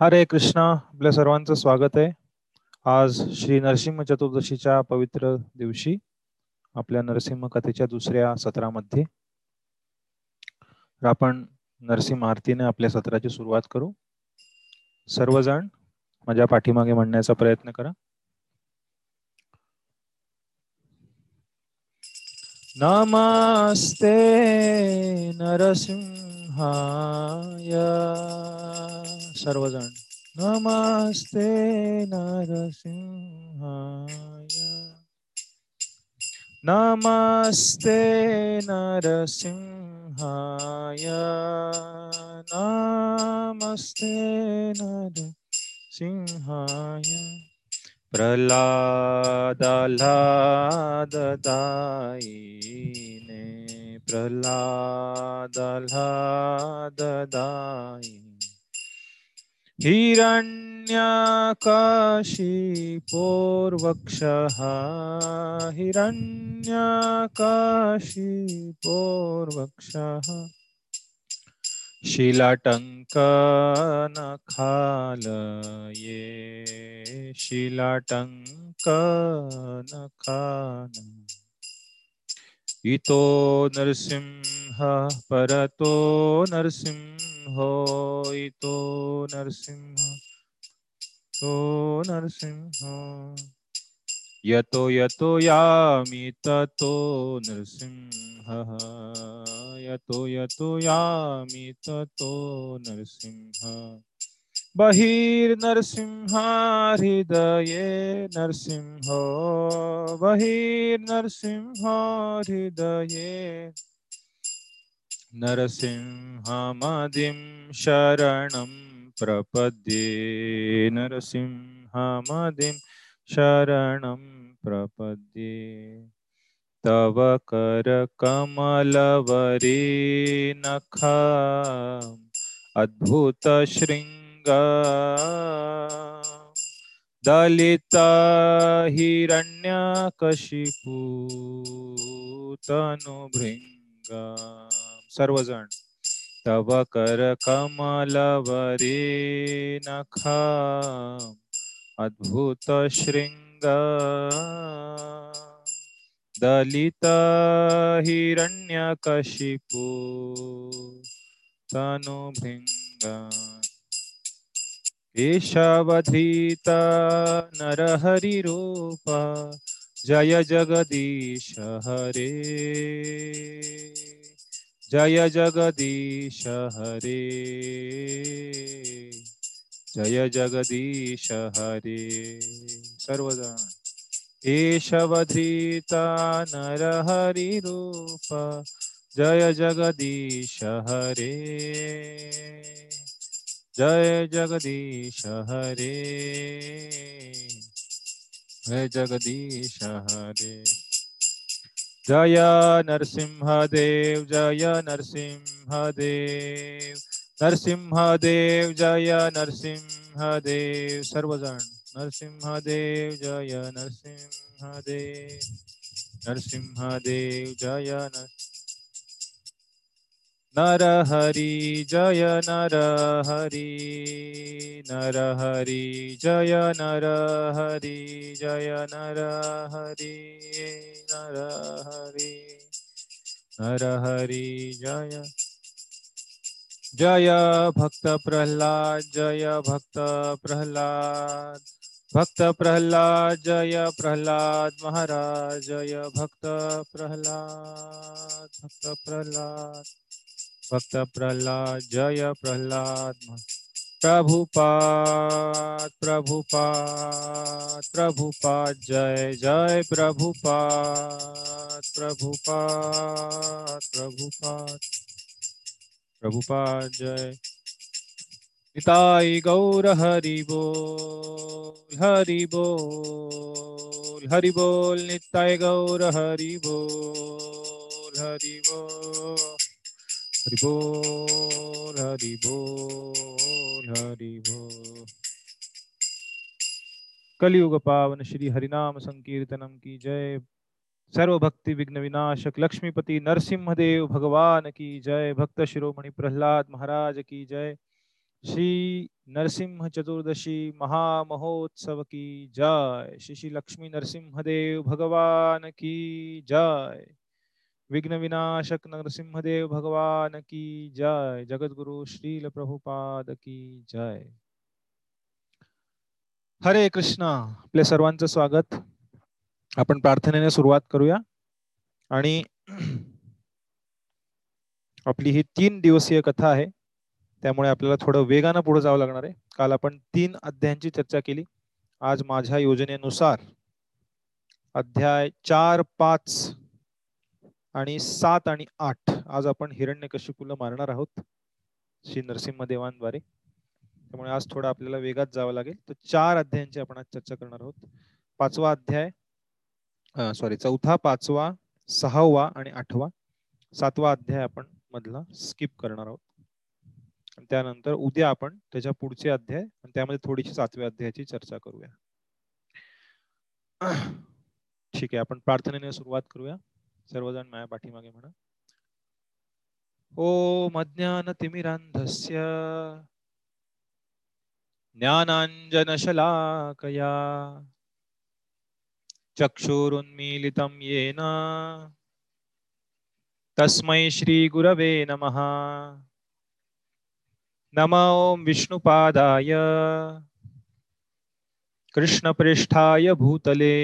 हरे कृष्णा आपल्या सर्वांचं स्वागत आहे. आज श्री नरसिंह चतुर्दशीच्या पवित्र दिवशी आपल्या नरसिंह कथेच्या दुसऱ्या सत्रामध्ये आपण नरसिंह आरतीने आपल्या सत्राची सुरुवात करू. सर्वजण माझ्या पाठीमागे म्हणण्याचा प्रयत्न करा. नमस्ते नरसिंह. हाय सर्वजण. नमस्ते नरसिंहाय। नमस्ते नरसिंहाय। नमस्ते नरसिंहाय। प्रह्लादलाददायिने प्रह्लादलाददायिने हिरण्यकाशिपोर्वक्षः हिरण्यकाशिपोर्वक्षः शिलाटङ्कनखालये शिलाटङ्कनखाल इतो नरसिंह परतो नरसिंहो इतो नरसिंह तो नरसिंह। यतो यतो यामि ततो नरसिंहः यतो यतो यामि ततो नरसिंह। बहिर्नरसिंहा हृदये नरसिंहो बहिर्नरसिंह हृदये नरसिंहमदिं शरणं प्रपद्ये नरसिंहमदिं शरणं प्रपद्ये। तव करकमलवरे नखा अद्भुतशृङ्ग दलिता हिरण्यकशिपू तनुभृङ्ग सर्वजण. तव करकमलवरे नखा अद्भुत शृङ्ग दलित हिरण्यकशिपू तनुभृङ्ग केशवधीता नरहरिरूप जय जगदीश हरे। जय जगदीश हरे। जय जगदीश हरे। सर्वजण। केशवधीता नरहरिरूप जय जगदीश हरे। जय जगदीश हरे। जय जगदीश हरे। जय नरसिंहदेव जय नरसिंहदेव। नरसिंहदेव जय नरसिंहदेव। सर्वजण नरसिंहदेव जय नरसिंहदेव। नरसिंहदेव जय नरसिंह नर नरहरि जय नरहरि नरहरि जय नरहरि जय नरहरि नरहरि नरहरि जय जय भक्त प्रह्लाद जय भक्त प्रह्लाद भक्त प्रह्लाद जय प्रह्लाद महाराज जय भक्त प्रह्लाद भक्त प्रह्लाद। भक्त प्रह्लाद जय प्रह्लाद। प्रभुपाद प्रभुपाद प्रभुपाद जय जय प्रभुपाद प्रभुपाद प्रभुपाद प्रभुपाद जय। निताई गौर हरि बोल हरि बोल हरि बोल निताय गौर हरि बोल हरि बोल। हरि बोल हरि बोल हरि बोल। कलियुग पावन श्री हरिनाम संकीर्तनम की जय। सर्व भक्ति विघ्न विनाशक लक्ष्मीपति नरसिंहदेव भगवान की जय। भक्त शिरोमणि प्रहलाद महाराज की जय। श्री नरसिंह चतुर्दशी महामहोत्सव की जय। श्री श्री लक्ष्मी नरसिंहदेव भगवान की जय। विघ्न विनाशक नरसिंहदेव भगवान की जय। जगद्गुरु श्रील प्रभुपाद की जय। हरे कृष्णा आपल्या सर्वांचं स्वागत. आपण प्रार्थनेने सुरुवात करूया. आणि आपली ही तीन दिवसीय कथा आहे. त्यामुळे आपल्याला थोडं वेगानं पुढे जावं लागणार आहे. काल आपण तीन अध्यायांची चर्चा केली. आज माझ्या योजनेनुसार अध्याय चार पाच आणि सात आणि आठ. आज आपण हिरण्यकशिपूला मारणार आहोत श्री नरसिंह देवांद्वारे त्यामुळे आज थोडं आपल्याला वेगात जावं लागेल. तर चार अध्यायांची आपण आज चर्चा करणार आहोत. पाचवा अध्याय सॉरी चौथा पाचवा सहावा आणि आठवा. सातवा अध्याय आपण मधला स्किप करणार आहोत. आणि त्यानंतर उद्या आपण त्याच्या पुढचे अध्याय आणि त्यामध्ये थोडीशी सातव्या अध्यायाची चर्चा करूया. ठीक आहे आपण प्रार्थनेने सुरुवात करूया. सर्वजण माझ्या पाठीमागे म्हणा. ओम अज्ञानतिमिरान्धस्य ज्ञानाञ्जनशलाकया चक्षुरुन्मीलितं येन तस्मै श्रीगुरवे नमः। नमो विष्णुपादाय कृष्णपृष्ठाय भूतले।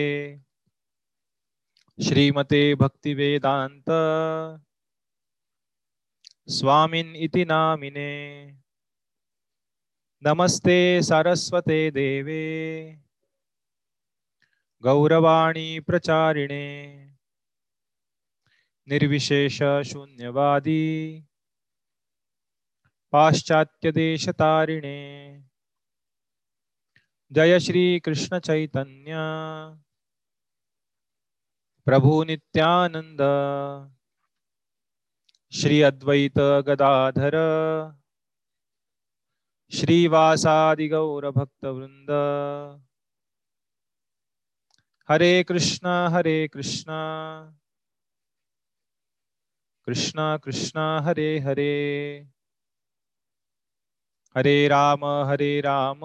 श्रीमते भक्तिवेदान्त स्वामिन् इति नामिने। नमस्ते सरस्वते देवे। गौरवाणी प्रचारिणे। निर्विशेष शून्यवादी। पाश्चात्यदेशतारिणे। जय श्री कृष्ण प्रभु नित्यानंद श्री अद्वैत गदाधर श्रीवासादि गौरभक्तवृंद हरे कृष्णा हरे कृष्णा। कृष्णा कृष्णा हरे हरे। हरे राम हरे राम।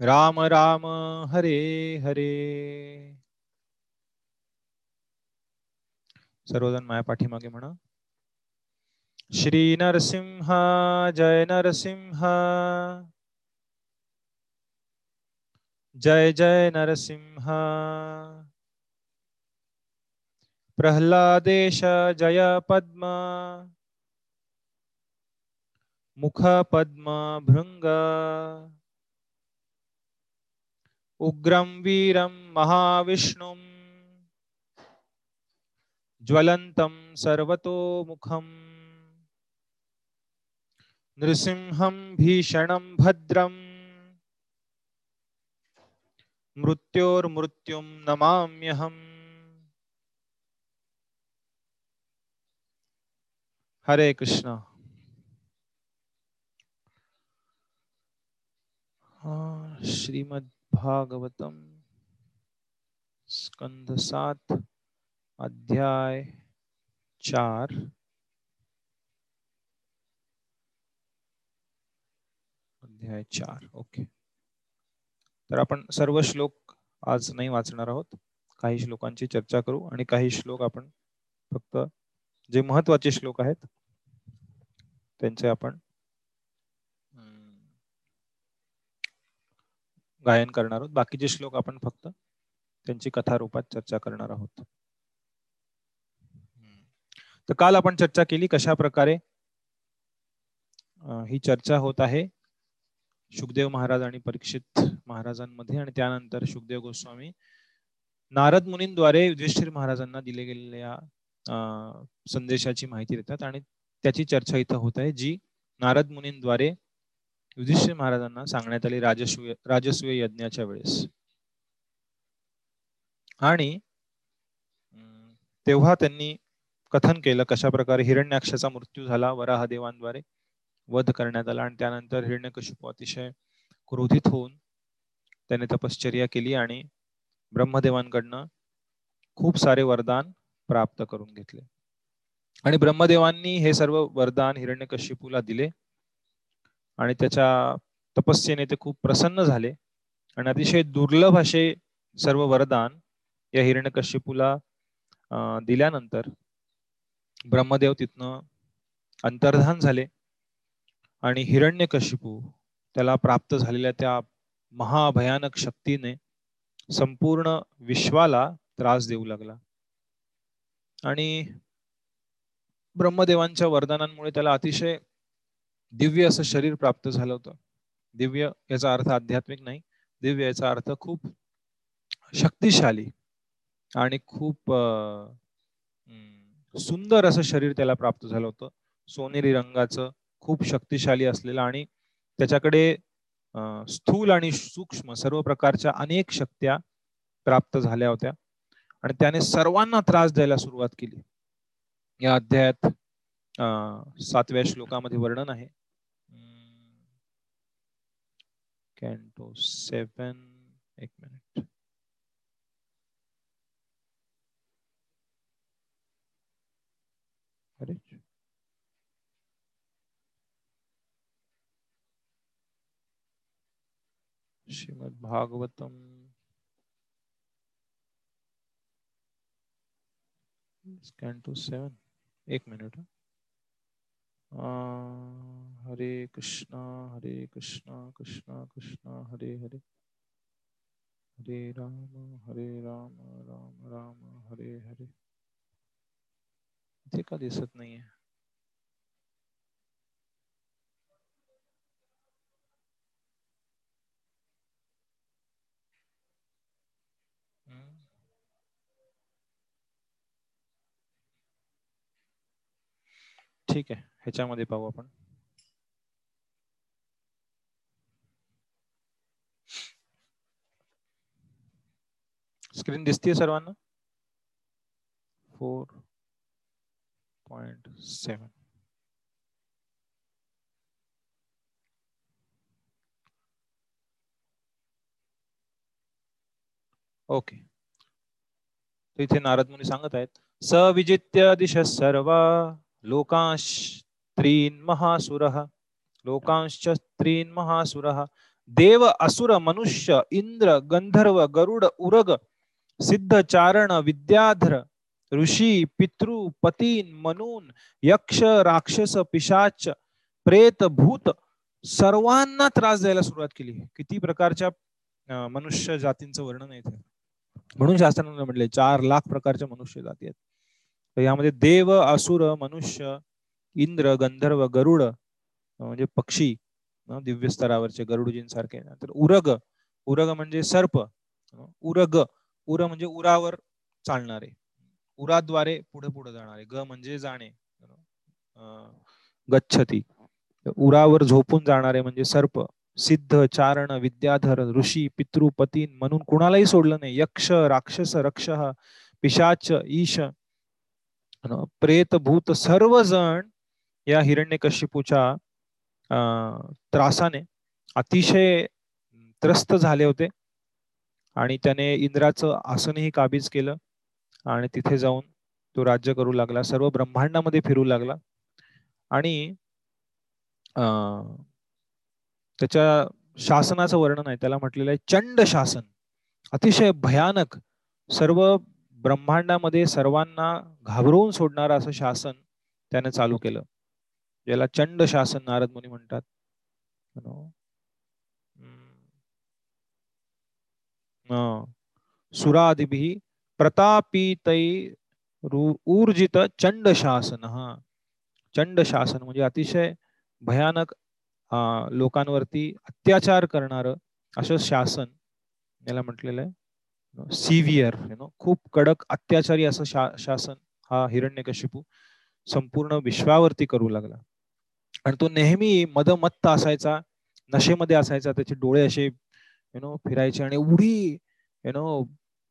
राम राम हरे हरे। सर्वजण माया पाठीमागे म्हणा. श्री नरसिंह, जय नरसिंह. जय जय नरसिंह. प्रह्लादेश जय पद्म. मुख पद्म भृंग उग्रं वीरं महाविष्णुं ज्वलन्तं सर्वतोमुखं। नृसिंहं भीषणं भद्रम् मृत्योर्मृत्युं नमाम्यहम् हरे कृष्णा। श्रीमद्भागवतं स्कन्धसात्। अध्याय चार. अध्याय चार ओके. तर आपण सर्व श्लोक आज नाही वाचणार आहोत. काही श्लोकांची चर्चा करू आणि काही श्लोक आपण फक्त जे महत्त्वाचे श्लोक आहेत त्यांचे आपण गायन करणार आहोत. बाकीचे श्लोक आपण फक्त त्यांची कथा रूपात चर्चा करणार आहोत. तर काल आपण चर्चा केली कशा प्रकारे ही चर्चा होत आहे सुखदेव महाराज आणि परीक्षित महाराजांमध्ये आणि त्यानंतर सुखदेव गोस्वामी नारद मुनींद्वारे युधिष्ठिर महाराजांना दिले गेलेल्या संदेशाची माहिती देतात आणि त्याची चर्चा इथं होत आहे जी नारद मुनींद्वारे युधिष्ठिर महाराजांना सांगण्यात आली राजसूय राजस्वीय यज्ञाच्या वेळेस. आणि तेव्हा त्यांनी कथन केलं कशा प्रकारे हिरण्याक्षाचा मृत्यू झाला वराहदेवांद्वारे. वध करण्यात आला आणि त्यानंतर हिरण्यकशिपू अतिशय क्रोधित होऊन त्याने तपश्चर्या केली आणि ब्रह्मदेवांकडनं खूप सारे वरदान प्राप्त करून घेतले. आणि ब्रह्मदेवांनी हे सर्व वरदान हिरण्यकशिपूला दिले आणि त्याच्या तपस्येने ते खूप प्रसन्न झाले आणि अतिशय दुर्लभ असे सर्व वरदान या हिरण्यकशिपूला दिल्यानंतर ब्रह्मदेव तिथनं अंतर्धान झाले आणि हिरण्यकशिपू त्याला प्राप्त झालेल्या त्या महाभयानक शक्तीने संपूर्ण विश्वाला त्रास देऊ लागला. आणि ब्रह्मदेवांच्या वरदानांमुळे त्याला अतिशय दिव्य असं शरीर प्राप्त झालं होतं. दिव्य याचा अर्थ आध्यात्मिक नाही दिव्य याचा अर्थ खूप शक्तिशाली आणि खूप सुंदर असं शरीर त्याला प्राप्त झालं होतं. सोनेरी रंगाचं खूप शक्तिशाली असलेलं आणि त्याच्याकडे स्थूल आणि सूक्ष्म सर्व प्रकारच्या अनेक शक्त्या प्राप्त झाल्या होत्या. आणि त्याने सर्वांना त्रास द्यायला सुरुवात केली. या अध्यायात सातव्या श्लोकामध्ये वर्णन आहे. कॅन्टो सेवन एक minute Shrimad Bhagavatam two seven एक मिनिट हरे कृष्णा हरे कृष्णा कृष्णा कृष्णा, हरे हरे। हरे राम हरे राम राम राम, हरे हरे। इथे का नहीं नाहीये ठीक आहे. ह्याच्यामध्ये पाहू आपण. स्क्रीन दिसतीये सर्वांना? Four point seven okay. इथे नारद मुनी सांगत आहेत सविजित्य दिश सर्व लोकांश त्रीन महासुर लोकांश त्रीन महासुर देव असुर मनुष्य इंद्र गंधर्व गरुड उरग सिद्ध चारण विद्याधर ऋषी पितृ पतीन मनून यक्ष राक्षस पिशाच प्रेत भूत सर्वांना त्रास द्यायला सुरुवात केली. किती प्रकारच्या मनुष्य जातींचं वर्णन आहे म्हणून शास्त्राने म्हटले चार लाख प्रकारच्या मनुष्य जाती आहेत. तर यामध्ये देव असुर मनुष्य इंद्र गंधर्व गरुड म्हणजे पक्षी दिव्य स्तरावरचे गरुडजींसारखे. तर उरग उरग म्हणजे सर्प उरग उर म्हणजे उरावर चालणारे उराद्वारे पुढे पुढे जाणारे ग म्हणजे जाणे गच्छती. उरावर झोपून जाणारे म्हणजे सर्प सिद्ध चारण विद्याधर ऋषी पितृपतीन म्हणून कुणालाही सोडलं नाही. यक्ष राक्षस रक्ष पिशाच ईश प्रेत भूत सर्वजण या हिरण्यकशिपूच्या त्रासाने अतिशय त्रस्त झाले होते. आणि त्याने इंद्राचं आसनही काबीज केलं आणि तिथे जाऊन तो राज्य करू लागला सर्व ब्रह्मांडामध्ये फिरू लागला. आणि त्याच्या शासनाचं वर्णन आहे त्याला म्हटलेलं आहे चंड शासन. अतिशय भयानक सर्व ब्रह्मांडामध्ये सर्वांना घाबरवून सोडणार असं शासन त्याने चालू केलं. ज्याला चंड शासन नारद मुनी म्हणतात. सुरादिभी प्रतापितै ऊर्जित चंड शासन. हा. चंड शासन म्हणजे अतिशय भयानक लोकांवरती अत्याचार करणार असं शासन याला म्हटलेलं आहे. सिव्हिअर यु नो खूप कडक अत्याचारी असं शा, शासन हा हिरण्यकशिपू संपूर्ण विश्वावरती करू लागला. आणि तो नेहमी मदमत्त असायचा नशेमध्ये असायचा त्याचे डोळे असे यु नो फिरायचे आणि उडी यु नो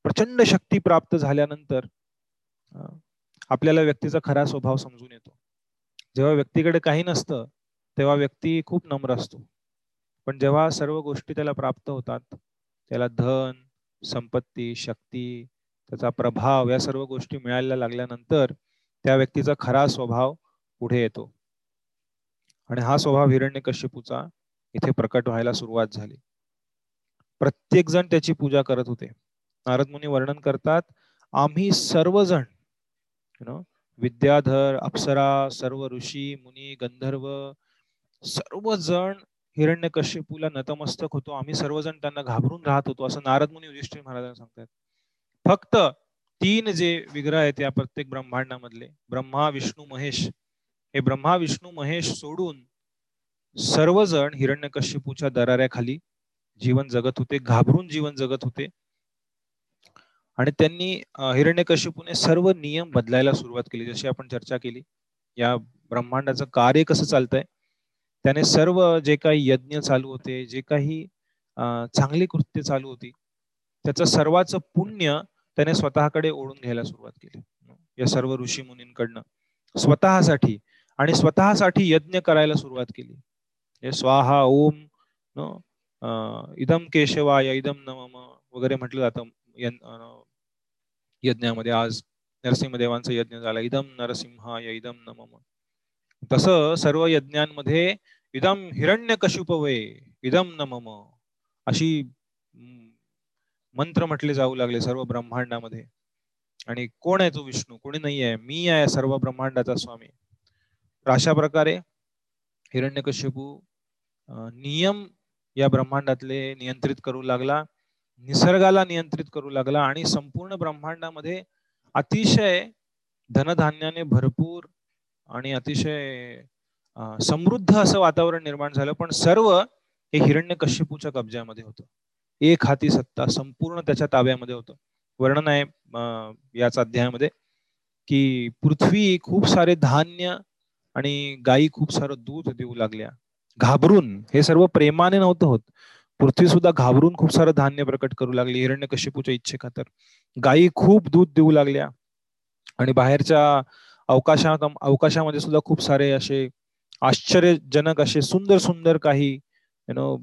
प्रचंड शक्ती प्राप्त झाल्यानंतर आपल्याला व्यक्तीचा खरा स्वभाव समजून येतो. जेव्हा व्यक्तीकडे काही नसतं तेव्हा व्यक्ती खूप नम्र असतो. पण जेव्हा सर्व गोष्टी त्याला प्राप्त होतात त्याला धन संपत्ती शक्ती त्याचा प्रभाव या सर्व गोष्टी मिळायला लागल्यानंतर त्या व्यक्तीचा खरा स्वभाव पुढे येतो. आणि हा स्वभाव हिरण्य कश्यपूचा इथे प्रकट व्हायला सुरुवात झाली. प्रत्येक जण त्याची पूजा करत होते. नारद मुनी वर्णन करतात आम्ही सर्वजण विद्याधर अप्सरा सर्व ऋषी मुनी गंधर्व सर्वजण हिरण्य कश्यपूला नतमस्तक होतो. आम्ही सर्वजण त्यांना घाबरून राहत होतो असं नारद मुनी युधिष्ठिर महाराजांना सांगतात. फक्त तीन जे विग्रह आहेत या प्रत्येक ब्रह्मांडामधले ब्रह्मा विष्णू महेश हे ब्रह्मा विष्णू महेश सोडून सर्वजण हिरण्यकश्यपूच्या दराऱ्याखाली जीवन जगत होते घाबरून जीवन जगत होते. आणि त्यांनी हिरण्यकश्यपूने सर्व नियम बदलायला सुरुवात केली. जशी आपण चर्चा केली या ब्रह्मांडाचं कार्य कसं चालतंय त्याने सर्व जे काही यज्ञ चालू होते जे काही चांगली कृत्य चालू होती त्याचं सर्वाचं पुण्य त्याने स्वतःकडे ओढून घ्यायला सुरुवात केली. या सर्व ऋषी मुनींकडनं स्वतःसाठी आणि स्वतःसाठी यज्ञ करायला सुरुवात केली. हे स्वाहा ओम इदम केशवाय इदम नमम वगैरे म्हटलं जातं. यज्ञामध्ये आज नरसिंहदेवांचा यज्ञ झाला. इदम नरसिंहाय इदम नमम तसं सर्व यज्ञांमध्ये इदम हिरण्य कशुपवे इदम नमम अशी मंत्र म्हटले जाऊ लागले सर्व ब्रह्मांडामध्ये. आणि कोण आहे तो विष्णू? कोणी नाही आहे? मी आहे सर्व ब्रह्मांडाचा स्वामी. अशा प्रकारे हिरण्यकश्यपू नियम या ब्रह्मांडातले नियंत्रित करू लागला निसर्गाला नियंत्रित करू लागला आणि संपूर्ण ब्रह्मांडामध्ये अतिशय धनधान्याने भरपूर आणि अतिशय समृद्ध असं वातावरण निर्माण झालं. पण सर्व हे हिरण्य कश्यपूच्या कब्ज्यामध्ये होतं. एक हाती सत्ता संपूर्ण त्याच्या ताब्यामध्ये होतं. वर्णन आहे याच अध्यायामध्ये की पृथ्वी खूप सारे धान्य आणि गायी खूप सारं दूध देऊ लागल्या. घाबरून हे सर्व प्रेमाने नव्हतं होत. पृथ्वी सुद्धा घाबरून खूप सारं धान्य प्रकट करू लागली हिरण्य कश्यपूच्या इच्छे खातर गायी खूप दूध देऊ लागल्या. आणि बाहेरच्या अवकाशा अवकाशामध्ये सुद्धा खूप सारे असे आश्चर्यजनक असे सुंदर सुंदर काही यु नो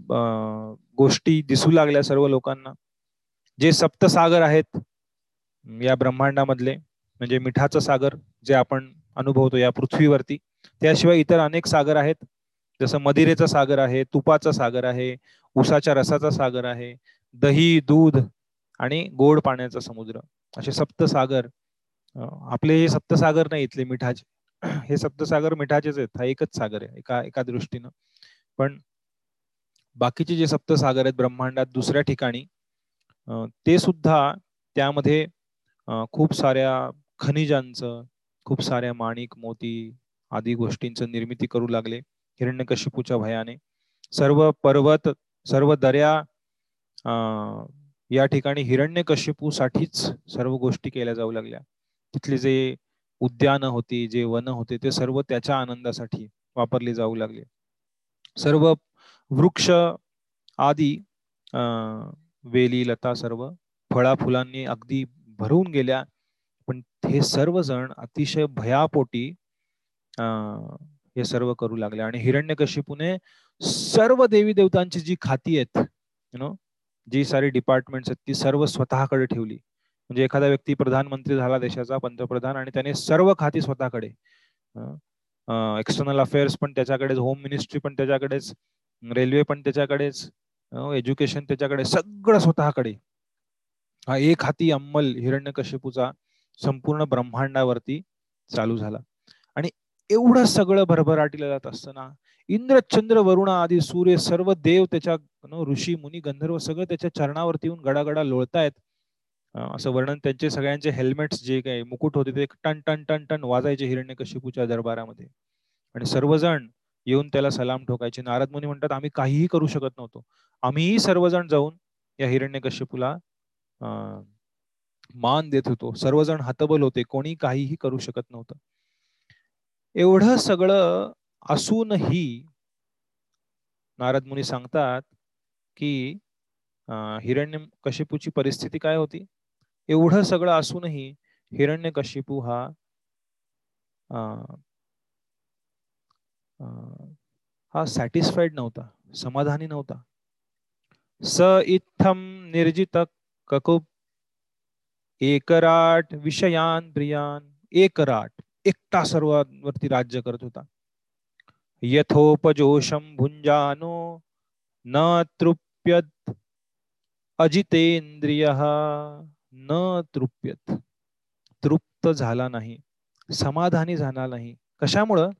गोष्टी दिसू लागल्या सर्व लोकांना. जे सप्तसागर आहेत या ब्रह्मांडामधले म्हणजे मिठाचा सागर जे आपण अनुभवतो या पृथ्वीवरती त्याशिवाय इतर अनेक सागर आहेत. जसं मदिरेचा सागर आहे तुपाचा सागर आहे उसाच्या रसाचा सागर आहे दही दूध आणि गोड पाण्याचा समुद्र. असे सप्तसागर आपले हे सप्तसागर नाही इथले मिठाचे. हे सप्तसागर मिठाचेच आहेत. हा एकच सागर आहे एका एका दृष्टीनं. पण बाकीचे जे सप्तसागर आहेत ब्रह्मांडात दुसऱ्या ठिकाणी ते सुद्धा त्यामध्ये खूप साऱ्या खनिजांचं खूप साऱ्या माणिक मोती आदी गोष्टींचं निर्मिती करू लागले. हिरण्यकशिपूच्या भयाने. सर्व पर्वत सर्व दर्या या ठिकाणी हिरण्यकशिपू साठीच सर्व गोष्टी केल्या जाऊ लागल्या. तिथले जे उद्यान होती जे वन होते ते सर्व त्याच्या आनंदासाठी वापरले जाऊ लागले. सर्व वृक्ष आदी वेली लता सर्व फळा फुलांनी अगदी भरून गेल्या. पण हे सर्वजण अतिशय भयापोटी हे सर्व करू लागले. आणि हिरण्यकशिपूने सर्व देवी देवतांची जी खाती आहेत यु नो जी सारी डिपार्टमेंट्स आहेत ती सर्व स्वतःकडे ठेवली. म्हणजे एखादा व्यक्ती प्रधानमंत्री झाला देशाचा पंतप्रधान आणि त्याने सर्व खाती स्वतःकडे एक्सटर्नल अफेअर्स पण त्याच्याकडेच होम मिनिस्ट्री पण त्याच्याकडेच रेल्वे पण त्याच्याकडेच एज्युकेशन त्याच्याकडे सगळं स्वतःकडे. हा एक हाती अंमल हिरण्यकशिपूचा संपूर्ण ब्रह्मांडावरती चालू झाला. आणि एवढं सगळं भरभराटीला जात असताना इंद्र चंद्र वरुण आदी सूर्य सर्व देव त्याच्या ऋषी मुनी गंधर्व सगळं त्याच्या चरणावरती येऊन गडागडा लोळतायत. असं वर्णन त्यांचे सगळ्यांचे हेल्मेट्स जे काही मुकुट होते ते टन टन टन टन वाजायचे हिरण्यकशिपूच्या दरबारामध्ये. आणि सर्वजण येऊन त्याला सलाम ठोकायचे. नारद मुनी म्हणतात आम्ही काहीही करू शकत नव्हतो. आम्हीही सर्वजण जाऊन या हिरण्यकश्यपूला मान देत होतो. सर्वजण हतबल होते. कोणी काहीही करू शकत नव्हतं. एवढं सगळं असूनही नारद मुनी सांगतात की हिरण्य कशिपूची परिस्थिती काय होती? एवढं सगळं असूनही हिरण्य कशिपू हा हा सॅटिस्फाईड नव्हता समाधानी नव्हता. स इत्थम निर्जित ककुप एकराट विषयान प्रियान एकराट एकटा सर्वांवरती राज्य करत होता. यथोपजोषम भुंजानो न तृप्यत अजितेंद्रिय न तृप्यत. तृप्त झाला नाही. समाधानी झाला नाही. कशामुळं?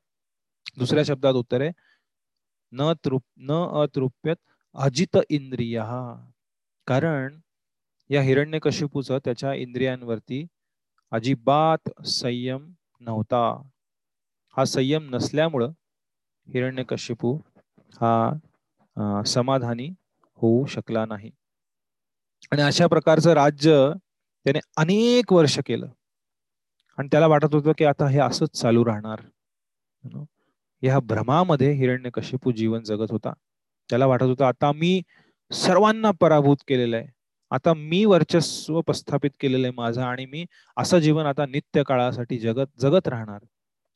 दुसऱ्या शब्दात उत्तर आहे. न तृप न अतृप्यत अजित इंद्रिय. कारण या हिरण्यकशिपूच त्याच्या इंद्रियांवरती अजिबात संयम नव्हता. हा संयम नसल्यामुळं हिरण्यकशिपू हा समाधानी होऊ शकला नाही. आणि अशा प्रकारचं राज्य त्याने अनेक वर्ष केलं. आणि त्याला वाटत होतं की आता हे असंच चालू राहणार. या भ्रमामध्ये हिरण्यकशिपू जीवन जगत होता. त्याला वाटत होतं आता मी सर्वांना पराभूत केलेलं आहे. आता मी वर्चस्व प्रस्थापित केलेलं आहे माझं आणि मी असं जीवन आता नित्य काळासाठी जगत जगत राहणार.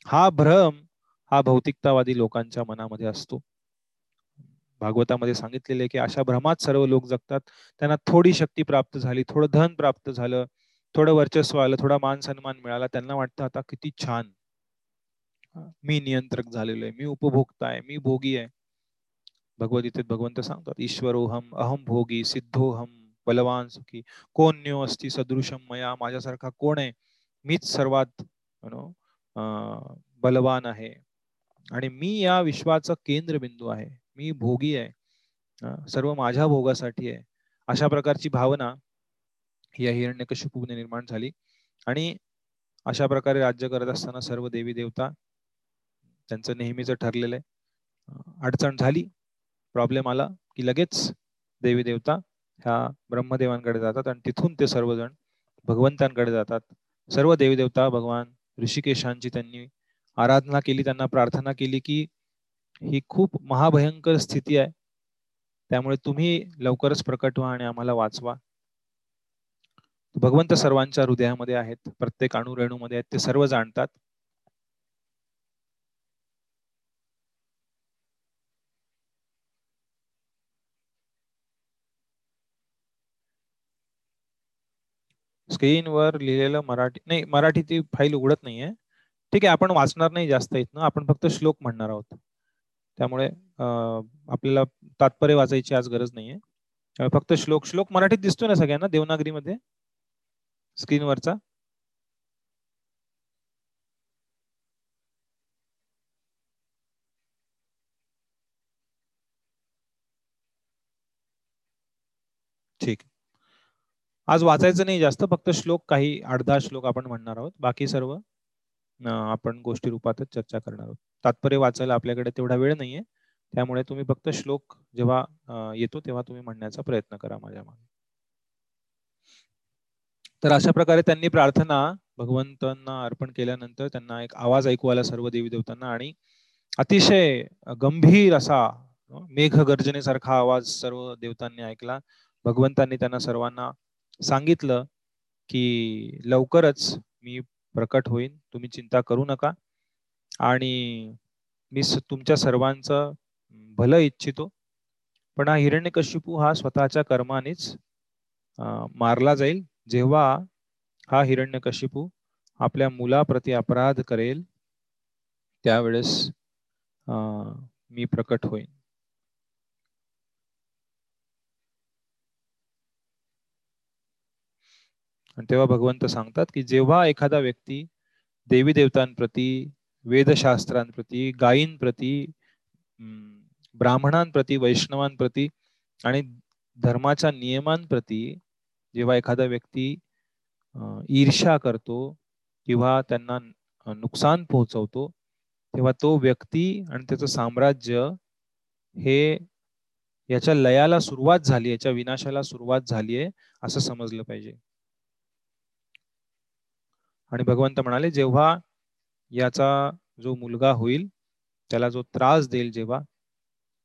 हा भ्रम हा भौतिकतावादी लोकांच्या मनामध्ये असतो. भागवतामध्ये सांगितलेले की अशा भ्रमात सर्व लोक जगतात. त्यांना थोडी शक्ती प्राप्त झाली थोडं धन प्राप्त झालं थोडं वर्चस्व आलं थोडा मान सन्मान मिळाला त्यांना वाटतं आता किती छान. मी नियंत्रक झालेलो आहे मी उपभोक्ता आहे मी भोगी आहे. भगवद्गीतेत भगवंत सांगतात ईश्वरोहम अहम भोगी सिद्धोहम बलवान सुखी. कोण न्यो असती सदृशम मया माझ्यासारखा कोण आहे? मीच सर्वात बलवान आहे. आणि मी या विश्वाचा केंद्रबिंदू आहे. मी भोगी आहे. सर्व माझ्या भोगासाठी आहे. अशा प्रकारची भावना या हिरण्यकशिपूने निर्माण झाली. आणि अशा प्रकारे राज्य करत असताना सर्व देवी देवता त्यांचं नेहमीच ठरलेलं आहे. अडचण झाली. प्रॉब्लेम आला की लगेच देवी देवता ह्या ब्रह्मदेवांकडे जातात आणि तिथून ते सर्वजण भगवंतांकडे जातात. सर्व देवी देवता भगवान ऋषिकेशांची त्यांनी आराधना केली त्यांना प्रार्थना केली की ही खूप महाभयंकर स्थिती आहे. त्यामुळे तुम्ही लवकरच प्रकट व्हा आणि आम्हाला वाचवा. भगवंत सर्वांच्या हृदयामध्ये आहेत. प्रत्येकमध्ये आहेत. ते सर्व जाणतात. स्क्रीनवर लिहिलेलं मराठी नाही मराठी ती फाईल उघडत नाहीये. ठीक आहे आपण वाचणार नाही जास्त इथनं. आपण फक्त श्लोक म्हणणार आहोत. त्यामुळे आपल्याला तात्पर्य वाचायची आज गरज नाहीये. फक्त श्लोक श्लोक मराठीत दिसतो ना सगळ्यांना देवनागरीमध्ये? स्क्रीनवरचा? ठीक. आज वाचायचं नाही जास्त फक्त श्लोक काही अर्धा श्लोक आपण म्हणणार आहोत. बाकी सर्व आपण गोष्टी रूपातच चर्चा करणार आहोत. तात्पर्य वाचायला आपल्याकडे तेवढा वेळ नाहीये. त्यामुळे तुम्ही फक्त श्लोक जेव्हा येतो तेव्हा तुम्ही म्हणण्याचा प्रयत्न करा माझ्या मागे. तर अशा प्रकारे त्यांनी प्रार्थना भगवंतांना अर्पण केल्यानंतर त्यांना एक आवाज ऐकू आला सर्व देवी देवतांना आणि अतिशय गंभीर असा मेघ गर्जनेसारखा आवाज सर्व देवतांनी ऐकला. भगवंतांनी त्यांना सर्वांना सांगितलं की लवकरच मी प्रकट होईन. तुम्ही चिंता करू नका. आणि मी तुमच्या सर्वांचं भलं इच्छितो. पण हा हिरण्यकशिपू हा स्वतःच्या कर्मानेच मारला जाईल. जेव्हा हा हिरण्यकशिपू आपल्या मुलाप्रती अपराध करेल त्यावेळेस मी प्रकट होईन. आणि तेव्हा भगवंत सांगतात की जेव्हा एखादा व्यक्ती देवी देवतांप्रती वेदशास्त्रांप्रती गायींप्रती ब्राह्मणांप्रती वैष्णवांप्रती आणि धर्माच्या नियमांप्रती जेव्हा एखादा व्यक्ती ईर्षा करतो किंवा त्यांना नुकसान पोहोचवतो तेव्हा तो व्यक्ती आणि त्याचं साम्राज्य हे याच्या लयाला सुरुवात झाली याच्या विनाशाला सुरुवात झाली आहे असं समजलं पाहिजे. आणि भगवंत म्हणाले जेव्हा याचा जो मुलगा होईल त्याला जो त्रास देईल जेव्हा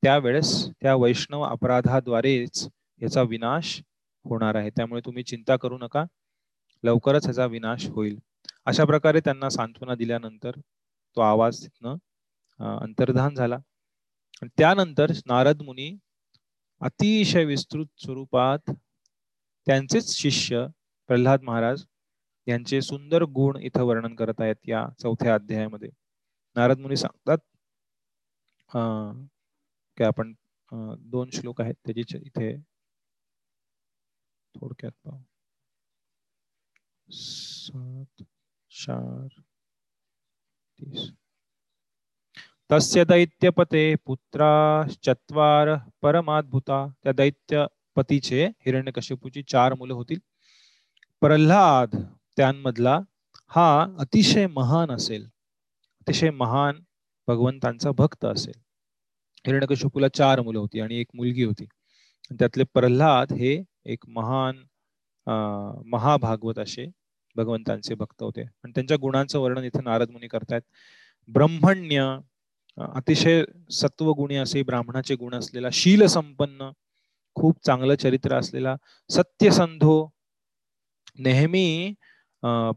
त्यावेळेस त्या वैष्णव अपराधाद्वारेच याचा विनाश होणार आहे. त्यामुळे तुम्ही चिंता करू नका. लवकरच ह्याचा विनाश होईल. अशा प्रकारे त्यांना सांत्वना दिल्यानंतर तो आवाज तिथनं अंतर्धान झाला. त्यानंतर नारद मुनी अतिशय विस्तृत स्वरूपात त्यांचेच शिष्य प्रल्हाद महाराज यांचे सुंदर गुण इथं वर्णन करत आहेत या चौथ्या अध्यायामध्ये. नारद मुनी सांगतात काय आपण दोन श्लोक आहेत त्याची इथे. थोडक्यात पाहू. सात चार तीस. तस्य दैत्यपते पुत्रा चत्वार परमाद्भुता. त्या दैत्यपतीचे हिरण्यकश्यपूची चार मुलं होतील. प्रल्हाद त्यांमधला हा अतिशय महान असेल. अतिशय महान भगवंतांचा भक्त असेल. हिरण्यकशिपूला चार मुलं होती आणि एक मुलगी होती. त्यातले प्रल्हाद हे एक महान महाभागवत असे भगवंतांचे भक्त होते. आणि त्यांच्या गुणांचं वर्णन इथे नारद मुनी करतायत. ब्रह्मण्य अतिशय सत्वगुणी असे ब्राह्मणाचे गुण असलेला शील संपन्न खूप चांगलं चरित्र असलेला सत्यसंधो नेहमी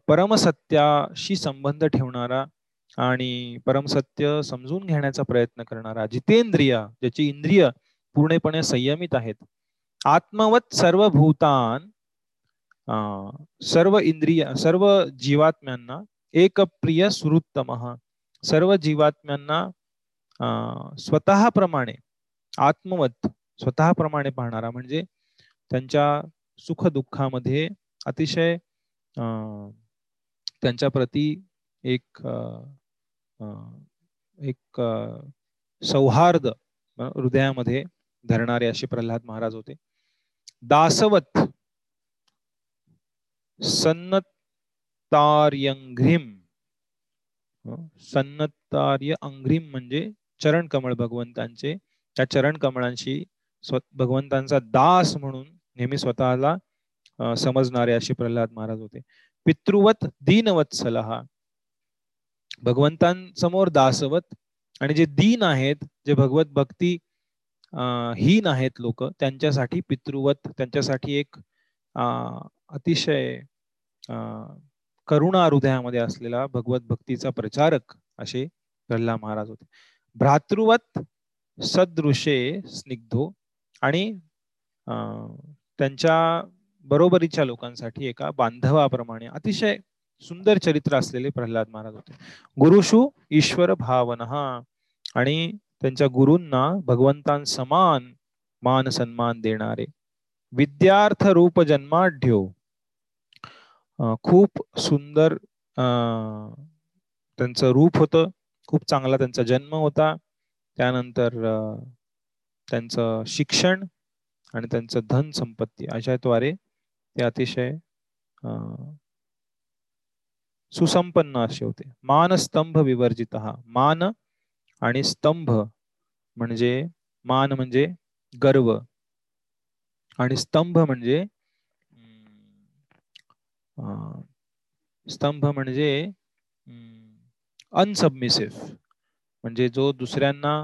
परमसत्याशी संबंध ठेवणारा आणि परमसत्य समजून घेण्याचा प्रयत्न करणारा जितेंद्रिय ज्याची इंद्रिय पूर्णपणे संयमित आहेत आत्मवत सर्व भूतान सर्व इंद्रिय सर्व जीवात्म्यांना एक प्रिय सुरुत्तम सर्व जीवात्म्यांना स्वतःप्रमाणे आत्मवत स्वतःप्रमाणे पाहणारा म्हणजे त्यांच्या सुख दुःखामध्ये अतिशय त्यांच्या प्रती एक एक सौहार्द हृदयामध्ये धरणारे असे प्रल्हाद महाराज होते. दासवत सन्नतार्यंघ्रिम सन्नतार्य अंघ्रिम म्हणजे चरण कमळ भगवंतांचे त्या चरण कमळांशी भगवंतांचा दास म्हणून नेहमी स्वतःला समजणारे असे प्रल्हाद महाराज होते. पितृवत दीनवत्सल हा भगवंतांसमोर दासवत आणि जे दीन आहेत जे भगवत भक्ती हीन आहेत लोक त्यांच्यासाठी पितृवत त्यांच्यासाठी एक अतिशय करुणा हृदयामध्ये असलेला भगवत भक्तीचा प्रचारक असे प्रल्हाद महाराज होते. भ्रातृवत सदृशे स्निग्धो आणि त्यांच्या बरोबरीच्या लोकांसाठी एका बांधवाप्रमाणे अतिशय सुंदर चरित्र असलेले प्रल्हाद महाराज होते. गुरुशु ईश्वर भावन आणि त्यांच्या गुरूंना भगवंतां समान मान सन्मान देणारे विद्यार्थ रूप जन्माढ्यो. खूप सुंदर त्यांचं रूप होतं खूप चांगला त्यांचा जन्म होता. त्यानंतर त्यांचं शिक्षण आणि त्यांचं धन संपत्ती अशाद्वारे ते अतिशय सुसंपन्न असे होते. मान स्तंभ विवर्जित. मान आणि स्तंभ म्हणजे मान म्हणजे गर्व आणि स्तंभ म्हणजे स्तंभ म्हणजे अनसबमिसिव्ह म्हणजे जो दुसऱ्यांना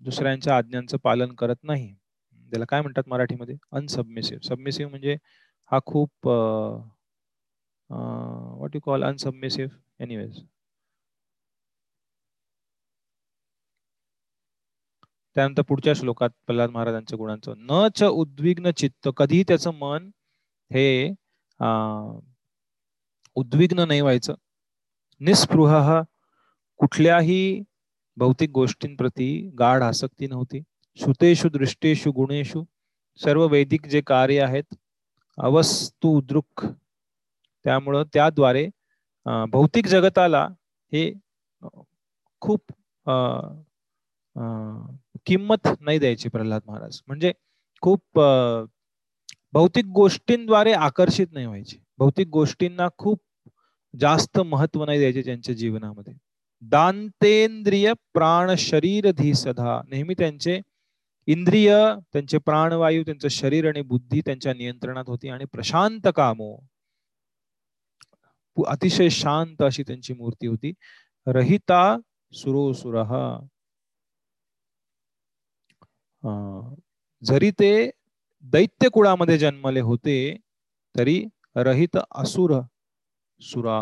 दुसऱ्यांच्या आज्ञांचं पालन करत नाही. त्याला काय म्हणतात मराठीमध्ये? अनसबमिसिव्ह सबमिसिव्ह म्हणजे हा खूप what you call unsubmissive anyways त्यानंतर पुढच्या श्लोकात प्रल्हाद महाराजांच्या गुणांचं. न च उद्विग्न चित्त कधीही त्याचं मन हे उद्विग्न नाही व्हायचं. निस्पृह कुठल्याही भौतिक गोष्टींप्रती गाढ आसक्ती नव्हती. श्रुतेषु दृष्टेषु गुणेषु सर्व वैदिक जे कार्य आहेत अवस्तू दृक. त्यामुळं त्याद्वारे भौतिक जगताला हे खूप किंमत नाही द्यायची प्रल्हाद महाराज. म्हणजे खूप भौतिक गोष्टींद्वारे आकर्षित नाही व्हायचे. भौतिक गोष्टींना खूप जास्त महत्त्व नाही द्यायचे त्यांच्या जीवनामध्ये. दांतेंद्रिय प्राण शरीर धी सदा नेहमी त्यांचे इंद्रिय त्यांचे प्राणवायू त्यांचं शरीर आणि बुद्धी त्यांच्या नियंत्रणात होती आणि प्रशांत कामो. अतिशय शांत अशी त्यांची मूर्ती होती. रहिता सुरोसुर जरी ते दैत्य कुळामध्ये जन्मले होते तरी रहित असुर सुरा.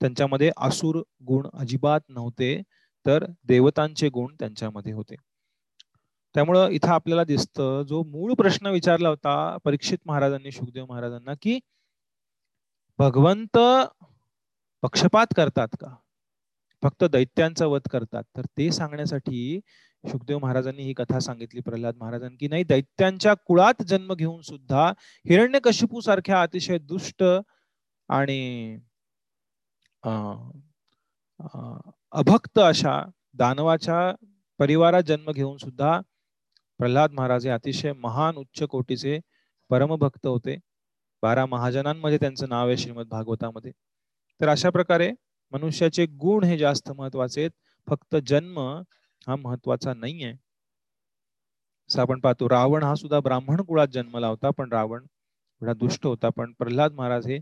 त्यांच्यामध्ये असुर गुण अजिबात नव्हते तर देवतांचे गुण त्यांच्यामध्ये होते. त्यामुळं इथं आपल्याला दिसतं जो मूळ प्रश्न विचारला होता परीक्षित महाराजांनी सुखदेव महाराजांना की भगवंत पक्षपात करतात का? फक्त दैत्यांचा वध करतात. तर ते सांगण्यासाठी सुखदेव महाराजांनी ही कथा सांगितली प्रल्हाद महाराजांनी की नाही दैत्यांच्या कुळात जन्म घेऊन सुद्धा हिरण्यकशिपू सारख्या अतिशय दुष्ट आणि अभक्त अशा दानवाच्या परिवारात जन्म घेऊन सुद्धा प्रल्हाद महाराज हे अतिशय महान उच्च कोटीचे परमभक्त होते. बारा महाजनांमध्ये त्यांचं नाव आहे श्रीमद भागवतामध्ये. तर अशा प्रकारे मनुष्याचे गुण हे जास्त महत्त्वाचे आहेत. फक्त जन्म हा महत्त्वाचा नाही आहे असं आपण पाहतो रावण हा सुद्धा ब्राह्मण कुळात जन्मला होता पण रावण एवढा दुष्ट होता. पण प्रल्हाद महाराज हे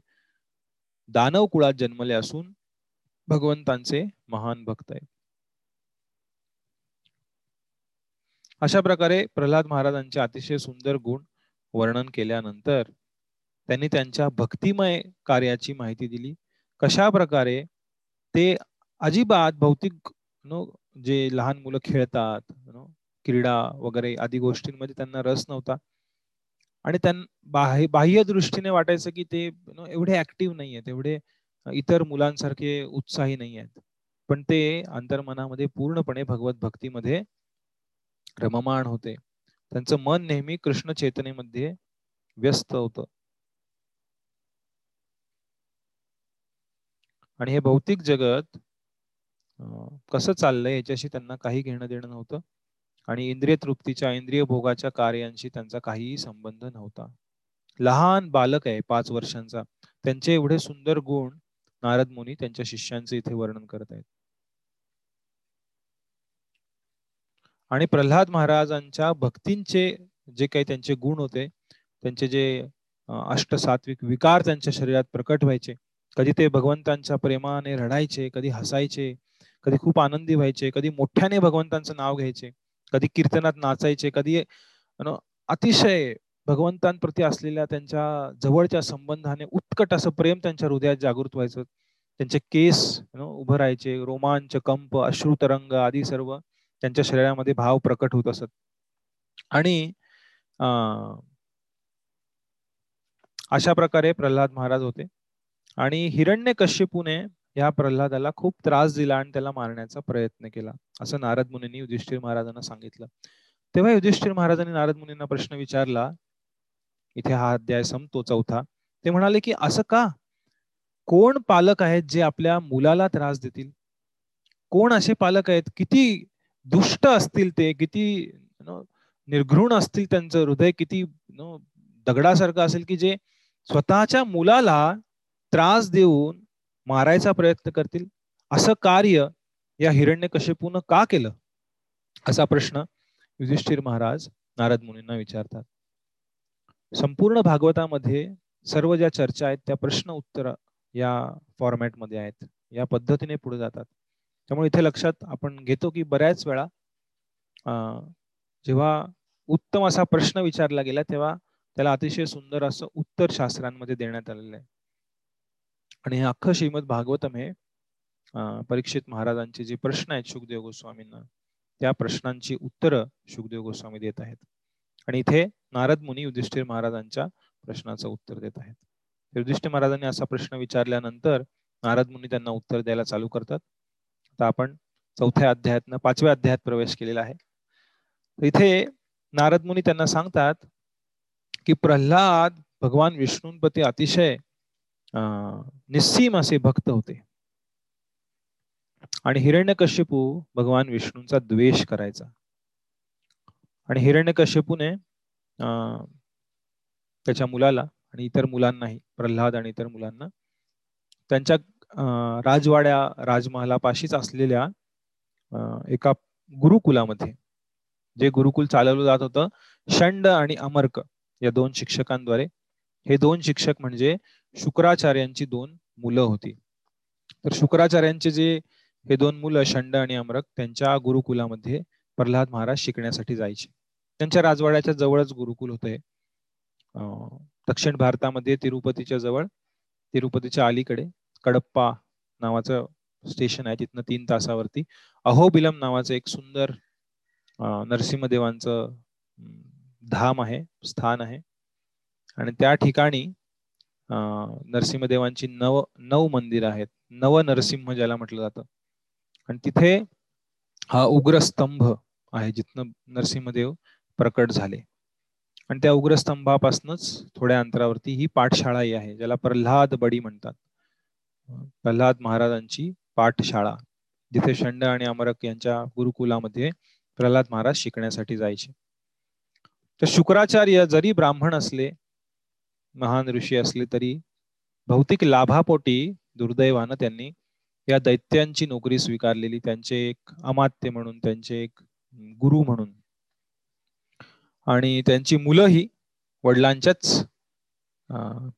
दानव कुळात जन्मले असून भगवंतांचे महान भक्त आहेत. अशा प्रकारे प्रल्हाद महाराजांचे अतिशय सुंदर गुण वर्णन केल्यानंतर त्यांनी त्यांच्या भक्तिमय कार्याची माहिती दिली. कशा प्रकारे ते अजिबात भौतिक जे लहान मुलं खेळतात क्रीडा वगैरे आदी गोष्टींमध्ये त्यांना रस नव्हता. आणि त्यां बाह्य बाह्य दृष्टीने वाटायचं की ते एवढे ऍक्टिव्ह नाही आहेत एवढे इतर मुलांसारखे उत्साही नाही आहेत. पण ते अंतर्मनामध्ये पूर्णपणे भगवत भक्तीमध्ये रममाण होते. त्यांचं मन नेहमी कृष्ण चेतनेमध्ये व्यस्त होत. आणि हे भौतिक जगत कसं चाललंय याच्याशी त्यांना काही घेणं देणं नव्हतं. आणि इंद्रिय तृप्तीच्या इंद्रिय भोगाच्या कार्यांशी त्यांचा काहीही संबंध नव्हता. लहान बालक आहे पाच वर्षांचा. त्यांचे एवढे सुंदर गुण नारद मुनी त्यांच्या शिष्यांचे इथे वर्णन करत आहेत. आणि प्रल्हाद महाराजांच्या भक्तींचे जे काही त्यांचे गुण होते त्यांचे जे अष्टसात्विक विकार त्यांच्या शरीरात प्रकट व्हायचे कधी ते भगवंतांच्या प्रेमाने रडायचे कधी हसायचे कधी खूप आनंदी व्हायचे कधी मोठ्याने भगवंतांचं नाव घ्यायचे कधी कीर्तनात नाचायचे कधी अतिशय भगवंतांप्रती असलेल्या त्यांच्या जवळच्या संबंधाने उत्कट असं प्रेम त्यांच्या हृदयात जागृत व्हायचं. त्यांचे केस उभं राहायचे रोमांच कंप अश्रुतरंग आदी सर्व त्यांच्या शरीरामध्ये भाव प्रकट होत असत. आणि अशा प्रकारे प्रल्हाद महाराज होते. आणि हिरण्य कश्यपूने या प्रल्हादाला खूप त्रास दिला आणि त्याला मारण्याचा प्रयत्न केला असं नारद मुनींनी युधिष्ठिर महाराजांना सांगितलं. तेव्हा युधिष्ठिर महाराजांनी नारद मुनींना प्रश्न विचारला इथे हा अध्याय संपतो चौथा. ते म्हणाले की असं का? कोण पालक आहेत जे आपल्या मुलाला त्रास देतील? कोण असे पालक आहेत? किती दुष्ट असतील ते किती निर्घृण असतील त्यांचं हृदय किती दगडासारखं असेल की जे स्वतःच्या मुलाला त्रास देऊन मारायचा प्रयत्न करतील. असं कार्य या हिरण्य हिरण्यकशिपून का केलं? असा प्रश्न युधिष्ठिर महाराज नारद मुनींना विचारतात. संपूर्ण भागवतामध्ये सर्व ज्या चर्चा आहेत त्या प्रश्न उत्तर या फॉर्मॅटमध्ये आहेत. या पद्धतीने पुढे जातात. त्यामुळे इथे लक्षात आपण घेतो की बऱ्याच वेळा जेव्हा उत्तम असा प्रश्न विचारला गेला तेव्हा त्याला अतिशय सुंदर असं उत्तर शास्त्रांमध्ये देण्यात आलेलं आहे. आणि हे अख्खं श्रीमद भागवतम हे परीक्षित महाराजांचे जे प्रश्न आहेत सुखदेव गोस्वामींना त्या प्रश्नांची उत्तरं सुखदेव गोस्वामी देत आहेत. आणि इथे नारद मुनी युधिष्ठिर महाराजांच्या प्रश्नाचं उत्तर देत आहेत. युधिष्ठिर महाराजांनी असा प्रश्न विचारल्यानंतर नारद मुनी त्यांना उत्तर द्यायला चालू करतात. आता आपण चौथ्या अध्यायात पाचव्या अध्यायात प्रवेश केलेला आहे. इथे नारद मुनी त्यांना सांगतात की प्रल्हाद भगवान विष्णूंपती अतिशय निस्सीम असे भक्त होते. आणि हिरण्यकश्यपू भगवान विष्णूंचा द्वेष करायचा. आणि हिरण्यकश्यपूने त्याच्या मुलाला आणि इतर मुलांनाही प्रल्हाद आणि इतर मुलांना त्यांच्या राजवाड्या राजमहालापाशीच असलेल्या एका गुरुकुलामध्ये जे गुरुकुल चालवलं जात होतं षंड आणि अमर्क या दोन शिक्षकांद्वारे. हे दोन शिक्षक म्हणजे शुक्राचार्यांची दोन मुलं होती. तर शुक्राचार्यांचे जे हे दोन मुलं षंड आणि अमरक त्यांच्या गुरुकुलामध्ये प्रल्हाद महाराज शिकण्यासाठी जायचे. त्यांच्या राजवाड्याच्या जवळच गुरुकुल होते दक्षिण भारतामध्ये तिरुपतीच्या जवळ तिरुपतीच्या अलीकडे. कडप्पा नावाचं स्टेशन आहे तिथनं तीन तासावरती. अहोबिलम नावाचं एक सुंदर नरसिंहदेवांचं धाम आहे स्थान आहे. आणि त्या ठिकाणी नरसिंहदेवांची नव नऊ मंदिर आहेत. नव नरसिंह ज्याला म्हटलं जातं. आणि तिथे हा उग्रस्तंभ आहे जिथनं नरसिंहदेव प्रकट झाले. आणि त्या उग्रस्तंभापासूनच थोड्या अंतरावरती ही पाठशाळाही आहे ज्याला प्रल्हाद बडी म्हणतात. प्रल्हाद महाराजांची पाठशाळा जिथे शंड आणि अमरक यांच्या गुरुकुलामध्ये प्रल्हाद महाराज शिकण्यासाठी जायचे. तर शुक्राचार्य जरी ब्राह्मण असले महान ऋषी असले तरी भौतिक लाभापोटी दुर्दैवानं त्यांनी या दैत्यांची नोकरी स्वीकारलेली त्यांचे एक अमात्य म्हणून त्यांचे एक गुरु म्हणून. आणि त्यांची मुलंही वडिलांच्याच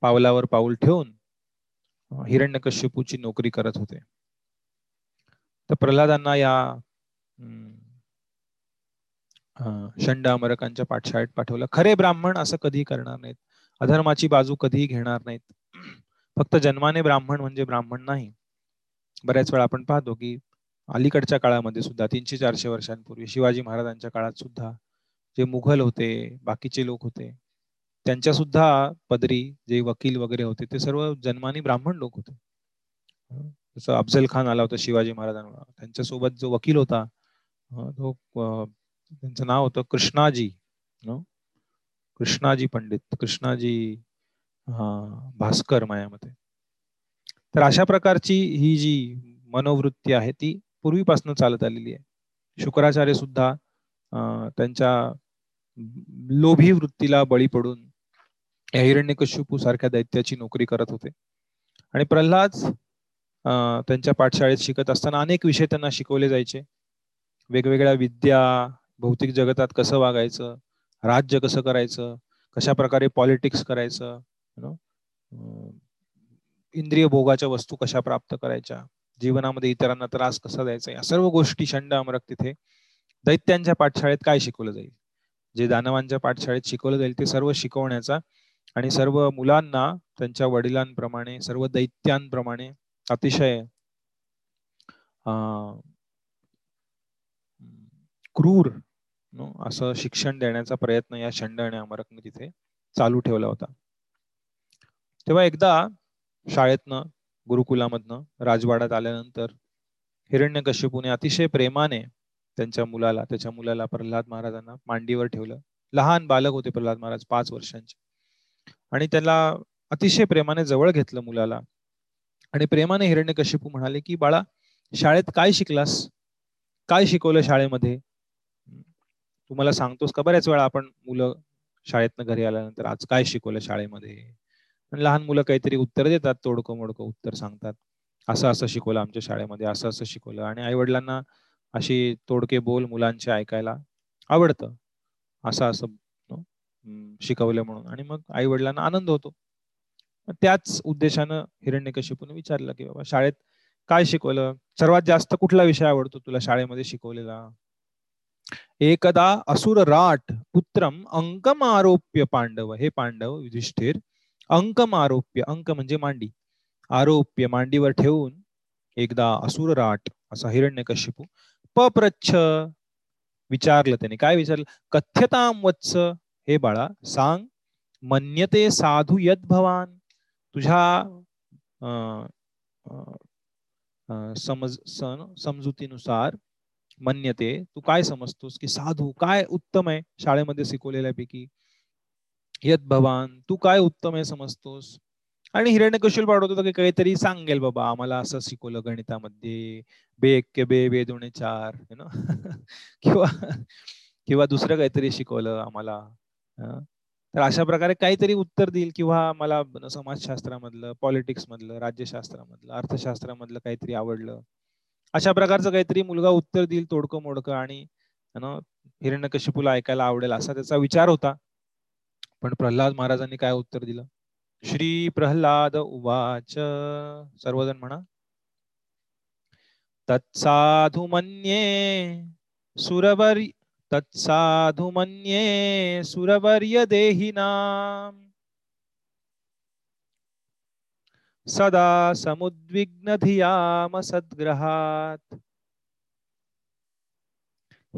पावलावर पाऊल ठेवून हिरण्यकश्यपूची नोकरी करत होते. तर प्रल्हादांना या शंड अमरकांच्या पाठशाळेत पाठवलं. खरे ब्राह्मण असं कधी करणार नाहीत. अधर्माची बाजू कधीही घेणार नाहीत. फक्त जन्माने ब्राह्मण म्हणजे ब्राह्मण नाही. बऱ्याच वेळा आपण पाहतो की अलीकडच्या काळामध्ये सुद्धा तीनशे चारशे वर्षांपूर्वी शिवाजी महाराजांच्या काळात सुद्धा जे मुघल होते बाकीचे लोक होते त्यांच्या सुद्धा पदरी जे वकील वगैरे होते ते सर्व जन्मानी ब्राह्मण लोक होते. जसं अफजल खान आला होता शिवाजी महाराजांना त्यांच्यासोबत जो वकील होता तो त्यांचं नाव होतं कृष्णाजी कृष्णाजी पंडित कृष्णाजी हा भास्कर मायामध्ये तर अशा प्रकारची ही जी मनोवृत्ती आहे ती पूर्वीपासून चालत आलेली आहे. शुक्राचार्य सुद्धा त्यांच्या लोभी वृत्तीला बळी पडून हिरण्यकश्यपू सारख्या दैत्याची नोकरी करत होते. आणि प्रल्हाद त्यांच्या पाठशाळेत शिकत असताना अनेक विषय त्यांना शिकवले जायचे. वेगवेगळ्या विद्या भौतिक जगतात कसं वागायचं राज्य कसं करायचं कशा प्रकारे पॉलिटिक्स करायचं इंद्रिय भोगाच्या वस्तू कशा प्राप्त करायच्या जीवनामध्ये इतरांना त्रास कसा द्यायचा या सर्व गोष्टी शंड अमरक तिथे दैत्यांच्या पाठशाळेत काय शिकवलं जाईल? जे दानवांच्या पाठशाळेत शिकवलं जाईल ते सर्व शिकवण्याचा आणि सर्व मुलांना त्यांच्या वडिलांप्रमाणे सर्व दैत्यांप्रमाणे अतिशय क्रूर असं शिक्षण देण्याचा प्रयत्न या शंड आणि अमरकने तिथे चालू ठेवला होता. तेव्हा एकदा शाळेतनं गुरुकुलामधनं राजवाड्यात आल्यानंतर हिरण्यकश्यपूने अतिशय प्रेमाने त्यांच्या मुलाला त्याच्या मुलाला प्रल्हाद महाराजांना मांडीवर ठेवलं. लहान बालक होते प्रल्हाद महाराज पाच वर्षांचे. आणि त्याला अतिशय प्रेमाने जवळ घेतलं मुलाला. आणि प्रेमाने हिरण्यकश्यपू म्हणाले की बाळा शाळेत काय शिकलास? काय शिकवलं शाळेमध्ये? तुम्हाला सांगतोस का बऱ्याच वेळा आपण मुलं शाळेतनं घरी आल्यानंतर आज काय शिकवलं शाळेमध्ये? लहान मुलं काहीतरी उत्तर देतात तोडकं मोडकं उत्तर सांगतात. असं असं शिकवलं आमच्या शाळेमध्ये असं असं शिकवलं. आणि आई वडिलांना अशी तोडके बोल मुलांचे ऐकायला आवडतं. असं असं शिकवलं म्हणून. आणि मग आई वडिलांना आनंद होतो. त्याच उद्देशानं हिरण्यकशिपून विचारलं की बाबा शाळेत काय शिकवलं? सर्वात जास्त कुठला विषय आवडतो तुला शाळेमध्ये शिकवलेला? एकदा असुर राट पुत्रम अंकम आरोप्य पांडव. हे पांडव युधिष्ठिर. अंकम आरोप्य अंक म्हणजे मांडी. आरोप्य मांडीवर ठेवून एकदा असुर राट असा हिरण्यकशिपू पप्रच्छ विचारलं त्याने. काय विचारलं? कथ्यताम वत्स हे बाळा सांग मन्यते साधू यद भवान. तुझ्या समज समजुतीनुसार मन्यते तू काय समजतोस की साधू काय उत्तम आहे शाळेमध्ये शिकवलेल्यापैकी? यद भवान तू काय उत्तम आहे समजतोस? आणि हिरण्य कौशल होतं की काहीतरी सांगेल बाबा आम्हाला असं शिकवलं गणितामध्ये बे के बे बे दोन चार ना? किंवा किंवा दुसरं काहीतरी शिकवलं आम्हाला. तर अशा प्रकारे काहीतरी उत्तर देईल किंवा मला समाजशास्त्रामधलं पॉलिटिक्स मधलं राज्यशास्त्रामधलं अर्थशास्त्रामधलं काहीतरी आवडलं. अशा प्रकारचं काहीतरी मुलगा उत्तर देईल तोडकं मोडकं आणि हिरण्यकशिपूला ऐकायला आवडेल असा त्याचा विचार होता. पण प्रल्हाद महाराजांनी काय उत्तर दिलं? श्री प्रल्हाद उवाच. सर्वजण म्हणा. तत्साधु मन्ये सुरवरी तत्साधु मन्ये सुरवर्य देहिनाम् सदा समुद्विग्न धियाम सद्ग्रहात्।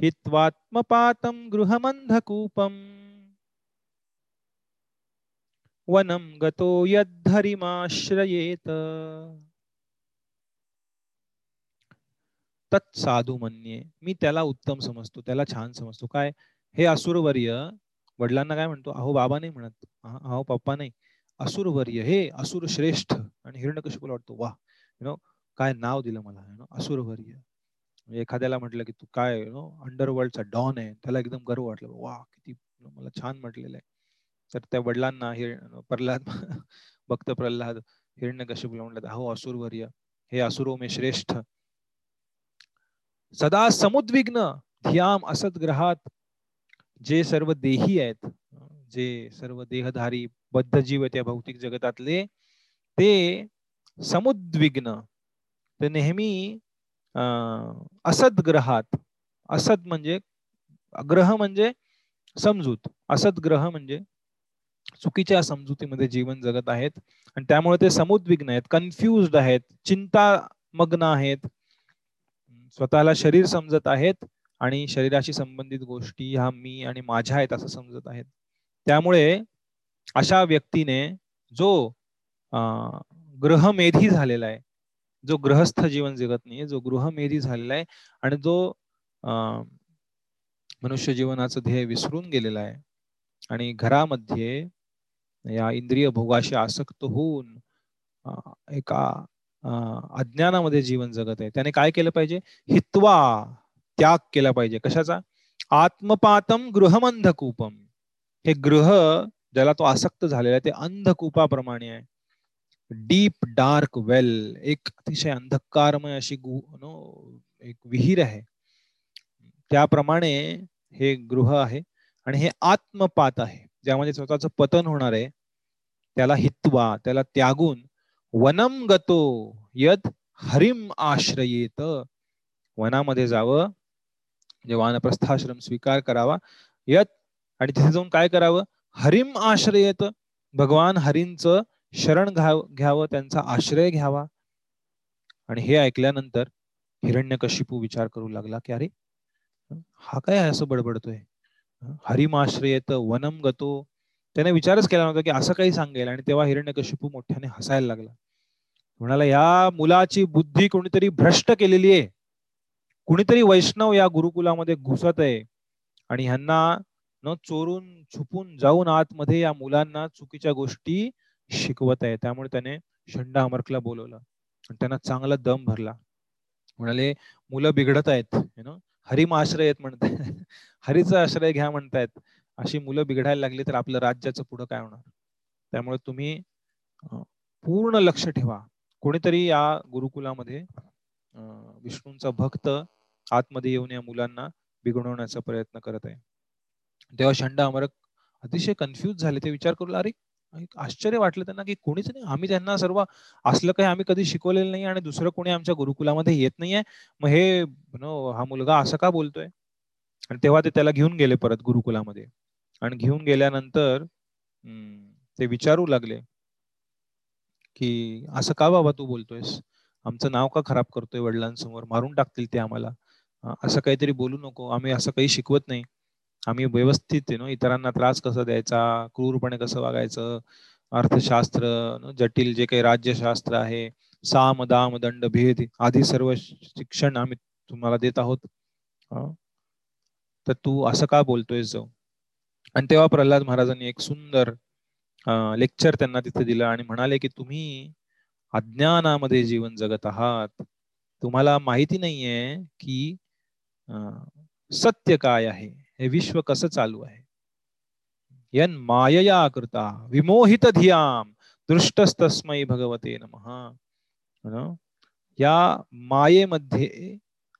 हित्वात्मपातं गृहमन्धकूपम्। वनं गतो यद्धरिमाश्रयेत। तत् साधू म्हणणे मी त्याला उत्तम समजतो त्याला छान समजतो. काय? हे असुरवर्य वडिलांना काय म्हणतो? अहो बाबा नाही म्हणत. अहो पप्पा नाही. असुरवर्य हे असुर श्रेष्ठ आणि हिरण्यकशिपूला वाटतो. वा यु नो काय नाव दिलं मला यु नो असुरवर्य. म्हणजे एखाद्याला म्हटलं की तू काय यु नो अंडरवर्ल्डचा डॉन आहे. त्याला एकदम गर्व वाटलं. वा किती मला छान म्हटलेलं आहे. तर त्या वडिलांना हिर प्रल्हाद भक्त प्रल्हाद हिरण्यकशिपूला म्हटलं अहो असुरवर्य हे असुरो मे श्रेष्ठ. सदा समुद्विग्न ध्याम असत ग्रहात. जे सर्व देही आहेत जे सर्व देहधारी बद्ध जीव आहेत या भौतिक जगतातले ते समुद्विग्न. ते नेहमी असत ग्रहात. असत म्हणजे ग्रह म्हणजे समजूत. असत ग्रह म्हणजे चुकीच्या समजुतीमध्ये जीवन जगत आहेत. आणि त्यामुळे ते समुद्विग्न आहेत कन्फ्युज आहेत चिंतामग्न आहेत. स्वतःला शरीर समजत आहेत आणि शरीराशी संबंधित गोष्टी ह्या मी आणि माझ्या आहेत असं समजत आहेत. त्यामुळे अशा व्यक्तीने जो ग्रहमेधी झालेला आहे जो ग्रहस्थ जीवन जगत नाही जो गृहमेधी झालेला आहे आणि जो मनुष्य जीवनाचं ध्येय विसरून गेलेला आहे आणि घरामध्ये या इंद्रिय भोगाशी आसक्त होऊन एका अज्ञानामध्ये जीवन जगत आहे. त्याने काय केलं पाहिजे? हित्वा त्याग केला पाहिजे. कशाचा? आत्मपातम गृहमंधकूपम. हे ग्रह ज्याला तो आसक्त झालेला आहे ते अंधकूपाप्रमाणे आहे. डीप डार्क वेल एक अतिशय अंधकारमय अशी एक विहीर आहे. त्याप्रमाणे हे गृह आहे आणि हे आत्मपात आहे. ज्यामध्ये स्वतःचं पतन होणार आहे त्याला हित्वा त्याला त्यागून वनम गतो यद हरिम आश्रयेत. वनामध्ये जावं म्हणजे वानप्रस्थाश्रम स्वीकार करावा यत आणि तिथे जाऊन काय करावं? हरिम आश्रयेत. भगवान हरींचं शरण घ्याव घ्यावं त्यांचा आश्रय घ्यावा. आणि हे ऐकल्यानंतर हिरण्यकशिपू विचार करू लागला की अरे हा काय असं बडबडतोय? हरिम आश्रयेत वनम गतो त्याने विचारच केला नव्हता की असं काही सांगेल. आणि तेव्हा हिरण्यकशिपू मोठ्याने हसायला लागला. म्हणाला या मुलाची बुद्धी कोणीतरी भ्रष्ट केलेली आहे. कुणीतरी वैष्णव या गुरुकुलामध्ये घुसत आहे. आणि ह्यांना न चोरून छुपून जाऊन आतमध्ये या मुलांना चुकीच्या गोष्टी शिकवत आहे. त्यामुळे त्याने शंडा अमरकला बोलवलं. आणि त्यांना चांगला दम भरला. म्हणाले मुलं बिघडत आहेत. नो हरिम आश्रय आहेत म्हणताय हरीचा आश्रय घ्या म्हणतायत. अशी मुलं बिघडायला लागली तर आपलं राज्याचं पुढं काय होणार? त्यामुळे तुम्ही पूर्ण लक्ष ठेवा. कोणीतरी या गुरुकुलामध्ये विष्णूंचा भक्त आतमध्ये येऊन या मुलांना बिघडवण्याचा प्रयत्न करत आहे. तेव्हा शंड अमरक अतिशय कन्फ्युज झाले. ते विचार करू अरे आश्चर्य वाटलं त्यांना की कोणीच नाही. आम्ही त्यांना सर्व असलं काही आम्ही कधी शिकवलेलं नाही आणि दुसरं कोणी आमच्या गुरुकुलामध्ये येत नाहीये. मग हे हा मुलगा असं का बोलतोय? आणि तेव्हा ते त्याला घेऊन गेले परत गुरुकुलामध्ये. आणि घेऊन गेल्यानंतर ते विचारू लागले की असं का बाबा तू बोलतोयस? आमचं नाव का खराब करतोय वडिलांसमोर? मारून टाकतील ते आम्हाला. असं काहीतरी बोलू नको. आम्ही असं काही शिकवत नाही. आम्ही व्यवस्थित नो? इतरांना त्रास कसा द्यायचा? क्रूरपणे कसं वागायचं? अर्थशास्त्र जटिल जे काही राज्यशास्त्र आहे साम दाम दंड भेद आधी सर्व शिक्षण आम्ही तुम्हाला देत आहोत. तर तू असं का बोलतोय जाऊ? आणि तेव्हा प्रल्हाद महाराजांनी एक सुंदर लेक्चर त्यांना तिथे दिलं आणि म्हणाले की तुम्ही अज्ञानामध्ये जीवन जगत आहात. तुम्हाला माहिती नाहीये की सत्य काय आहे? हे विश्व कसं चालू आहे? यन मायया करता विमोहित धियाम दृष्टस्तस्मै भगवते नमहा या मायेमध्ये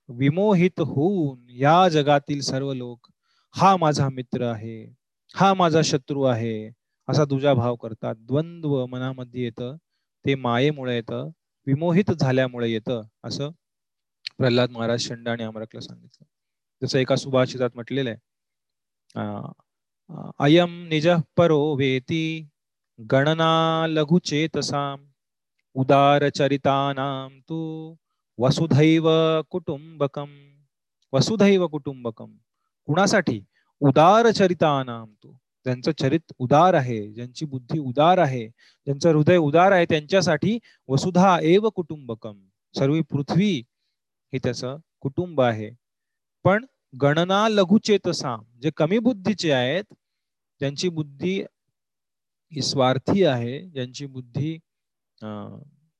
विमोहित होऊन या जगातील सर्व लोक हा माझा मित्र आहे. हा माझा शत्रू आहे. असा तुझा भाव करतात. द्वंद्व मनामध्ये येतं. ते मायेमुळे येतं. विमोहित झाल्यामुळे येतं. असं प्रल्हाद महाराज शंड आणि अमरकला सांगितलं. जसं एका सुभाषितात म्हटलेलं आहे. अयम निज परो वेती गणना लघुचेतसाम उदार चरितानाम तू वसुधैव कुटुंबकम वसुधैव कुटुंबकम. कुणासाठी? उदार चरितानाम तो. ज्यांचं चरित उदार आहे ज्यांची बुद्धी उदार आहे ज्यांचं हृदय उदार आहे त्यांच्यासाठी वसुधा एव कुटुंबकम. सर्व पृथ्वी हे त्याचं कुटुंब आहे. पण गणना लघुचेतसा जे कमी बुद्धीचे आहेत ज्यांची बुद्धी ही स्वार्थी आहे ज्यांची बुद्धी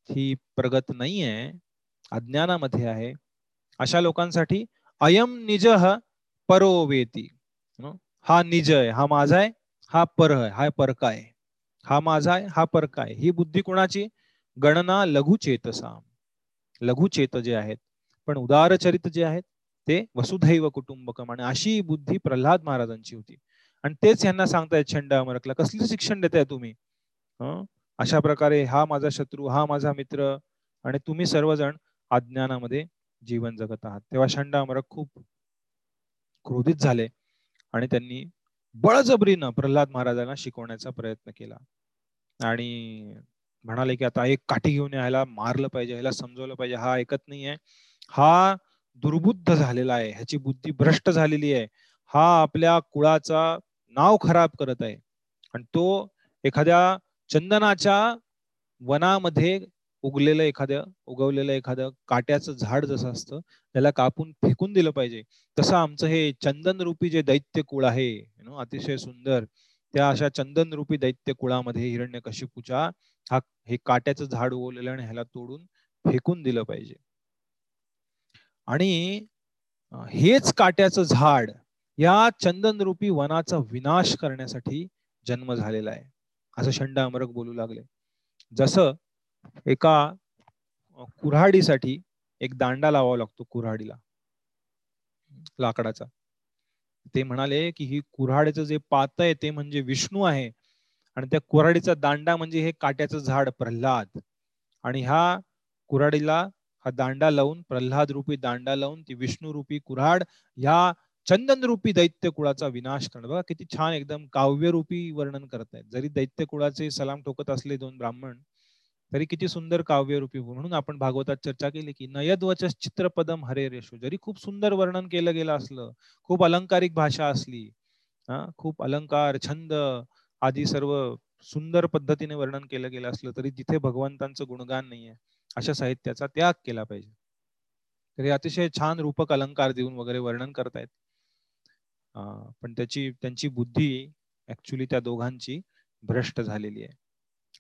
ही प्रगत नाही आहे अज्ञानामध्ये आहे अशा लोकांसाठी अयम निज परोवेती हा निज आहे हा माझा आहे हा पर आहे हा परका आहे हा माझा आहे हा परका आहे ही बुद्धी कोणाची? गणना लघुचेतसा लघुचेत जे आहेत पण उदारचरित जे आहेत ते वसुधैव कुटुंबकम. आणि अशी बुद्धी प्रल्हाद महाराजांची होती. आणि तेच यांना सांगतायत छंड अमरकला कसलं शिक्षण देताय तुम्ही? अशा प्रकारे हा माझा शत्रू हा माझा मित्र आणि तुम्ही सर्वजण अज्ञानामध्ये जीवन जगत आहात. तेव्हा छंड अमरक खूप क्रोधित झाले. आणि त्यांनी बळजबरीनं प्रल्हाद महाराजांना शिकवण्याचा प्रयत्न केला. आणि म्हणाले की आता एक काठी घेऊन यायला मारलं पाहिजे ह्याला समजवलं पाहिजे. हा ऐकत नाहीये. हा दुर्बुद्ध झालेला आहे. ह्याची बुद्धी भ्रष्ट झालेली आहे. हा आपल्या कुळाचा नाव खराब करत आहे. आणि तो एखाद्या चंदनाच्या वनामध्ये उगलेलं एखाद्या उगवलेलं एखादं काट्याचं झाड जसं असतं त्याला कापून फेकून दिलं पाहिजे. तसं आमचं हे चंदन रूपी जे दैत्य कुळ आहे अतिशय सुंदर त्या अशा चंदन रूपी दैत्य कुळामध्ये हिरण्य कशिपूच्या हा हे काट्याचं झाड उगवलेलं आणि ह्याला तोडून फेकून दिलं पाहिजे. आणि हेच काट्याचं झाड या चंदन रूपी वनाचा विनाश करण्यासाठी जन्म झालेला आहे. असं शंड अमरक बोलू लागले. जसं एका कुऱ्हाडीसाठी एक दांडा लावावा लागतो कुऱ्हाडीला. लाकडाचा. ते म्हणाले की ही कुऱ्हाडीचं जे पात आहे ते म्हणजे विष्णू आहे. आणि त्या कुऱ्हाडीचा दांडा म्हणजे हे काट्याचं झाड प्रल्हाद. आणि ह्या कुऱ्हाडीला हा दांडा लावून प्रल्हाद रूपी दांडा लावून ती विष्णू रूपी कुऱ्हाड ह्या चंदन रूपी दैत्य कुळाचा विनाश करणं बघा किती छान एकदम काव्यरूपी वर्णन करतायत. जरी दैत्य कुळाचे सलाम ठोकत असले दोन ब्राह्मण तरी किती सुंदर काव्यरूपी म्हणून आपण भागवतात चर्चा केली की नयद्वच चित्रपदम हरे रेशो. जरी खूप सुंदर वर्णन केलं गेलं असलं खूप अलंकारिक भाषा असली हा खूप अलंकार छंद आदी सर्व सुंदर पद्धतीने वर्णन केलं गेलं असलं तरी जिथे भगवंतांचं गुणगान नाहीये अशा साहित्याचा त्याग केला पाहिजे. तरी अतिशय छान रूपक अलंकार देऊन वगैरे वर्णन करतायत. पण त्याची त्यांची बुद्धी ऍक्च्युली त्या दोघांची भ्रष्ट झालेली आहे.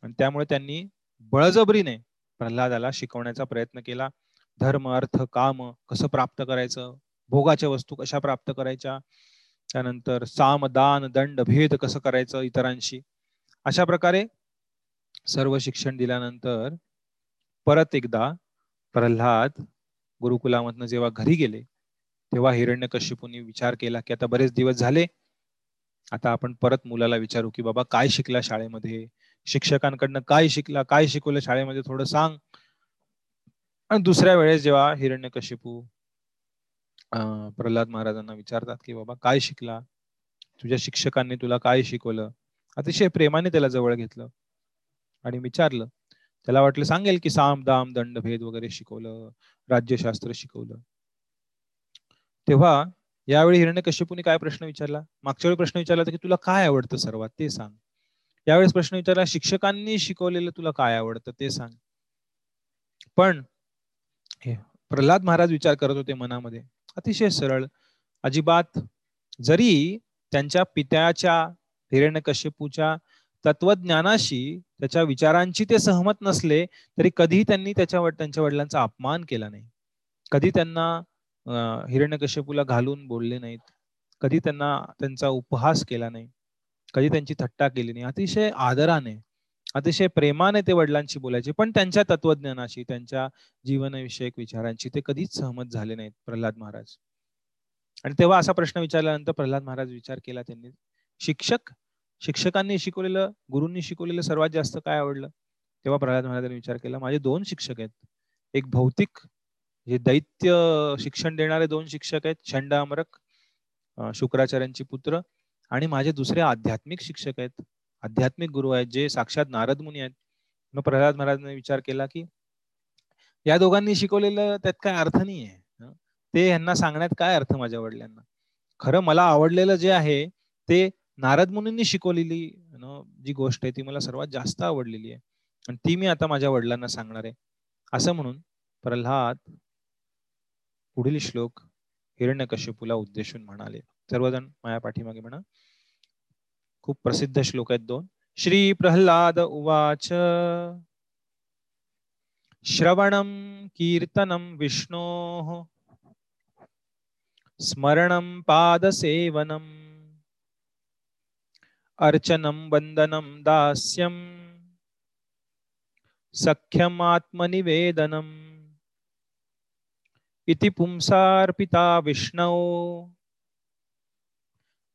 आणि त्यामुळे त्यांनी बळजबरीने प्रल्हादाला शिकवण्याचा प्रयत्न केला. धर्म अर्थ काम कसं प्राप्त करायचं? भोगाच्या वस्तू कशा प्राप्त करायच्या? त्यानंतर साम दान दंड भेद कसं करायचं इतरांशी? अशा प्रकारे सर्व शिक्षण दिल्यानंतर परत एकदा प्रल्हाद गुरुकुलामधनं जेव्हा घरी गेले तेव्हा हिरण्य कश्यपूंनी विचार केला की आता बरेच दिवस झाले. आता आपण परत मुलाला विचारू की बाबा काय शिकला शाळेमध्ये? शिक्षकांकडनं काय शिकला काय शिकवलं शाळेमध्ये थोडं सांग. आणि दुसऱ्या वेळेस जेव्हा हिरण्य कशिपू प्रल्हाद महाराजांना विचारतात की बाबा काय शिकला? तुझ्या शिक्षकांनी तुला काय शिकवलं? अतिशय प्रेमाने त्याला जवळ घेतलं आणि विचारलं. त्याला वाटलं सांगेल की साम दाम दंड भेद वगैरे शिकवलं राज्यशास्त्र शिकवलं. तेव्हा यावेळी हिरण्य कश्यपूने काय प्रश्न विचारला? मागच्या वेळी प्रश्न विचारला की तुला काय आवडतं सर्वात? ते सांग. यावेळेस प्रश्न विचारला शिक्षकांनी शिकवलेलं तुला काय आवडतं ते सांग. पण प्रल्हाद महाराज विचार करत होते मनामध्ये. अतिशय सरळ अजिबात जरी त्यांच्या पित्याच्या हिरण्यकश्यपूच्या तत्वज्ञानाशी त्याच्या विचारांची ते सहमत नसले तरी कधी त्यांनी त्याच्या त्यांच्या वडिलांचा अपमान केला नाही. कधी त्यांना हिरण्यकश्यपूला घालून बोलले नाहीत. कधी त्यांना त्यांचा उपहास केला नाही. कधी त्यांची थट्टा केली नाही. अतिशय आदराने अतिशय प्रेमाने ते वडिलांशी बोलायचे पण त्यांच्या तत्वज्ञानाशी त्यांच्या जीवनविषयक विचारांची ते कधीच सहमत झाले नाहीत प्रल्हाद महाराज. आणि तेव्हा असा प्रश्न विचारल्यानंतर प्रल्हाद महाराज विचार केला त्यांनी. शिक्षक शिक्षकांनी शिकवलेलं गुरूंनी शिकवलेलं सर्वात जास्त काय आवडलं? तेव्हा प्रल्हाद महाराजांनी विचार केला माझे दोन शिक्षक आहेत. एक भौतिक हे दैत्य शिक्षण देणारे दोन शिक्षक आहेत छंड अमरक शुक्राचार्यांची पुत्र आणि माझे दुसरे आध्यात्मिक शिक्षक आहेत आध्यात्मिक गुरु आहेत जे साक्षात नारद मुनी आहेत. मग प्रल्हाद महाराजांनी विचार केला की या दोघांनी शिकवलेलं त्यात काय अर्थ नाही आहे ते यांना सांगण्यात काय अर्थ माझ्या वडिलांना? खरं मला आवडलेलं जे आहे ते नारद मुनींनी शिकवलेली जी गोष्ट आहे ती मला सर्वात जास्त आवडलेली आहे. आणि ती मी आता माझ्या वडिलांना सांगणार आहे. असं म्हणून प्रल्हाद पुढील श्लोक हिरण्यकश्यपूला उद्देशून म्हणाले. सर्वजण माया पाठीमागे म्हणा. खूप प्रसिद्ध श्लोक आहेत दोन. श्री प्रल्हाद उवाच. श्रवणं कीर्तनं विष्णोः. स्मरणं पादसेवनम् अर्चनं वन्दनं दास्यम् सख्यमात्मनिवेदनम् इति पुंसार्पिता विष्णौ।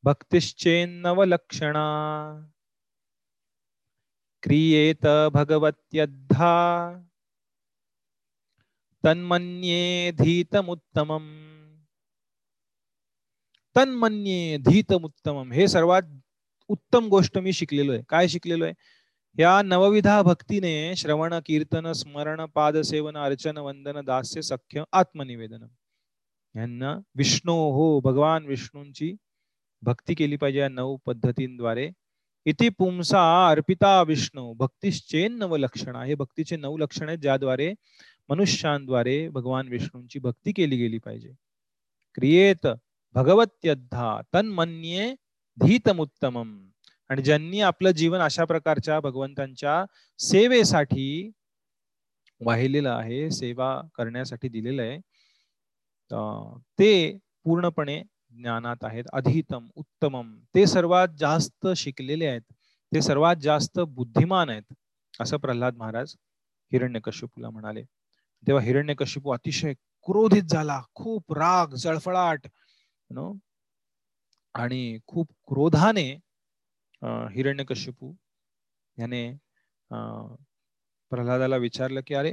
भक्तिश्चेन्नवलक्षणा। क्रियेत भगवत्यद्धा। तन्मन्ये धीतमुत्तमम्। तन्मन्ये धीतमुत्तमम. हे सर्वात उत्तम गोष्ट मी शिकलेलो आहे. काय शिकलेलो आहे? या नवविधा भक्तीने श्रवण कीर्तन स्मरण पादसेवन अर्चन वंदन दास्य सख्य आत्मनिवेदन. यांना विष्णू हो भगवान विष्णूंची भक्ती केली पाहिजे या नऊ पद्धतींद्वारे. इति पुंसा अर्पिता विष्णू भक्तीश्चेन नव लक्षण. हे भक्तीचे नऊ लक्षण आहेत ज्याद्वारे मनुष्यांद्वारे भगवान विष्णूंची भक्ती केली गेली पाहिजे. क्रियेत भगवत्यद्धा तन्मन्ये धीतमुत्तमम आणि ज्यांनी आपलं जीवन अशा प्रकारच्या भगवंतांच्या सेवेसाठी वाहिलेलं आहे सेवा करण्यासाठी दिलेलं आहे ते पूर्णपणे ज्ञानात आहेत अधितम उत्तमम ते सर्वात जास्त शिकलेले आहेत ते सर्वात जास्त बुद्धिमान आहेत असं प्रल्हाद महाराज हिरण्यकश्यपूला म्हणाले. तेव्हा हिरण्यकश्यपू अतिशय क्रोधित झाला खूप राग जळफळाट नो आणि खूप क्रोधाने हिरण्यकश्यपू याने प्रल्हादाला विचारलं की अरे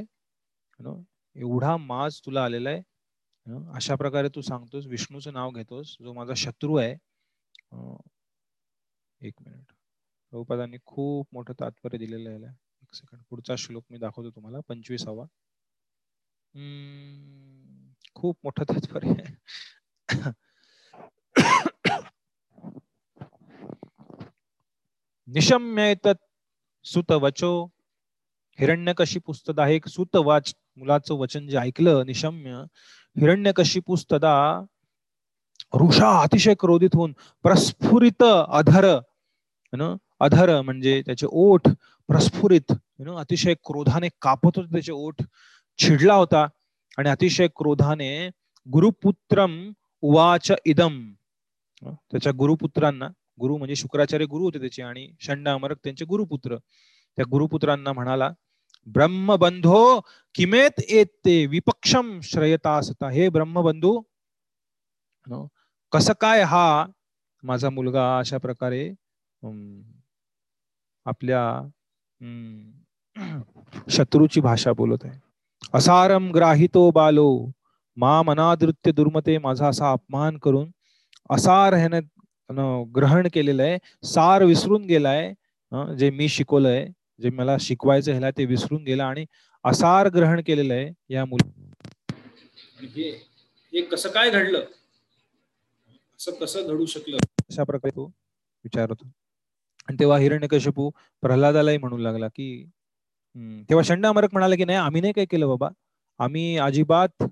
एवढा माज तुला आलेला आहे अशा प्रकारे तू सांगतोस विष्णूचं नाव घेतोस जो माझा शत्रू आहे. एक मिनिट. प्रभुपादांनी खूप मोठं तात्पर्य दिलेलं आहे. एक सेकंड पुढचा श्लोक मी दाखवतो तुम्हाला पंचवीसावा. खूप मोठं तात्पर्य आहे. निशम्य हिरण्य कशी पुस्तक आहे सुतवाच मुलाचं वचन जे ऐकलं निशम्य हिरण्यकशिपुस्तदा ऋषा अतिशय क्रोधित होऊन प्रस्फुरित अधर अधर म्हणजे त्याचे ओठ प्रस्फुरित अतिशय क्रोधाने कापत होते त्याचे ओठ छिडला होता आणि अतिशय क्रोधाने गुरुपुत्रम उवाच इदम त्याच्या गुरुपुत्रांना गुरु म्हणजे शुक्राचार्य गुरु होते त्याचे आणि षंड अमरक त्यांचे गुरुपुत्र. त्या गुरुपुत्रांना म्हणाला ब्रह्मबंधो किमेत येते विपक्षम श्रयतासता हे ब्रह्मबंधू कसं काय हा माझा मुलगा अशा प्रकारे आपल्या शत्रूची भाषा बोलत आहे. असारम ग्राहितो बालो मा मनादृत्य दुर्मते माझा असा अपमान करून असार ह्याने ग्रहण केलेलं आहे सार विसरून गेलाय जे मी शिकवलंय जे मला शिकवायचं ह्याला ते विसरून गेला आणि असार ग्रहण केलेलं आहे या मुली हे कसं काय घडलं? असं कसं घडू शकलं? अशा प्रकारे तो विचारत. होता आणि तेव्हा हिरण्यकश्यपू प्रल्हादालाही म्हणू लागला की तेव्हा शंडामरक म्हणाला की नाही आम्ही नाही काय केलं बाबा. आम्ही अजिबात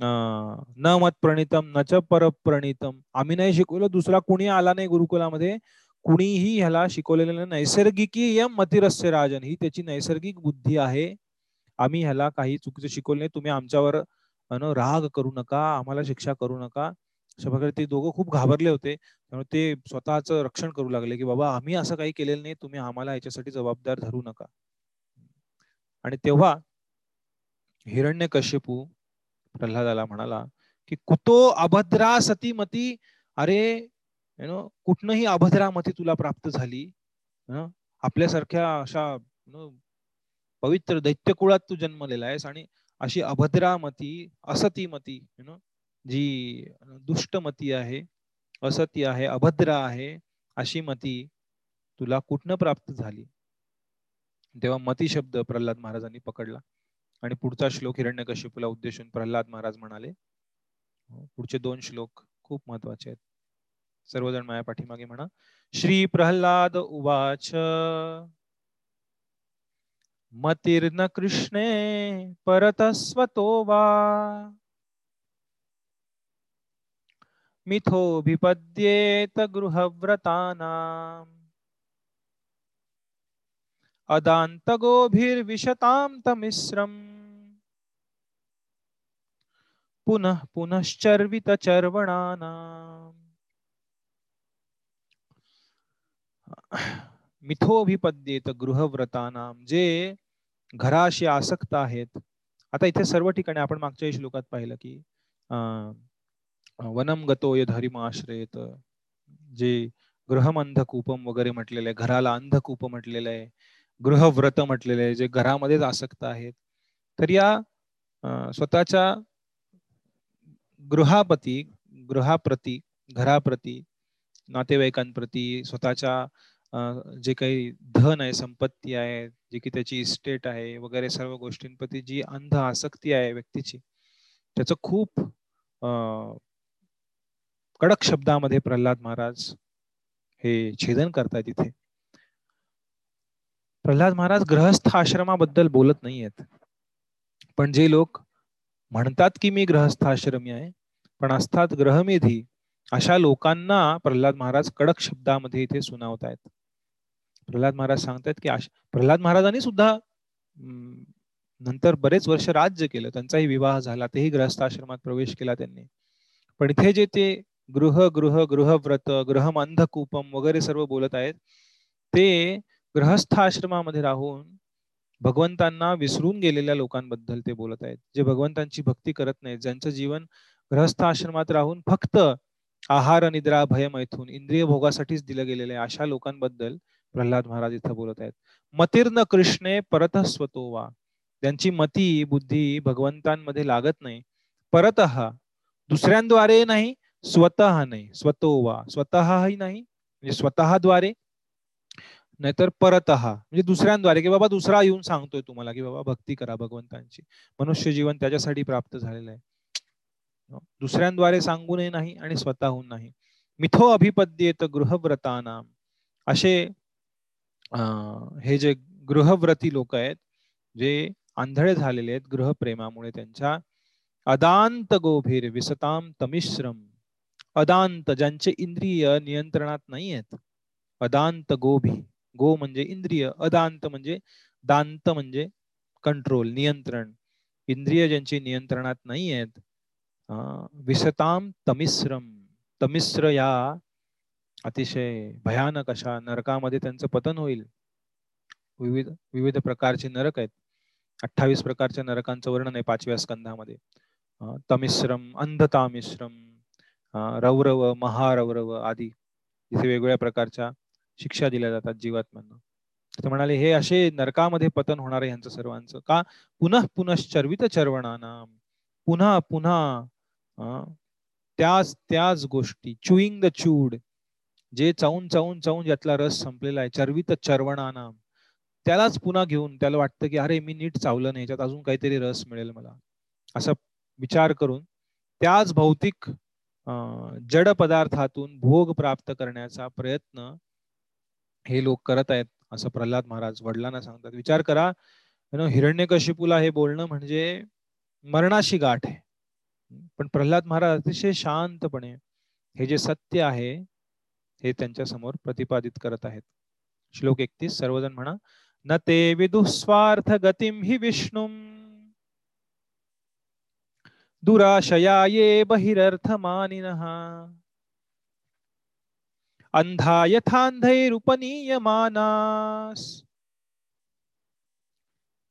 न मत प्रणितम न च पर प्रणितम आम्ही नाही शिकवलं दुसरा कुणी आला नाही गुरुकुलामध्ये. कुणीही ह्याला शिकवलेलं नैसर्गिकीय मतिरस्य राजन ही त्याची नैसर्गिक बुद्धी आहे. आम्ही ह्याला काही चुकीचं शिकवलं नाही. तुम्ही आमच्यावर राग करू नका आम्हाला शिक्षा करू नका. अशा प्रकारे ते दोघं खूप घाबरले होते. त्यामुळे ते स्वतःच रक्षण करू लागले की बाबा आम्ही असं काही केलेलं नाही. तुम्ही आम्हाला याच्यासाठी जबाबदार धरू नका. आणि तेव्हा हिरण्य कश्यपू प्रल्हादाला म्हणाला की कुतो अभद्रा सती मती अरे यु नो कुठनही अभद्रामती तुला प्राप्त झाली आपल्यासारख्या अशा पवित्र दैत्य कुळात तू जन्मलेला आहेस आणि अशी अभद्रामती असतीमती यु नो जी दुष्टमती आहे असती आहे अभद्र आहे अशी मती तुला कुठनं प्राप्त झाली? तेव्हा मती शब्द प्रल्हाद महाराजांनी पकडला आणि पुढचा श्लोक हिरण्यकशिपूला उद्देशून प्रल्हाद महाराज म्हणाले हो, पुढचे दोन श्लोक खूप महत्त्वाचे आहेत. सर्वजण माझ्या पाठीमागे म्हणा. श्री प्रल्हाद उवाच, मतिर्न कृष्णे परतस्वतो वा. मिथोभिपद्येत गृहव्रतानाम् अदान्तगोभिर्विशतां तमिश्रम्। पुनः पुनश्चर्वितचर्वणानाम्। मिथोभिपद्येत गृहव्रतानाम जे घराशी आसक्त आहेत. आता इथे सर्व ठिकाणी आपण मागच्या श्लोकात पाहिलं की वनम गतो धरिमाश्रयत जे गृहम अंधकूपम वगैरे म्हटलेलं आहे घराला अंधकूप म्हटलेलं आहे गृहव्रत म्हटलेलं आहे जे घरामध्येच आसक्त आहेत. तर या स्वतःच्या गृहापती गृहाप्रती घराप्रती नातेवाईकांप्रती स्वतःच्या जे काही धन आहे संपत्ती आहे जे की त्याची इस्टेट आहे वगैरे सर्व गोष्टींप्रती जी अंध आसक्ती आहे व्यक्तीची त्याच खूप कडक शब्दामध्ये प्रल्हाद महाराज हे छेदन करतायत इथे. प्रल्हाद महाराज ग्रहस्थ आश्रमाबद्दल बोलत नाहीयेत. पण जे लोक म्हणतात की मी ग्रहस्थ आश्रमी आहे पण असतात ग्रहमेधी अशा लोकांना प्रल्हाद महाराज कडक शब्दामध्ये इथे सुनावत आहेत प्रल्हाद महाराज सांगतायत की प्रल्हाद महाराजांनी सुद्धा नंतर बरेच वर्ष राज्य केलं. त्यांचाही विवाह झाला तेही ग्रहस्थाश्रमात प्रवेश केला त्यांनी. पण इथे जे ते गृह गृह गृहव्रत ग्रहम अंधकूपम वगैरे सर्व बोलत आहेत ते ग्रहस्थ आश्रमामध्ये राहून भगवंतांना विसरून गेलेल्या लोकांबद्दल ते बोलत आहेत. जे भगवंतांची भक्ती करत नाहीत ज्यांचं जीवन ग्रहस्थ आश्रमात राहून फक्त आहार निद्रा भय मैथून इंद्रिय भोगासाठीच दिलं गेलेलं आहे अशा लोकांबद्दल प्रल्हाद महाराज इथं बोलत आहेत. मतीर्ण कृष्णे परत स्वतोवा त्यांची मती बुद्धी भगवंतांमध्ये लागत नाही. परत दुसऱ्यांद्वारे नाही स्वतः नाही. स्वतोवा स्वतःही नाही म्हणजे स्वतःद्वारे. नाहीतर परत म्हणजे दुसऱ्यांद्वारे. की बाबा दुसरा येऊन सांगतोय तुम्हाला की बाबा भक्ती करा भगवंतांची. मनुष्य जीवन त्याच्यासाठी प्राप्त झालेलं आहे. दुसऱ्यांद्वारे सांगूनही नाही आणि स्वतःहून नाही. मिथो अभिपद्येत गृहव्रताना. असे हे जे गृहव्रती लोक आहेत जे आंधळे झालेले आहेत गृहप्रेमामुळे त्यांच्या अदांत गोभीर विसताम तमिश्रम अदांत ज्यांचे इंद्रिय नियंत्रणात नाही आहेत अदांत गोभी गो म्हणजे इंद्रिय अदांत म्हणजे दांत म्हणजे कंट्रोल नियंत्रण इंद्रिय ज्यांची नियंत्रणात नाही आहेत विसताम तमिश्रम तमिश्र या अतिशय भयानक अशा नरकामध्ये त्यांचं पतन होईल. विविध विविध प्रकारचे नरक आहेत. अठ्ठावीस प्रकारच्या नरकांचं वर्णन आहे पाचव्या स्कंधामध्ये. तमिश्रम अंधतामिश्रम रौरव महारौरव आदी. इथे वेगवेगळ्या प्रकारच्या शिक्षा दिल्या जातात जीवात्म्यांना. ते म्हणाले हे असे नरकामध्ये पतन होणार आहे यांचं सर्वांचं का? पुनः पुनश्चर्वित चर्वणाना. पुन्हा पुन्हा त्याच त्याच गोष्टी. चुईंग द चूड. जे चावून चावून चावून ज्यातला रस संपलेला आहे चरवित चरवणाना त्यालाच पुन्हा घेऊन त्याला वाटतं की अरे मी नीट चावलं नाही याच्यात अजून काहीतरी रस मिळेल मला. असा विचार करून त्याच भौतिक जड पदार्थातून भोग प्राप्त करण्याचा प्रयत्न हे लोक करत आहेत असं प्रल्हाद महाराज वडिलांना सांगतात. विचार करा हिरण्यकशिपूला हे बोलणं म्हणजे मरणाशी गाठ आहे. पण प्रल्हाद महाराज अतिशय शांतपणे हे जे सत्य आहे हे त्यांच्यासमोर प्रतिपादित करत आहेत. श्लोक एकतीस सर्वजण म्हणा न ते विदुस्वार्थ गतीम हि विष्णू दुराशया ये बहिरर्थ मानिन अंधा मानास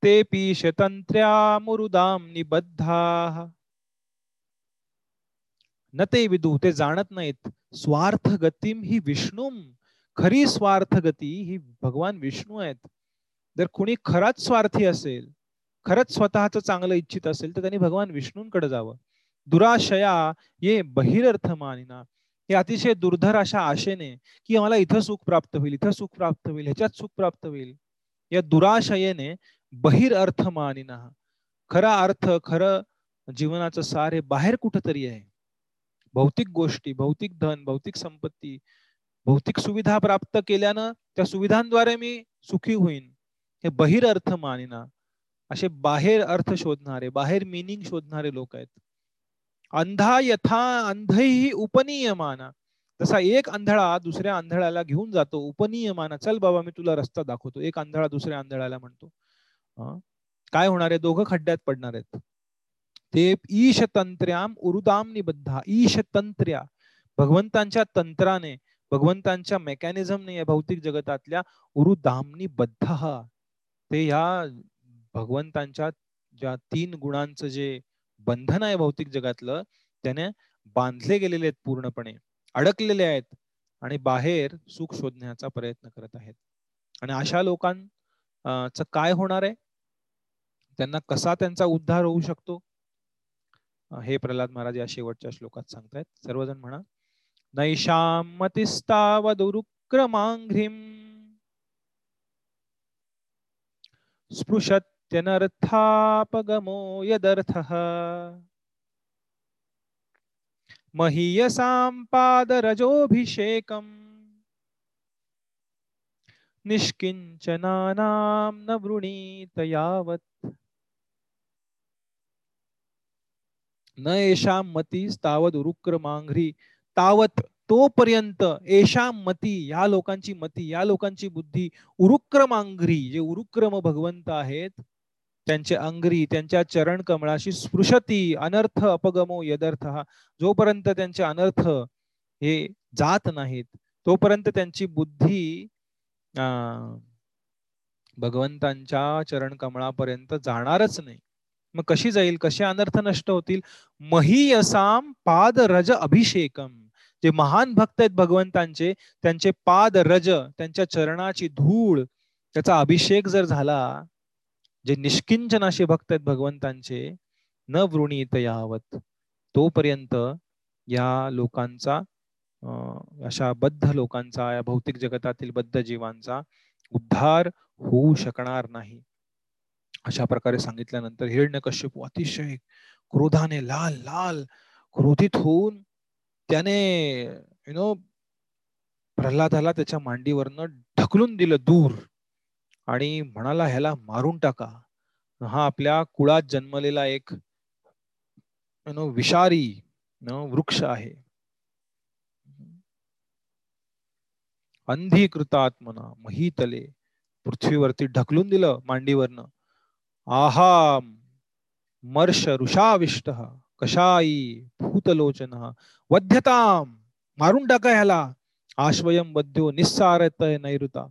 ते पीशतंत्र्या मुरुदाम निबद्धा। न ते विदू ते जाणत नाहीत. स्वार्थ गतीम ही विष्णू. खरी स्वार्थ गती ही भगवान विष्णू आहेत. जर कुणी खराच स्वार्थी असेल खरंच स्वतःच चांगलं इच्छित असेल तर त्यांनी भगवान विष्णूंकडे जावं. दुराशया ये बहिरर्थ मानिना हे अतिशय दुर्धर अशा आशेने की आम्हाला इथं सुख प्राप्त होईल इथं सुख प्राप्त होईल ह्याच्यात सुख प्राप्त होईल. या दुराशयेने बहिरअर्थ मानिना खरा अर्थ खरं जीवनाचं सार हे बाहेर कुठंतरी आहे. भौतिक गोष्टी भौतिक धन भौतिक संपत्ती भौतिक सुविधा प्राप्त केल्यानं त्या सुविधांद्वारे मी सुखी होईन. हे बहिर अर्थ मानिना. असे बाहेर अर्थ शोधणारे बाहेर मिनिंग शोधणारे लोक आहेत. अंधा यथा अंधही उपनियमाना. तसा एक आंधळा दुसऱ्या आंधळाला घेऊन जातो. उपनियमाना. चल बाबा मी तुला रस्ता दाखवतो. एक आंधळा दुसऱ्या अंधळाला म्हणतो. काय होणार आहे? दोघं खड्ड्यात पडणार आहेत. ते ईश तंत्र्याम उरुदाम निबद्धा. ईश तंत्र्या भगवंतांच्या तंत्राने भगवंतांच्या मेकॅनिझमने या भौतिक जगतातल्या उरुदामनी बद्ध ते या भगवंतांच्या ज्या तीन गुणांचं जे बंधन आहे भौतिक जगातलं त्याने बांधले गेलेले आहेत पूर्णपणे अडकलेले आहेत आणि बाहेर सुख शोधण्याचा प्रयत्न करत आहेत. आणि अशा लोकांचं काय होणार आहे? त्यांना कसा त्यांचा उद्धार होऊ शकतो? हे प्रल्हाद महाराज या शेवटच्या श्लोकात सांगतायत. सर्वजण म्हणा नैषामतिस्तावदुरुक्रमांघ्रिम स्पृशत्यनर्थापगमो यदर्थः महीयसां पादरजोऽभिषेकम् निष्किञ्चनानां न वृणीत यावत्। न एषां मती तावद उरुक्रमांघ्री तावत तोपर्यंत एशा मती या लोकांची मती या लोकांची बुद्धी उरुक्रमांघ्री जे उरुक्रम भगवंत आहेत त्यांचे अंगरी त्यांच्या चरण कमळाशी स्पृशती अनर्थ अपगमो यदर्थ. जोपर्यंत त्यांचे अनर्थ हे जात नाहीत तोपर्यंत त्यांची बुद्धी भगवंतांच्या चरण कमळापर्यंत जाणारच नाही. मग कशी जाईल? कसे अनर्थ नष्ट होतील? महीयसाम पाद रज अभिषेकम. जे महान भक्त आहेत भगवंतांचे त्यांचे पाद रज त्यांच्या चरणाची धूळ त्याचा अभिषेक जर झाला जे निष्किंचन असे भक्त आहेत भगवंतांचे न वृणीत यावत तोपर्यंत या लोकांचा अशा बद्ध लोकांचा या भौतिक जगतातील बद्ध जीवांचा उद्धार होऊ शकणार नाही. अशा प्रकारे सांगितल्यानंतर हिरण्यकश्यप अतिशय क्रोधाने लाल लाल क्रोधित होऊन त्याने यु नो प्रल्हादाला त्याच्या मांडीवरनं ढकलून दिलं दूर आणि म्हणाला ह्याला मारून टाका. हा आपल्या कुळात जन्मलेला एक नो विषारी वृक्ष आहे. अंधीकृतात्मना महीतले पृथ्वीवरती ढकलून दिलं मांडीवरनं. आहा मर्ष ऋषाविष्ट कशाई भूतलोचन वध्यताम मारून टाका ह्याला. आश्वयम वध्यो निस्सारत नैऋता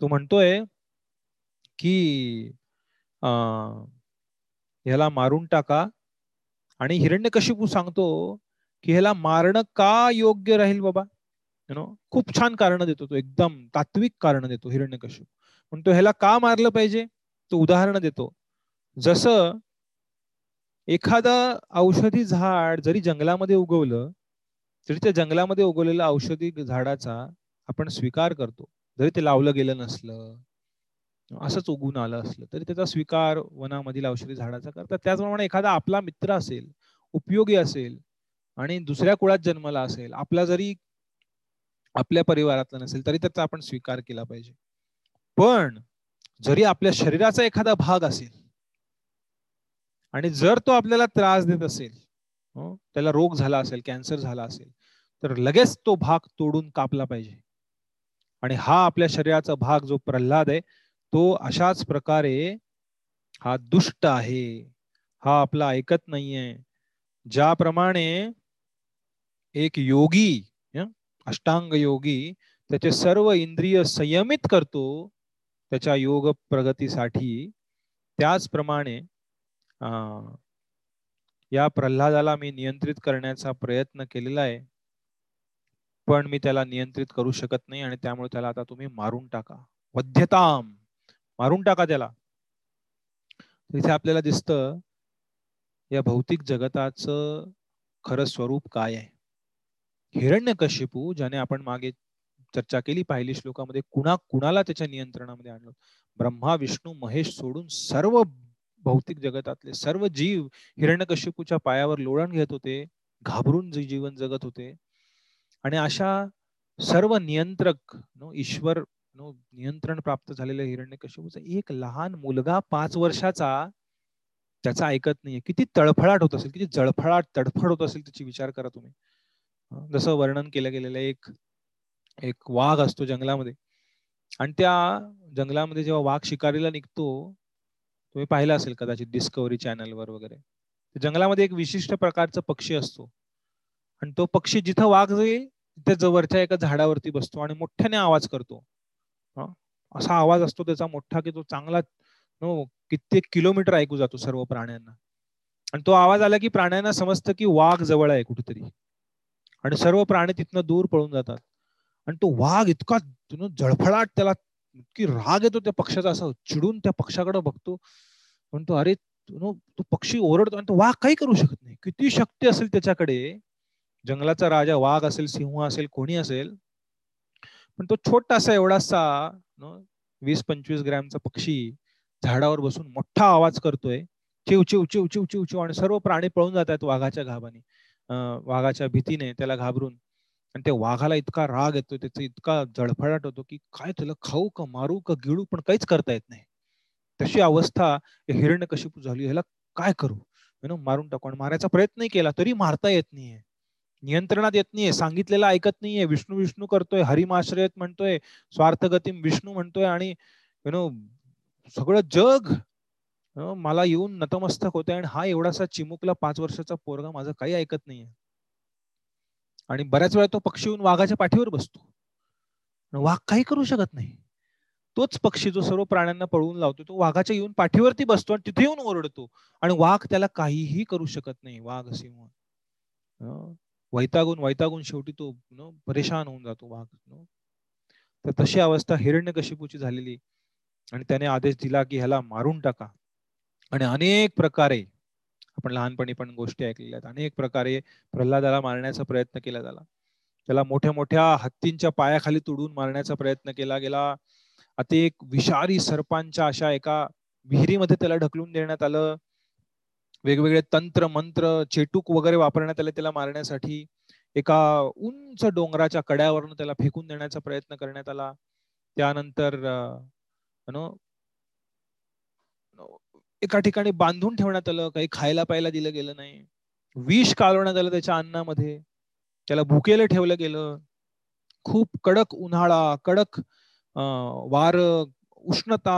तो म्हणतोय की ह्याला मारून टाका आणि हिरण्यकशिपू सांगतो की ह्याला मारणं का योग्य राहील बाबा? नो खूप छान कारण देतो तो एकदम तात्विक कारण देतो हिरण्यकशिपू. म्हणतो ह्याला का मारलं पाहिजे? तो उदाहरण देतो. जसं एखादं औषधी झाड जरी जंगलामध्ये उगवलं तरी त्या जंगलामध्ये उगवलेल्या औषधी झाडाचा आपण स्वीकार करतो. जरी ते लावलं गेलं नसलं असंच उगून आलं असलं तरी त्याचा स्वीकार वनामधील औषधी झाडाचा करतात. त्याचप्रमाणे एखादा आपला मित्र असेल उपयोगी असेल आणि दुसऱ्या कुळात जन्मला असेल आपला जरी आपल्या परिवारातला नसेल तरी त्याचा आपण स्वीकार केला पाहिजे. पण जरी आपल्या शरीराचा एखादा भाग असेल आणि जर तो आपल्याला त्रास देत असेल हो, त्याला रोग झाला असेल कॅन्सर झाला असेल तर लगेच तो भाग तोडून कापला पाहिजे. आणि हा आपल्या शरीराचा भाग जो प्रल्हाद आहे तो अशाच प्रकारे हा दुष्ट आहे. हा आपला ऐकत नाहीये. ज्याप्रमाणे एक योगी अष्टांग योगी त्याचे सर्व इंद्रिय संयमित करतो त्याच्या योग प्रगतीसाठी त्याचप्रमाणे या प्रल्हादाला मी नियंत्रित करण्याचा प्रयत्न केलेला आहे. पण मी त्याला नियंत्रित करू शकत नाही आणि त्यामुळे त्याला आता तुम्ही मारून टाका. वध्यताम मारून टाका त्याला. इथे आपल्याला दिसतं या भौतिक जगताचं खरं स्वरूप काय आहे? हिरण्यकशिपू ज्याने आपण मागे चर्चा केली पहिली श्लोकामध्ये कुणा कुणाला त्याच्या नियंत्रणामध्ये आणलं? ब्रह्मा विष्णू महेश सोडून सर्व भौतिक जगतातले सर्व जीव हिरण्यकश्यपूच्या पायावर लोळण घेत होते घाबरून जीवन जगत होते. आणि अशा सर्व नियंत्रक नो ईश्वर नो नियंत्रण प्राप्त झालेल्या हिरण्यकश्यपूचा एक लहान मुलगा पाच वर्षाचा त्याचा ऐकत नाहीये. किती तळफळाट होत असेल किती जळफळाट तडफड होत असेल त्याची विचार करा तुम्ही. जसं वर्णन केलं गेलेलं एक एक वाघ असतो जंगलामध्ये. आणि त्या जंगलामध्ये जेव्हा वाघ शिकारीला निघतो तुम्ही पाहिलं असेल कदाचित डिस्कवरी चॅनलवर वगैरे. जंगलामध्ये एक विशिष्ट प्रकारचा पक्षी असतो. आणि तो पक्षी जिथं वाघ जाईल तिथे जवळच्या एका झाडावरती बसतो आणि मोठ्याने आवाज करतो. असा आवाज असतो त्याचा मोठा की तो चांगला कित्येक किलोमीटर ऐकू जातो सर्व प्राण्यांना. आणि तो आवाज आला की प्राण्यांना समजतं की वाघ जवळ आहे कुठेतरी. आणि सर्व प्राणी तिथनं दूर पळून जातात. आणि तो वाघ इतका जळफळाट त्याला इतकी राग येतो त्या पक्षाचा असा चिडून त्या पक्षाकडे बघतो. म्हणतो अरे तो पक्षी ओरडतो. आणि तो वाघ काही करू शकत नाही. किती शक्ती असेल त्याच्याकडे. जंगलाचा राजा वाघ असेल सिंह असेल कोणी असेल. पण तो छोटासा एवढासा वीस पंचवीस ग्रॅमचा पक्षी झाडावर बसून मोठा आवाज करतोय. चिव चिव चिव चिव चिव चिव आणि सर्व प्राणी पळून जात आहेत वाघाच्या घाबाने. वाघाच्या भीतीने त्याला घाबरून. आणि त्या वाघाला इतका राग येतो त्याचा इतका जळफळाट होतो की काय तुला खाऊ का मारू का गिळू पण काहीच करता येत नाही. तशी अवस्था हिरण्य कशी झाली. ह्याला काय करू? मारून टाकू आणि मारायचा प्रयत्नही केला तरी मारता येत नाहीये. नियंत्रणात येत नाहीये सांगितलेलं ऐकत नाहीये. विष्णू विष्णू करतोय हरिमाश्रयत म्हणतोय स्वार्थगतीम विष्णू म्हणतोय आणि यु नो सगळं जग मला येऊन नतमस्तक होते आणि हा एवढासा चिमुकला पाच वर्षाचा पोरगा माझं काही ऐकत नाहीये. आणि बऱ्याच वेळा तो पक्षी येऊन वाघाच्या पाठीवर बसतो. वाघ काही करू शकत नाही. तोच पक्षी जो सर्व प्राण्यांना पळवून लावतो तो वाघाच्या येऊन पाठीवरती बसतो आणि तिथे येऊन ओरडतो. आणि वाघ त्याला काहीही करू शकत नाही वाघ सिंह वैतागून वैतागून शेवटी तो परेशान होऊन जातो वाघ तर तशी अवस्था हिरण्य कशिपूची झालेली. आणि त्याने आदेश दिला की ह्याला मारून टाका. आणि अनेक प्रकारे आपण लहानपणी पण गोष्टी ऐकलेल्या आहेत. अनेक प्रकारे प्रल्हादाला मारण्याचा प्रयत्न केला झाला त्याला मोठ्या मोठ्या हत्तींच्या पायाखाली तुडून मारण्याचा प्रयत्न केला. गेला. आता एक विषारी सर्पांच्या अशा एका विहिरीमध्ये त्याला ढकलून देण्यात आलं. वेगवेगळे तंत्र मंत्र चेटूक वगैरे वापरण्यात आले त्याला मारण्यासाठी. एका उंच डोंगराच्या कड्यावरून त्याला फेकून देण्याचा प्रयत्न करण्यात आला. त्यानंतर एका ठिकाणी बांधून ठेवण्यात आलं काही खायला प्यायला दिलं गेलं नाही. विष कालवण्यात आलं त्याच्या अन्नामध्ये. त्याला भुकेलं ठेवलं गेलं. खूप कडक उन्हाळा कडक वार उष्णता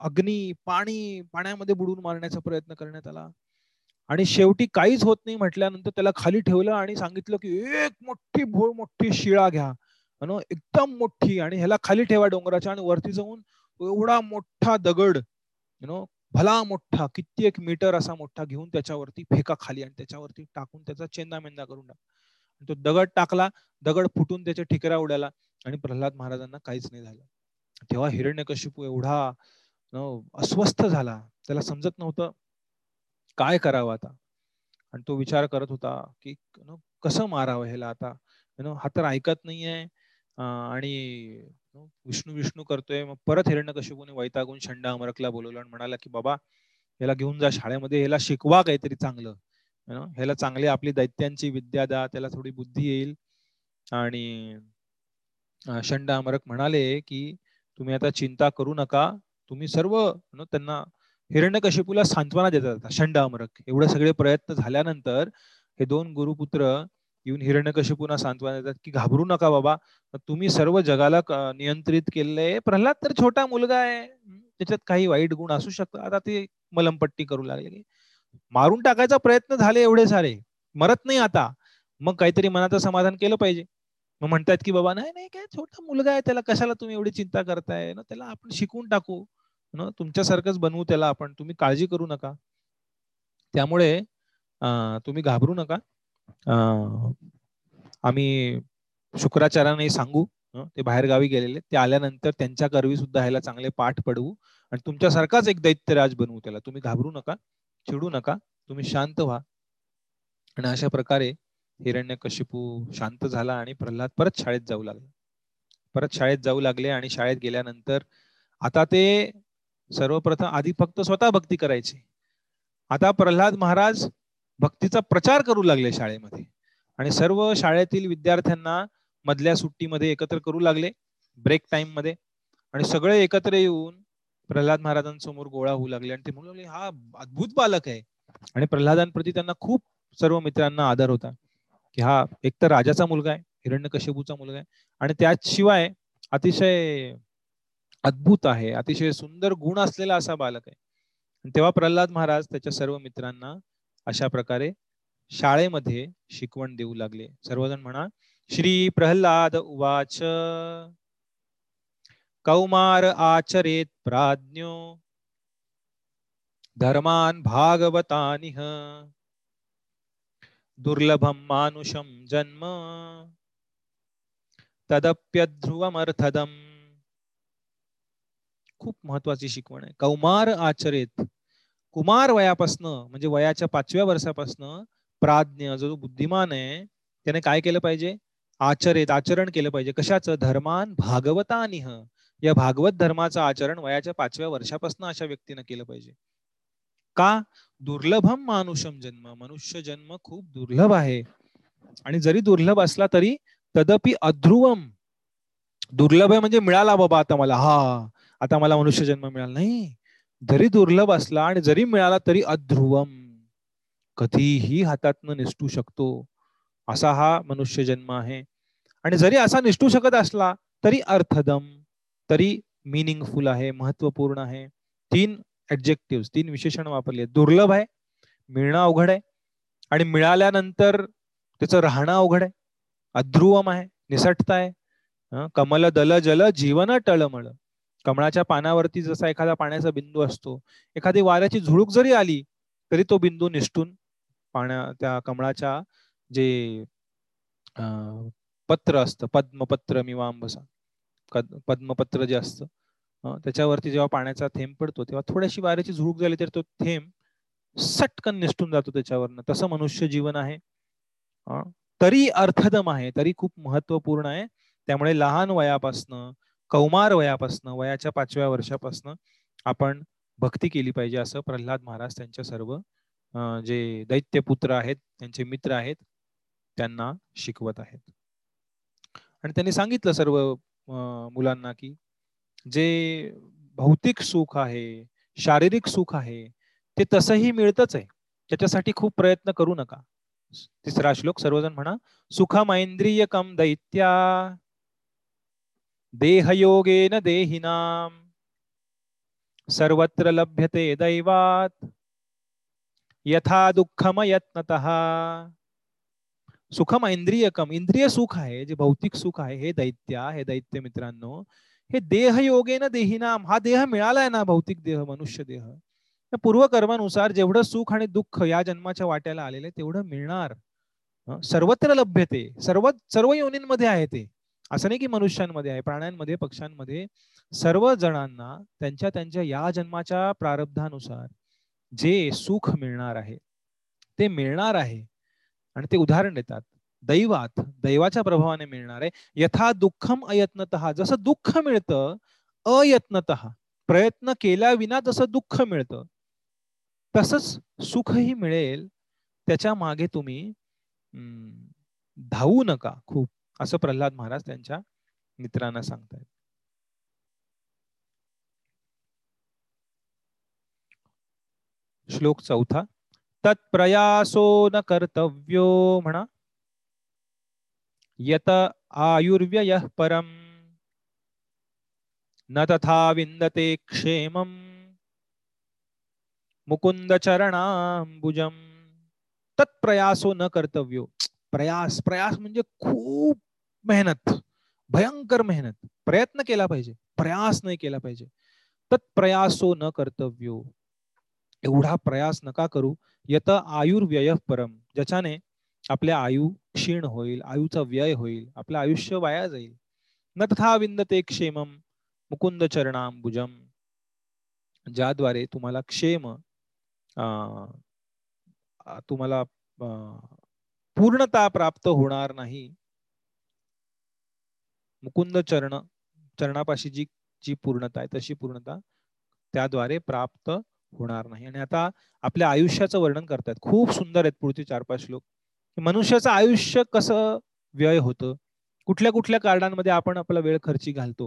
अग्नी पाणी पाण्यामध्ये बुडून मारण्याचा प्रयत्न करण्यात आला. आणि शेवटी काहीच होत नाही म्हटल्यानंतर त्याला खाली ठेवलं आणि सांगितलं की एक मोठी भोळ मोठी शिळा घ्या. एकदम मोठी आणि ह्याला खाली ठेवा डोंगराच्या आणि वरती जाऊन एवढा मोठा दगड यु नो भला मोठा कित्येक मीटर असा मोठा घेऊन त्याच्यावरती फेका खाली आणि त्याच्यावरती टाकून त्याचा चेंदा मेंदा करून टाक. तो दगड टाकला दगड फुटून त्याच्या ठिकऱ्या उडाला आणि प्रल्हाद महाराजांना काहीच नाही झालं. तेव्हा हिरण्यकशिपू एवढा अस्वस्थ झाला. त्याला समजत नव्हतं काय करावं आता? आणि तो विचार करत होता की कसं मारावं ह्याला आता? हा तर ऐकत नाहीये. आणि विष्णू विष्णू करतोय. मग परत हिरण्यकशिपूने वैतागून शंडा अमरकला बोलवलं आणि म्हणाला की बाबा ह्याला घेऊन जा शाळेमध्ये ह्याला शिकवा काहीतरी चांगलं. ह्याला चांगली आपली दैत्यांची विद्या द्या त्याला थोडी बुद्धी येईल. आणि शंडा अमरक म्हणाले की तुम्ही आता चिंता करू नका. तुम्ही सर्व त्यांना हिरण्यकशिपूला सांत्वना देतात शंड अमरक. एवढे सगळे प्रयत्न झाल्यानंतर हे दोन गुरुपुत्र येऊन हिरण्यकशिपूंना सांत्वना देतात की घाबरू नका बाबा. तुम्ही सर्व जगाला नियंत्रित केले प्रल्हाद तर छोटा मुलगा आहे. त्याच्यात काही वाईट गुण असू शकतात. आता ते मलमपट्टी करू लागले. मारून टाकायचा प्रयत्न झाले एवढे सारे. मरत नाही आता. मग काहीतरी मनाचं समाधान केलं पाहिजे. मग म्हणतात की बाबा नाही नाही काय छोटा मुलगा आहे. त्याला कशाला तुम्ही एवढी चिंता करताय? ना त्याला आपण शिकवून टाकू. ना तुमच्यासारखंच बनवू त्याला आपण. तुम्ही काळजी करू नका. त्यामुळे तुम्ही घाबरू नका. आम्ही शुक्राचार्याने सांगू ते बाहेर गावी गेलेले. ते आल्यानंतर त्यांच्या गर्वी सुद्धा ह्याला चांगले पाठ पडवू आणि तुमच्यासारखाच एक दैत्यराज बनवू त्याला. तुम्ही घाबरू नका चिडू नका तुम्ही शांत व्हा. आणि अशा प्रकारे हिरण्य कशिपू शांत झाला आणि प्रल्हाद परत शाळेत जाऊ लागला. परत शाळेत जाऊ लागले आणि शाळेत गेल्यानंतर आता ते सर्वप्रथम आधी फक्त स्वतः भक्ती करायची. आता प्रल्हाद महाराज भक्तीचा प्रचार करू लागले शाळेमध्ये. आणि सर्व शाळेतील विद्यार्थ्यांना मधल्या सुट्टीमध्ये एकत्र करू लागले ब्रेक टाइममध्ये. आणि सगळे एकत्र येऊन प्रल्हाद महाराजांसमोर गोळा होऊ लागले. आणि ते म्हणू लागले हा अद्भुत बालक आहे. आणि प्रल्हादांप्रती त्यांना खूप सर्व मित्रांना आदर होता. की हा एक तर राजाचा मुलगा आहे हिरण्यकश्यपूचा मुलगा आहे. आणि त्याशिवाय अतिशय अद्भुत आहे अतिशय सुंदर गुण असलेला असा बालक आहे. तेव्हा प्रल्हाद महाराज त्याच्या सर्व मित्रांना अशा प्रकारे शाळेमध्ये शिकवण देऊ लागले. सर्वजण म्हणा श्री प्रल्हाद उवाच कौमार आचरेत प्राज्ञो धर्मान भागवतानिह दुर्लभम मानुषम जन्म तदप्यध्रुवमर्थदम. खूप महत्वाची शिकवण आहे. कौमार आचरेत कुमार वयापासनं म्हणजे वयाच्या पाचव्या वर्षापासनं प्राज्ञ जो बुद्धिमान आहे त्याने काय केलं पाहिजे? आचरेत आचरण केलं पाहिजे. कशाचं? धर्मान भागवतानिह. या भागवत धर्माचं आचरण वयाच्या पाचव्या वर्षापासून अशा व्यक्तीनं केलं पाहिजे. का? दुर्लभम मानुषम जन्म. मनुष्य जन्म खूप दुर्लभ आहे. आणि जरी दुर्लभ असला तरी तदपि अध्रुवम. दुर्लभ आहे म्हणजे मिळाला बाबा आता मला. हा आता मला मनुष्य जन्म मिळाला. नाही. जरी दुर्लभ असला आणि जरी मिळाला तरी अध्रुवम. कधीही हातातनं निष्ठू शकतो. असा हा मनुष्य जन्म आहे. आणि जरी असा निष्ठू शकत असला तरी अर्थदम तरी मिनिंगफुल आहे महत्त्वपूर्ण आहे. तीन ऍब्जेक्टिव्ह तीन विशेषण वापरले दुर्लभ आहे मिळणं अवघड आहे. आणि मिळाल्यानंतर त्याचं राहणं अवघड आहे. अध्रुवम आहे निसटता आहे कमल दल जल जीवन टळमळ. कमळाच्या पानावरती जसा एखादा पाण्याचा बिंदू असतो एखादी वाऱ्याची झुळूक जरी आली तरी तो बिंदू निष्ठून पाण्या त्या कमळाच्या जे पत्र असतं पद्मपत्र मिवांबसा पद्मपत्र जे असतं त्याच्यावरती जेव्हा पाण्याचा थेंब पडतो तेव्हा थोड्याशी वाऱ्याची झुळूक झाली तर तो थेंब सटकन निष्ठून जातो त्याच्यावरनं. तसं मनुष्य जीवन आहे. तरी अर्थदम आहे तरी खूप महत्त्वपूर्ण आहे. त्यामुळे लहान वयापासनं कौमार वयापासनं वयाच्या पाचव्या वर्षापासनं आपण भक्ती केली पाहिजे असं प्रल्हाद महाराज त्यांच्या सर्व जे दैत्यपुत्र आहेत त्यांचे मित्र आहेत त्यांना शिकवत आहेत. आणि त्यांनी सांगितलं सर्व मुलांना की जे भौतिक सुख आहे शारीरिक सुख आहे ते तसंही मिळतच आहे. त्याच्यासाठी खूप प्रयत्न करू नका. तिसरा श्लोक सर्वजण म्हणा सुखमैंद्रिय कम दैत्या देहयोगेन देहिनाम। सर्वत्र लभ्यते दैवात। यथा दुःखम यत्नत सुखम इंद्रियकम। इंद्रिय सुख आहे जे भौतिक सुख आहे हे दैत्या हे दैत्य मित्रांनो हे देह योगेन देहिनाम। हा देह मिळालाय ना भौतिक देह मनुष्य देह पूर्वकर्मानुसार जेवढं सुख आणि दुःख या जन्माच्या वाट्याला आलेले तेवढं मिळणार. सर्वत्र लभ्यते सर्व सर्व योनींमध्ये आहे ते. असं नाही की मनुष्यांमध्ये आहे प्राण्यांमध्ये पक्ष्यांमध्ये सर्व जणांना त्यांच्या त्यांच्या या जन्माच्या प्रारब्धानुसार जे सुख मिळणार आहे ते मिळणार आहे. आणि ते उदाहरण देतात दैवात दैवाच्या प्रभावाने मिळणार आहे. यथा दुःखम अयत्नत. जसं दुःख मिळतं अयत्नत. प्रयत्न केल्या विना जसं दुःख मिळतं तसंच सुखही मिळेल. त्याच्यामागे तुम्ही धावू नका खूप. असं प्रल्हाद महाराज त्यांच्या मित्रांना सांगतायत. श्लोक चौथा तत्प्रयासो न कर्तव्यो म्हणा यत आयुर्व्यय परम न तथा विंदते क्षेमम मुकुंद चरणांबुजम तत्प्रयासो न कर्तव्यो। प्रयास प्रयास म्हणजे खूप मेहनत भयंकर मेहनत प्रयत्न केला पाहिजे प्रयास नाही केला पाहिजे. तत्प्रयासो न कर्तव्यो. एवढा प्रयास नका करू. यत आयुर्व्यय परम ज्याच्याने आपल्या आयु क्षीण होईल आयुचा व्यय होईल आपलं आयुष्य वाया जाईल. न तथा विंदते क्षेमम मुकुंद चरणांबुजम ज्याद्वारे तुम्हाला क्षेम तुम्हाला पूर्णता प्राप्त होणार नाही. मुकुंद चरण चरणापाशी जी जी पूर्णता आहे तशी पूर्णता त्याद्वारे प्राप्त होणार नाही. आणि आता आपल्या आयुष्याचं वर्णन करतात खूप सुंदर आहेत पुढचे चार पाच श्लोक मनुष्याचं आयुष्य कसं व्यय होतं? कुठल्या कुठल्या कारणांमध्ये आपण आपला वेळ खर्ची घालतो?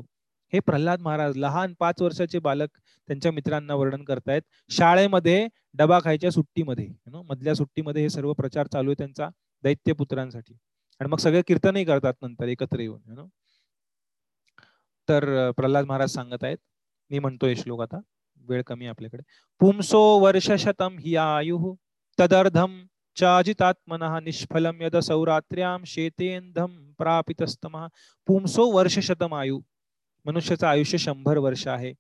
हे प्रल्हाद महाराज लहान पाच वर्षाचे बालक त्यांच्या मित्रांना वर्णन करतायत. शाळेमध्ये डबा खायच्या सुट्टीमध्ये मधल्या सुट्टीमध्ये हे सर्व प्रचार चालू आहे त्यांचा दैत्यपुत्रांसाठी आणि मग सगळे कीर्तनही करतात नंतर एकत्र येऊन तर प्रल्हाद महाराज सांगत आहेत. मी म्हणतोय श्लोक आता. वेळ कमी आपल्याकडे. पुंसो वर्ष शतम हि आयु तदर्धम चाजितात्मन निष्फलम यद सौरात्र्याम शेतेंधम प्रापितस्तम. पुंसो वर्ष शतम आयु. मनुष्याचं आयुष्य शंभर वर्ष आहे.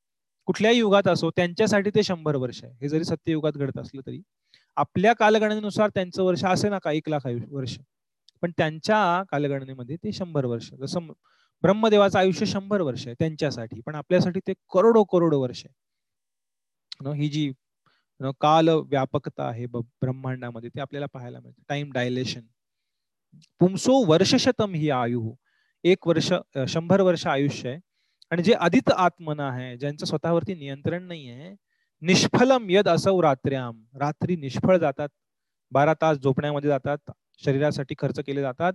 कुठल्याही युगात असो त्यांच्यासाठी ते शंभर वर्ष आहे. हे जरी सत्ययुगात घडत असलं तरी. आपल्या कालगणनेनुसार त्यांचं वर्ष असे ना का एक लाख वर्ष. पण त्यांच्या कालगणनेमध्ये ते शंभर वर्ष. जसं ब्रह्मदेवाचं आयुष्य शंभर वर्ष आहे त्यांच्यासाठी पण आपल्यासाठी ते करोडो करोडो वर्ष आहे. ही जी काल व्यापकता आहे ब्रह्मांडामध्ये ते आपल्याला पाहायला मिळते. टाइम डायलेशन पुमसो वर्षशतम ही आयु. एक वर्ष शंभर वर्ष आयुष्य आहे. आणि जे अधित आत्मना आहे ज्यांचं स्वतःवरती नियंत्रण नाही आहे निष्फलम यद असव रात्र्याम. रात्री निष्फळ जातात. बारा तास झोपण्यामध्ये जातात. शरीरासाठी खर्च केले जातात.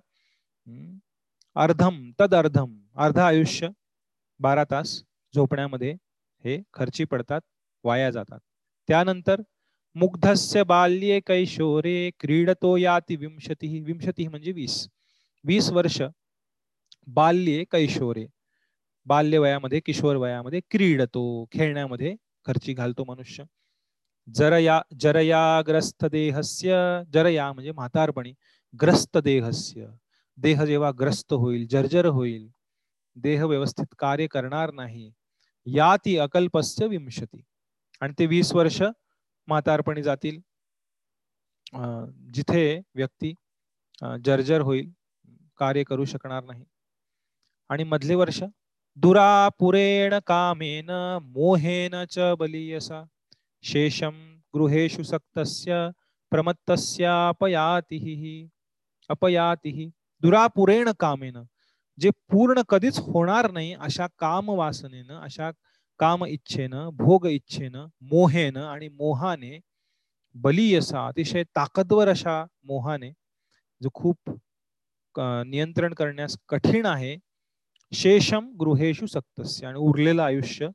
अर्धम तद अर्धम अर्ध आयुष्य बारा तास झोपण्यामध्ये हे खर्ची पडतात वाया जातात. त्यानंतर मुग्धस्य बाल्ये कैशोरे क्रीडतो याती विंशती विंशती म्हणजे वीस. वीस वर्ष बाल्ये कैशोरे. बाल्य वयामध्ये किशोर वयामध्ये क्रीडतो खेळण्यामध्ये खर्ची घालतो मनुष्य. जरया जरया ग्रस्त देहस्य जरया म्हणजे म्हातारपणी ग्रस्त देहस्य देह जेव्हा ग्रस्त होईल जर्जर होईल देह व्यवस्थित कार्य करणार नाही या ती अकल्पस्य विंशती. आणि ते वीस वर्ष म्हातारपणी जातील. जिथे व्यक्ती जर्जर होईल कार्य करू शकणार नाही. आणि मधले वर्ष दुरापुरेण कामेन मोहेन च बलीयसा शेषम गृहेषु सक्तस्य प्रमत्तस्यापयातिः अपयातिः। दुरापुरेण कामेन जे पूर्ण कधीच होणार नाही अशा काम वासनेनं अशा काम इच्छेनं भोग इच्छेनं मोहेनं आणि मोहाने बलीयसा अतिशय ताकदवर अशा मोहाने जो खूप नियंत्रण करण्यास कठीण आहे शेषम गृहेशु सक्तस्य आणि उरलेलं आयुष्य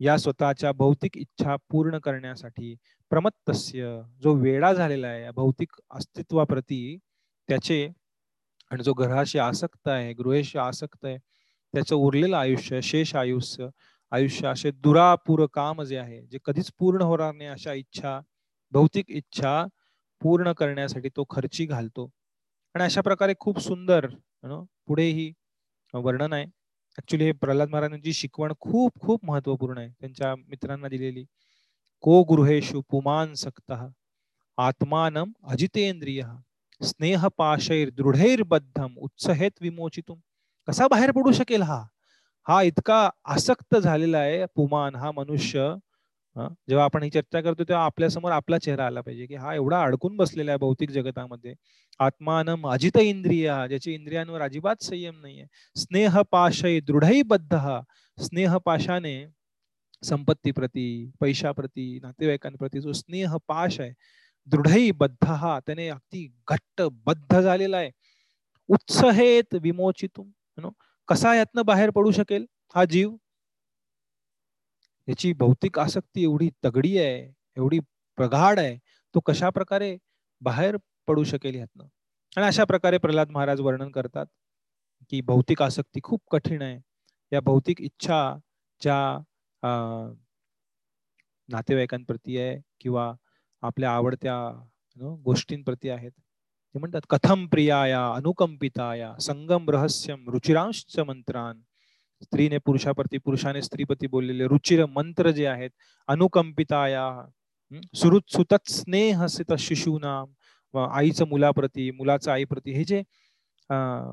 या स्वतःच्या भौतिक इच्छा पूर्ण करण्यासाठी प्रमत्तस्य जो वेडा झालेला आहे भौतिक अस्तित्वाप्रती त्याचे आणि जो घराशी आसक्त आहे गृहेशी आसक्त आहे त्याचं उरलेलं आयुष्य शेष आयुष्य आयुष्य असे दुरापूर काम जे आहे जे कधीच पूर्ण होणार नाही अशा इच्छा भौतिक इच्छा पूर्ण करण्यासाठी तो खर्ची घालतो. आणि अशा प्रकारे खूप सुंदर पुढेही वर्णन आहे. ऍक्च्युली हे प्रल्हाद महाराजांची शिकवण खूप खूप महत्त्वपूर्ण आहे. त्यांच्या मित्रांना दिलेली. को गृहेशु पुमान सक्त आत्मानम अजितेंद्रिय स्नेह पाशैर दृढैर्बद्धम उत्सहेत विमोचितुम. कसा बाहेर पडू शकेल हा? हा इतका आसक्त झालेला आहे पुमान हा मनुष्य. जेव्हा आपण ही चर्चा करतो तेव्हा आपल्यासमोर आपला चेहरा आला पाहिजे की हा एवढा अडकून बसलेला आहे भौतिक जगतामध्ये. आत्मानम अजित इंद्रिय ज्याची इंद्रियांवर अजिबात संयम नाहीये. स्नेह पाशय दृढही बद्ध स्नेह पाशाने संपत्तीप्रती पैशाप्रती नातेवाईकांप्रती जो स्नेह पाश आहे दृढही बद्ध हा त्याने अगदी घट्ट बद्ध झालेला आहे. उत्सहेत विमोचितून कसा यातनं बाहेर पडू शकेल हा जीव? याची भौतिक आसक्ती एवढी तगडी आहे एवढी प्रगाढ आहे तो कशा प्रकारे बाहेर पडू शकेल यातनं? आणि अशा प्रकारे प्रल्हाद महाराज वर्णन करतात की भौतिक आसक्ती खूप कठीण आहे. या भौतिक इच्छा ज्या नातेवाईकांप्रती आहे किंवा आपल्या आवडत्या गोष्टींप्रती आहेत. ते म्हणतात कथम प्रियाया अनुकंपिताया संगम रहस्यम रुचिरांश मंत्रान. स्त्रीने पुरुषाप्रती पुरुषाने स्त्रीपती बोललेले रुचिर मंत्र जे आहेत अनुकंपिताया सुरुत सुतत स्नेह शिशूनाम आईचं मुलाप्रती मुलाचं आईप्रती हे जे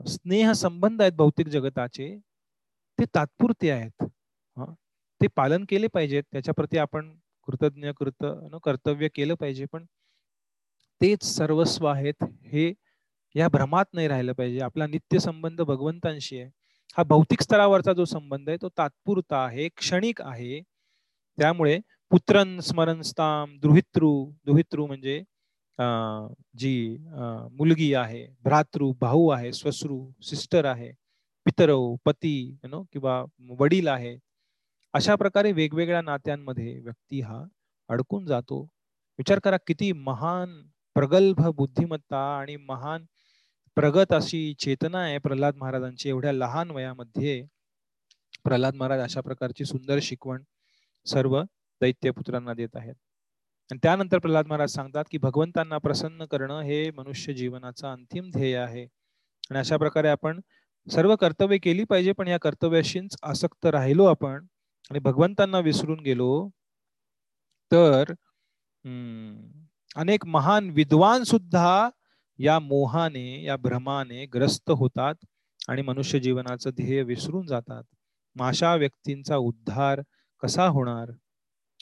स्नेह संबंध आहेत भौतिक जगताचे ते तात्पुरते आहेत. ते पालन केले पाहिजेत. त्याच्याप्रती आपण कृतज्ञ कृत कर्तव्य केलं पाहिजे. पण तेच सर्वस्व आहेत हे या भ्रमात नाही राहिलं पाहिजे. आपला नित्य संबंध भगवंतांशी आहे. हा भौतिक स्तरावरचा जो संबंध आहे तो तात्पुरता आहे क्षणिक आहे. त्यामुळे पुत्रन स्मरणस्ताम दुहितृ दुहितृ म्हणजे जी मुलगी आहे भ्रातृ भाऊ आहे स्वश्रू सिस्टर आहे पितरव पती नो किंवा वडील आहे अशा प्रकारे वेगवेगळ्या नात्यांमध्ये व्यक्ती हा अडकून जातो. विचार करा किती महान प्रगल्भ बुद्धिमत्ता आणि महान प्रगत अशी चेतना आहे प्रल्हाद महाराजांची. एवढ्या लहान वयामध्ये प्रल्हाद महाराज अशा प्रकारची सुंदर शिकवण सर्व दैत्यपुत्रांना देत आहेत. आणि त्यानंतर प्रल्हाद महाराज सांगतात की भगवंतांना प्रसन्न करणं हे मनुष्य जीवनाचं अंतिम ध्येय आहे. आणि अशा प्रकारे आपण सर्व कर्तव्य केली पाहिजे पण या कर्तव्याशीच आसक्त राहिलो आपण आणि भगवंतांना विसरून गेलो तर अनेक महान विद्वान सुद्धा या मोहाने या भ्रमाने ग्रस्त होतात आणि मनुष्य जीवनाचं ध्येय विसरून जातात. अशा व्यक्तींचा उद्धार कसा होणार?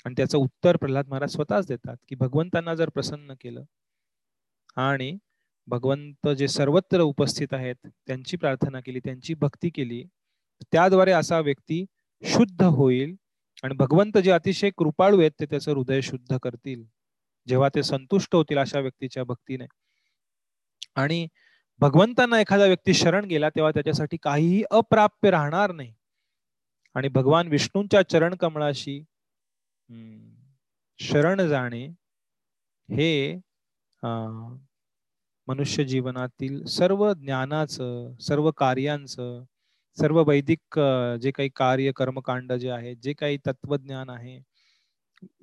आणि त्याचं उत्तर प्रल्हाद महाराज स्वतःच देतात की भगवंतांना जर प्रसन्न केलं आणि भगवंत जे सर्वत्र उपस्थित आहेत त्यांची प्रार्थना केली त्यांची भक्ती केली त्याद्वारे असा व्यक्ती शुद्ध होईल आणि भगवंत जे अतिशय कृपाळू आहेत ते त्याचं हृदय शुद्ध करतील. जेव्हा ते संतुष्ट होतील अशा व्यक्तीच्या भक्तीने. आणि भगवंतांना एखादा व्यक्ती शरण गेला तेव्हा त्याच्यासाठी काहीही अप्राप्य राहणार नाही. आणि भगवान विष्णूंच्या चरण कमळाशी शरण जाणे हे मनुष्य जीवनातील सर्व ज्ञानाचं सर्व कार्यांचं सर्व वैदिक जे काही कार्य कर्मकांड जे आहे जे काही तत्वज्ञान आहे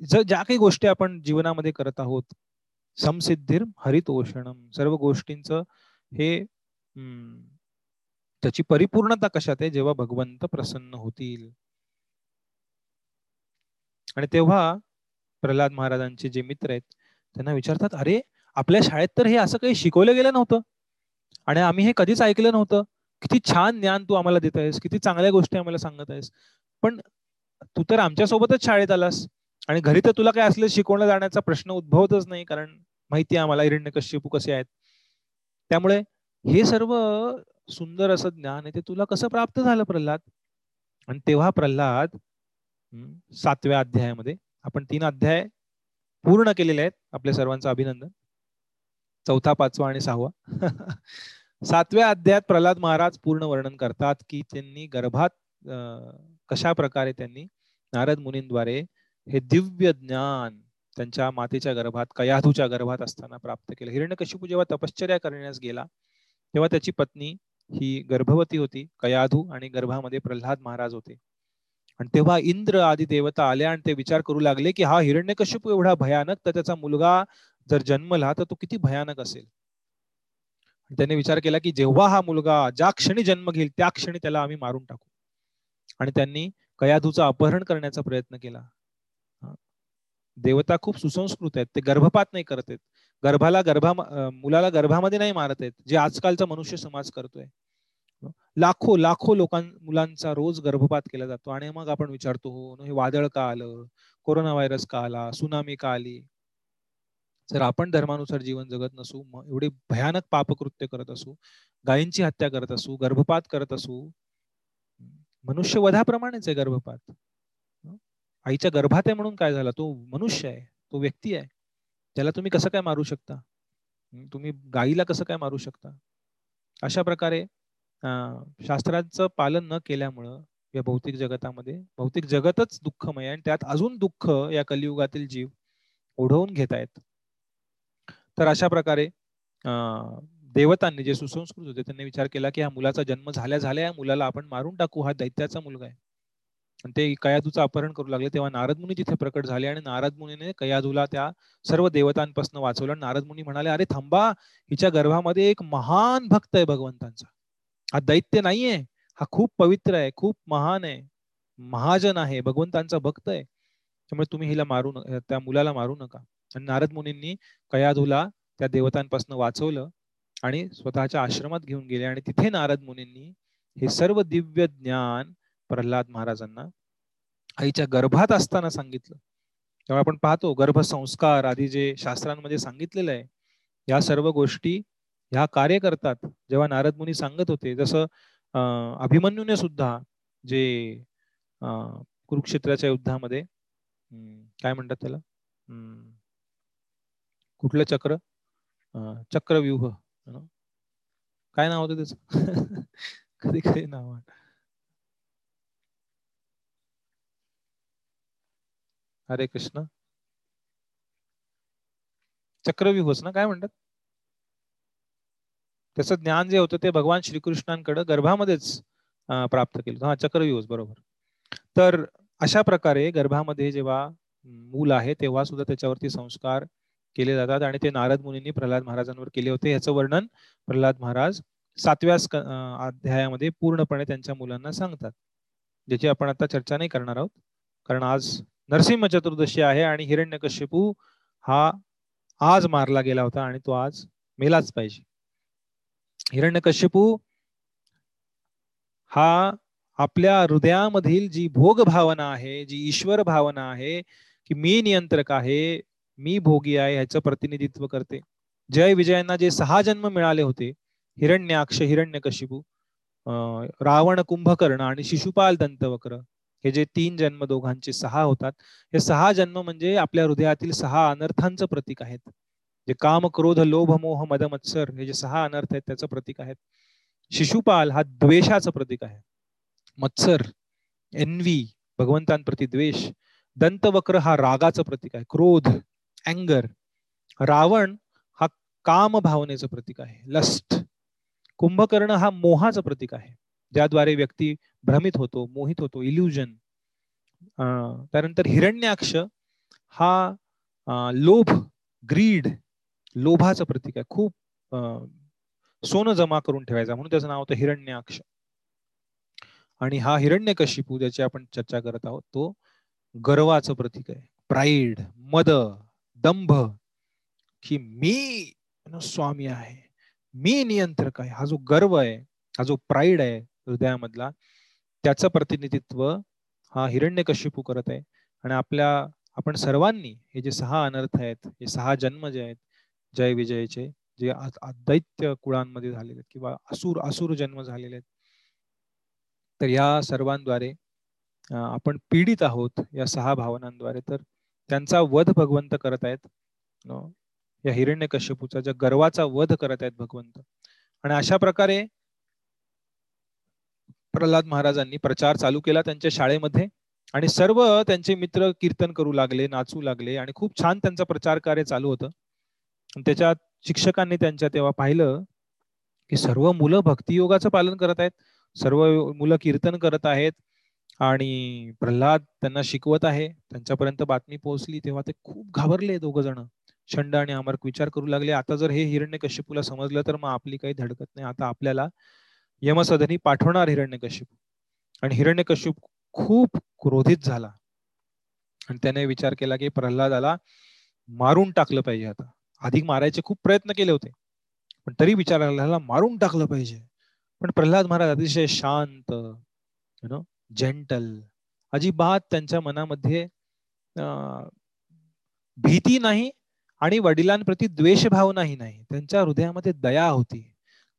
ज्या काही गोष्टी आपण जीवनामध्ये करत आहोत समसिद्धीर हरितोषणम सर्व गोष्टींचं हे त्याची परिपूर्णता कशात आहे जेव्हा भगवंत प्रसन्न होतील. आणि तेव्हा प्रल्हाद महाराजांचे जे मित्र आहेत त्यांना विचारतात अरे आपल्या शाळेत तर हे असं काही शिकवलं गेलं नव्हतं. आणि आम्ही हे कधीच ऐकलं नव्हतं. किती छान ज्ञान तू आम्हाला देत आहेस किती चांगल्या गोष्टी आम्हाला सांगत आहेस. पण तू तर आमच्या सोबतच शाळेत आलास आणि घरी तर तुला काय असलं शिकवलं जाण्याचा प्रश्न उद्भवतच नाही कारण माहिती आहे आम्हाला हिरण्य कश्यपू कसे आहेत. त्यामुळे हे सर्व सुंदर असं ज्ञान आहे ते तुला कसं प्राप्त झालं प्रल्हाद? आणि तेव्हा प्रल्हाद सातव्या अध्यायामध्ये आपण तीन अध्याय पूर्ण केलेले आहेत. आपल्या सर्वांचं अभिनंदन. चौथा पाचवा आणि सहावा. सातव्या अध्यायात प्रल्हाद महाराज पूर्ण वर्णन करतात की त्यांनी गर्भात कशा प्रकारे त्यांनी नारद मुनींद्वारे हे दिव्य ज्ञान त्यांच्या मातेच्या गर्भात कयाधूच्या गर्भात असताना प्राप्त केलं. हिरण्यकशिपू जेव्हा तपश्चर्या करण्यास गेला तेव्हा त्याची पत्नी ही गर्भवती होती कयाधू आणि गर्भामध्ये प्रल्हाद महाराज होते. आणि तेव्हा इंद्र आदी देवता आल्या आणि ते विचार करू लागले की हा हिरण्यकशिपू एवढा भयानक तर त्याचा मुलगा जर जन्मला तर तो किती भयानक असेल? त्यांनी विचार केला की जेव्हा हा मुलगा ज्या क्षणी जन्म घेईल त्या क्षणी त्याला आम्ही मारून टाकू. आणि त्यांनी कयाधूचं अपहरण करण्याचा प्रयत्न केला. देवता खूप सुसंस्कृत आहेत. ते गर्भपात नाही करत आहेत. गर्भाला गर्भा मुलाला गर्भामध्ये नाही मारत आहेत जे आजकालचा मनुष्य समाज करतोय. लाखो लाखो लोकां मुलांचा रोज गर्भपात केला जातो. आणि मग आपण विचारतो हो हे वादळ का आलं? कोरोना व्हायरस का आला? सुनामी का आली? जर आपण धर्मानुसार जीवन जगत नसू एवढी भयानक पापकृत्य करत असू गायींची हत्या करत असू गर्भपात करत असू मनुष्य वधाप्रमाणेच आहे गर्भपात. आईच्या गर्भात आहे म्हणून काय झाला? तो मनुष्य आहे तो व्यक्ती आहे. त्याला तुम्ही कसं काय मारू शकता? तुम्ही गाईला कसं काय मारू शकता? अशा प्रकारे शास्त्रांचं पालन न केल्यामुळं या भौतिक जगतामध्ये भौतिक जगतच दुःखमय आहे आणि त्यात अजून दुःख या कलियुगातील जीव ओढवून घेत आहेत तर अशा प्रकारे देवतांनी जे सुसंस्कृत होते त्यांनी विचार केला की हा मुलाचा जन्म झाल्या झाल्या या मुलाला आपण मारून टाकू हा दैत्याचा मुलगा आहे. आणि ते कयाधूचं अपहरण करू लागले तेव्हा नारद मुनी तिथे प्रकट झाले आणि नारद मुनीने कयाधूला त्या सर्व देवतांपासून वाचवलं नारद मुनी म्हणाले अरे थांबा हिच्या गर्भामध्ये एक महान भक्त आहे भगवंतांचा. हा दैत्य नाहीये हा खूप पवित्र आहे खूप महान आहे महाजन आहे भगवंतांचा भक्त आहे. त्यामुळे तुम्ही हिला मारू त्या मुलाला मारू नका. आणि नारद मुनींनी कयाधूला त्या देवतांपासून वाचवलं आणि स्वतःच्या आश्रमात घेऊन गेले. आणि तिथे नारद मुनींनी हे सर्व दिव्य ज्ञान प्रल्हाद महाराजांना आईच्या गर्भात असताना सांगितलं. तेव्हा आपण पाहतो गर्भसंस्कार आधी जे शास्त्रांमध्ये सांगितलेलं आहे या सर्व गोष्टी ह्या कार्य करतात. जेव्हा नारद मुनी सांगत होते जसं अभिमन्यूने सुद्धा जे कुरुक्षेत्राच्या युद्धामध्ये काय म्हणतात त्याला? कुठलं चक्र? चक्रव्यूह. काय नाव होतं त्याचं? कधी कधी नाव हरे कृष्ण. चक्रव्यूहच ना काय म्हणतात? त्याचं ज्ञान जे होतं ते भगवान श्रीकृष्णांकडे गर्भामध्येच प्राप्त केलं. हा चक्रव्यूह बरोबर. तर अशा प्रकारे गर्भामध्ये जेव्हा मूल आहे तेव्हा सुद्धा त्याच्यावरती संस्कार केले जातात आणि ते नारद मुनींनी प्रल्हाद महाराजांवर केले होते. याचं वर्णन प्रल्हाद महाराज सातव्या अध्यायामध्ये पूर्णपणे त्यांच्या मुलांना सांगतात ज्याची आपण आता चर्चा नाही करणार आहोत. कारण आज नरसिंह चतुर्दशी आहे आणि हिरण्यकश्यपू हा आज मारला गेला होता आणि तो आज मेलाच पाहिजे. हिरण्यकश्यपू हा आपल्या हृदयामधील जी भोग भावना आहे जी ईश्वर भावना आहे की मी नियंत्रक आहे मी भोगी आहे ह्याचं प्रतिनिधित्व करते. जय विजयांना जे सहा जन्म मिळाले होते हिरण्याक्ष हिरण्यकशिपू रावण कुंभकर्ण आणि शिशुपाल दंतवक्र हे जे तीन जन्म दोघांचे सहा होतात हे सहा जन्म म्हणजे आपल्या हृदयातील सहा अनर्थांचं प्रतीक आहेत. जे काम क्रोध लोभ मोह मद मत्सर हे जे सहा अनर्थ आहेत त्याचं प्रतीक आहेत. शिशुपाल हा द्वेषाचं प्रतीक आहे. मत्सर एनवी भगवंतांप्रती द्वेष. दंतवक्र हा रागाचं प्रतीक आहे. क्रोध अँगर रावण हा काम भावनेचं प्रतीक आहे. लस्ट कुंभकर्ण हा मोहाचं प्रतीक आहे. ज्याद्वारे व्यक्ती भ्रमित होतो मोहित होतो इल्युजन त्यानंतर हिरण्याक्ष हा लोभ ग्रीड लोभाचं प्रतीक आहे. खूप सोनं जमा करून ठेवायचा म्हणून त्याचं नाव होतं हिरण्याक्ष. आणि हा हिरण्यकशिपू ज्याची आपण चर्चा करत आहोत तो गर्वाचं प्रतीक आहे. प्राईड मद दंभ की मी स्वामी आहे. मी नियंत्रक आहे. हा जो गर्व आहे हा जो प्राईड आहे हृदयामधला त्याचं प्रतिनिधित्व हा हिरण्यकशिपू करत आहे. आणि आपल्या आपण सर्वांनी हे जे सहा अनर्थ आहेत हे सहा जन्म जे आहेत जय विजयचे जे दैत्य कुळांमध्ये झालेले आहेत किंवा असुर असुर जन्म झालेले आहेत तर या सर्वांद्वारे आपण पीडित आहोत या सहा भावनांद्वारे. तर त्यांचा वध भगवंत करत आहेत. या हिरण्य कश्यपूचा ज्या गर्वाचा वध करत आहेत भगवंत. आणि अशा प्रकारे प्रल्हाद महाराजांनी प्रचार चालू केला त्यांच्या शाळेमध्ये. आणि सर्व त्यांचे मित्र कीर्तन करू लागले नाचू लागले. आणि खूप छान त्यांचा प्रचार कार्य चालू होतं. त्याच्यात शिक्षकांनी त्यांच्या तेव्हा पाहिलं की सर्व मुलं भक्तियोगाचं पालन करत आहेत. सर्व मुलं कीर्तन करत आहेत. आणि प्रल्हाद त्यांना शिकवत आहे. त्यांच्यापर्यंत बातमी पोहोचली तेव्हा ते खूप घाबरले दोघ जण. शंड आणि अमरक विचार करू लागले. आता जर हे हिरण्य कश्यपूला समजलं तर मग आपली काही धडकत नाही. आता आपल्याला यमसदनी पाठवणार हिरण्यकश्यप. आणि हिरण्यकश्यप खूप क्रोधित झाला. आणि त्याने विचार केला की प्रल्हादाला मारून टाकलं पाहिजे आता. अधिक मारायचे खूप प्रयत्न केले होते. पण तरी विचार मारून टाकलं पाहिजे. पण प्रल्हाद महाराज अतिशय शांत यु नो जेंटल अजिबात त्यांच्या मनामध्ये भीती नाही आणि वडिलांप्रती द्वेष भावनाही नाही. त्यांच्या हृदयामध्ये दया होती.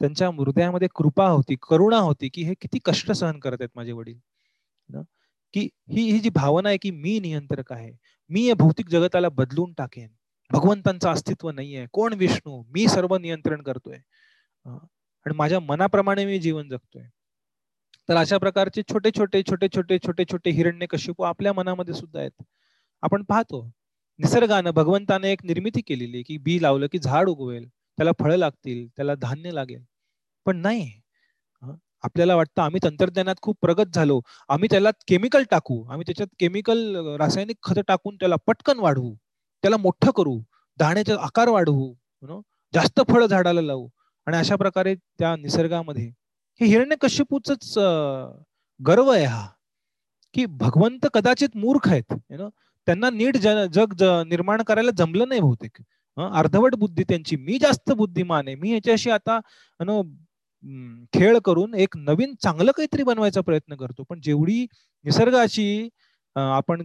त्यांच्या हृदयामध्ये कृपा होती करुणा होती की हे किती कष्ट सहन करत आहेत माझे वडील. की ही ही जी भावना आहे की मी नियंत्रक आहे मी या भौतिक जगताला बदलून टाकेन. भगवंतांचं अस्तित्व नाहीये कोण विष्णू? मी सर्व नियंत्रण करतोय. आणि माझ्या मनाप्रमाणे मी जीवन जगतोय. तर अशा प्रकारचे छोटे छोटे छोटे छोटे छोटे छोटे हिरण्य कशिपू आपल्या मनामध्ये सुद्धा आहेत. आपण पाहतो निसर्गानं भगवंताने एक निर्मिती केलेली की बी लावलं की झाड उगवेल त्याला फळं लागतील त्याला धान्य लागेल. पण नाही. आपल्याला वाटतं आम्ही तंत्रज्ञानात खूप प्रगत झालो आम्ही त्याला केमिकल टाकू आम्ही त्याच्यात केमिकल रासायनिक खत टाकून त्याला पटकन वाढवू त्याला मोठं करू दाण्याचा आकार वाढवू जास्त फळ झाडाला लावू. आणि अशा प्रकारे त्या निसर्गामध्ये हे हिरण्य कश्यपूच गर्व आहे हा. की भगवंत कदाचित मूर्ख आहेत. त्यांना नीट जग निर्माण करायला जमलं नाही बहुतेक. अर्धवट बुद्धी त्यांची. मी जास्त बुद्धिमान आहे. मी याच्याशी आता खेळ करून एक नवीन चांगलं काहीतरी बनवायचा प्रयत्न करतो. पण जेवढी निसर्गाची आपण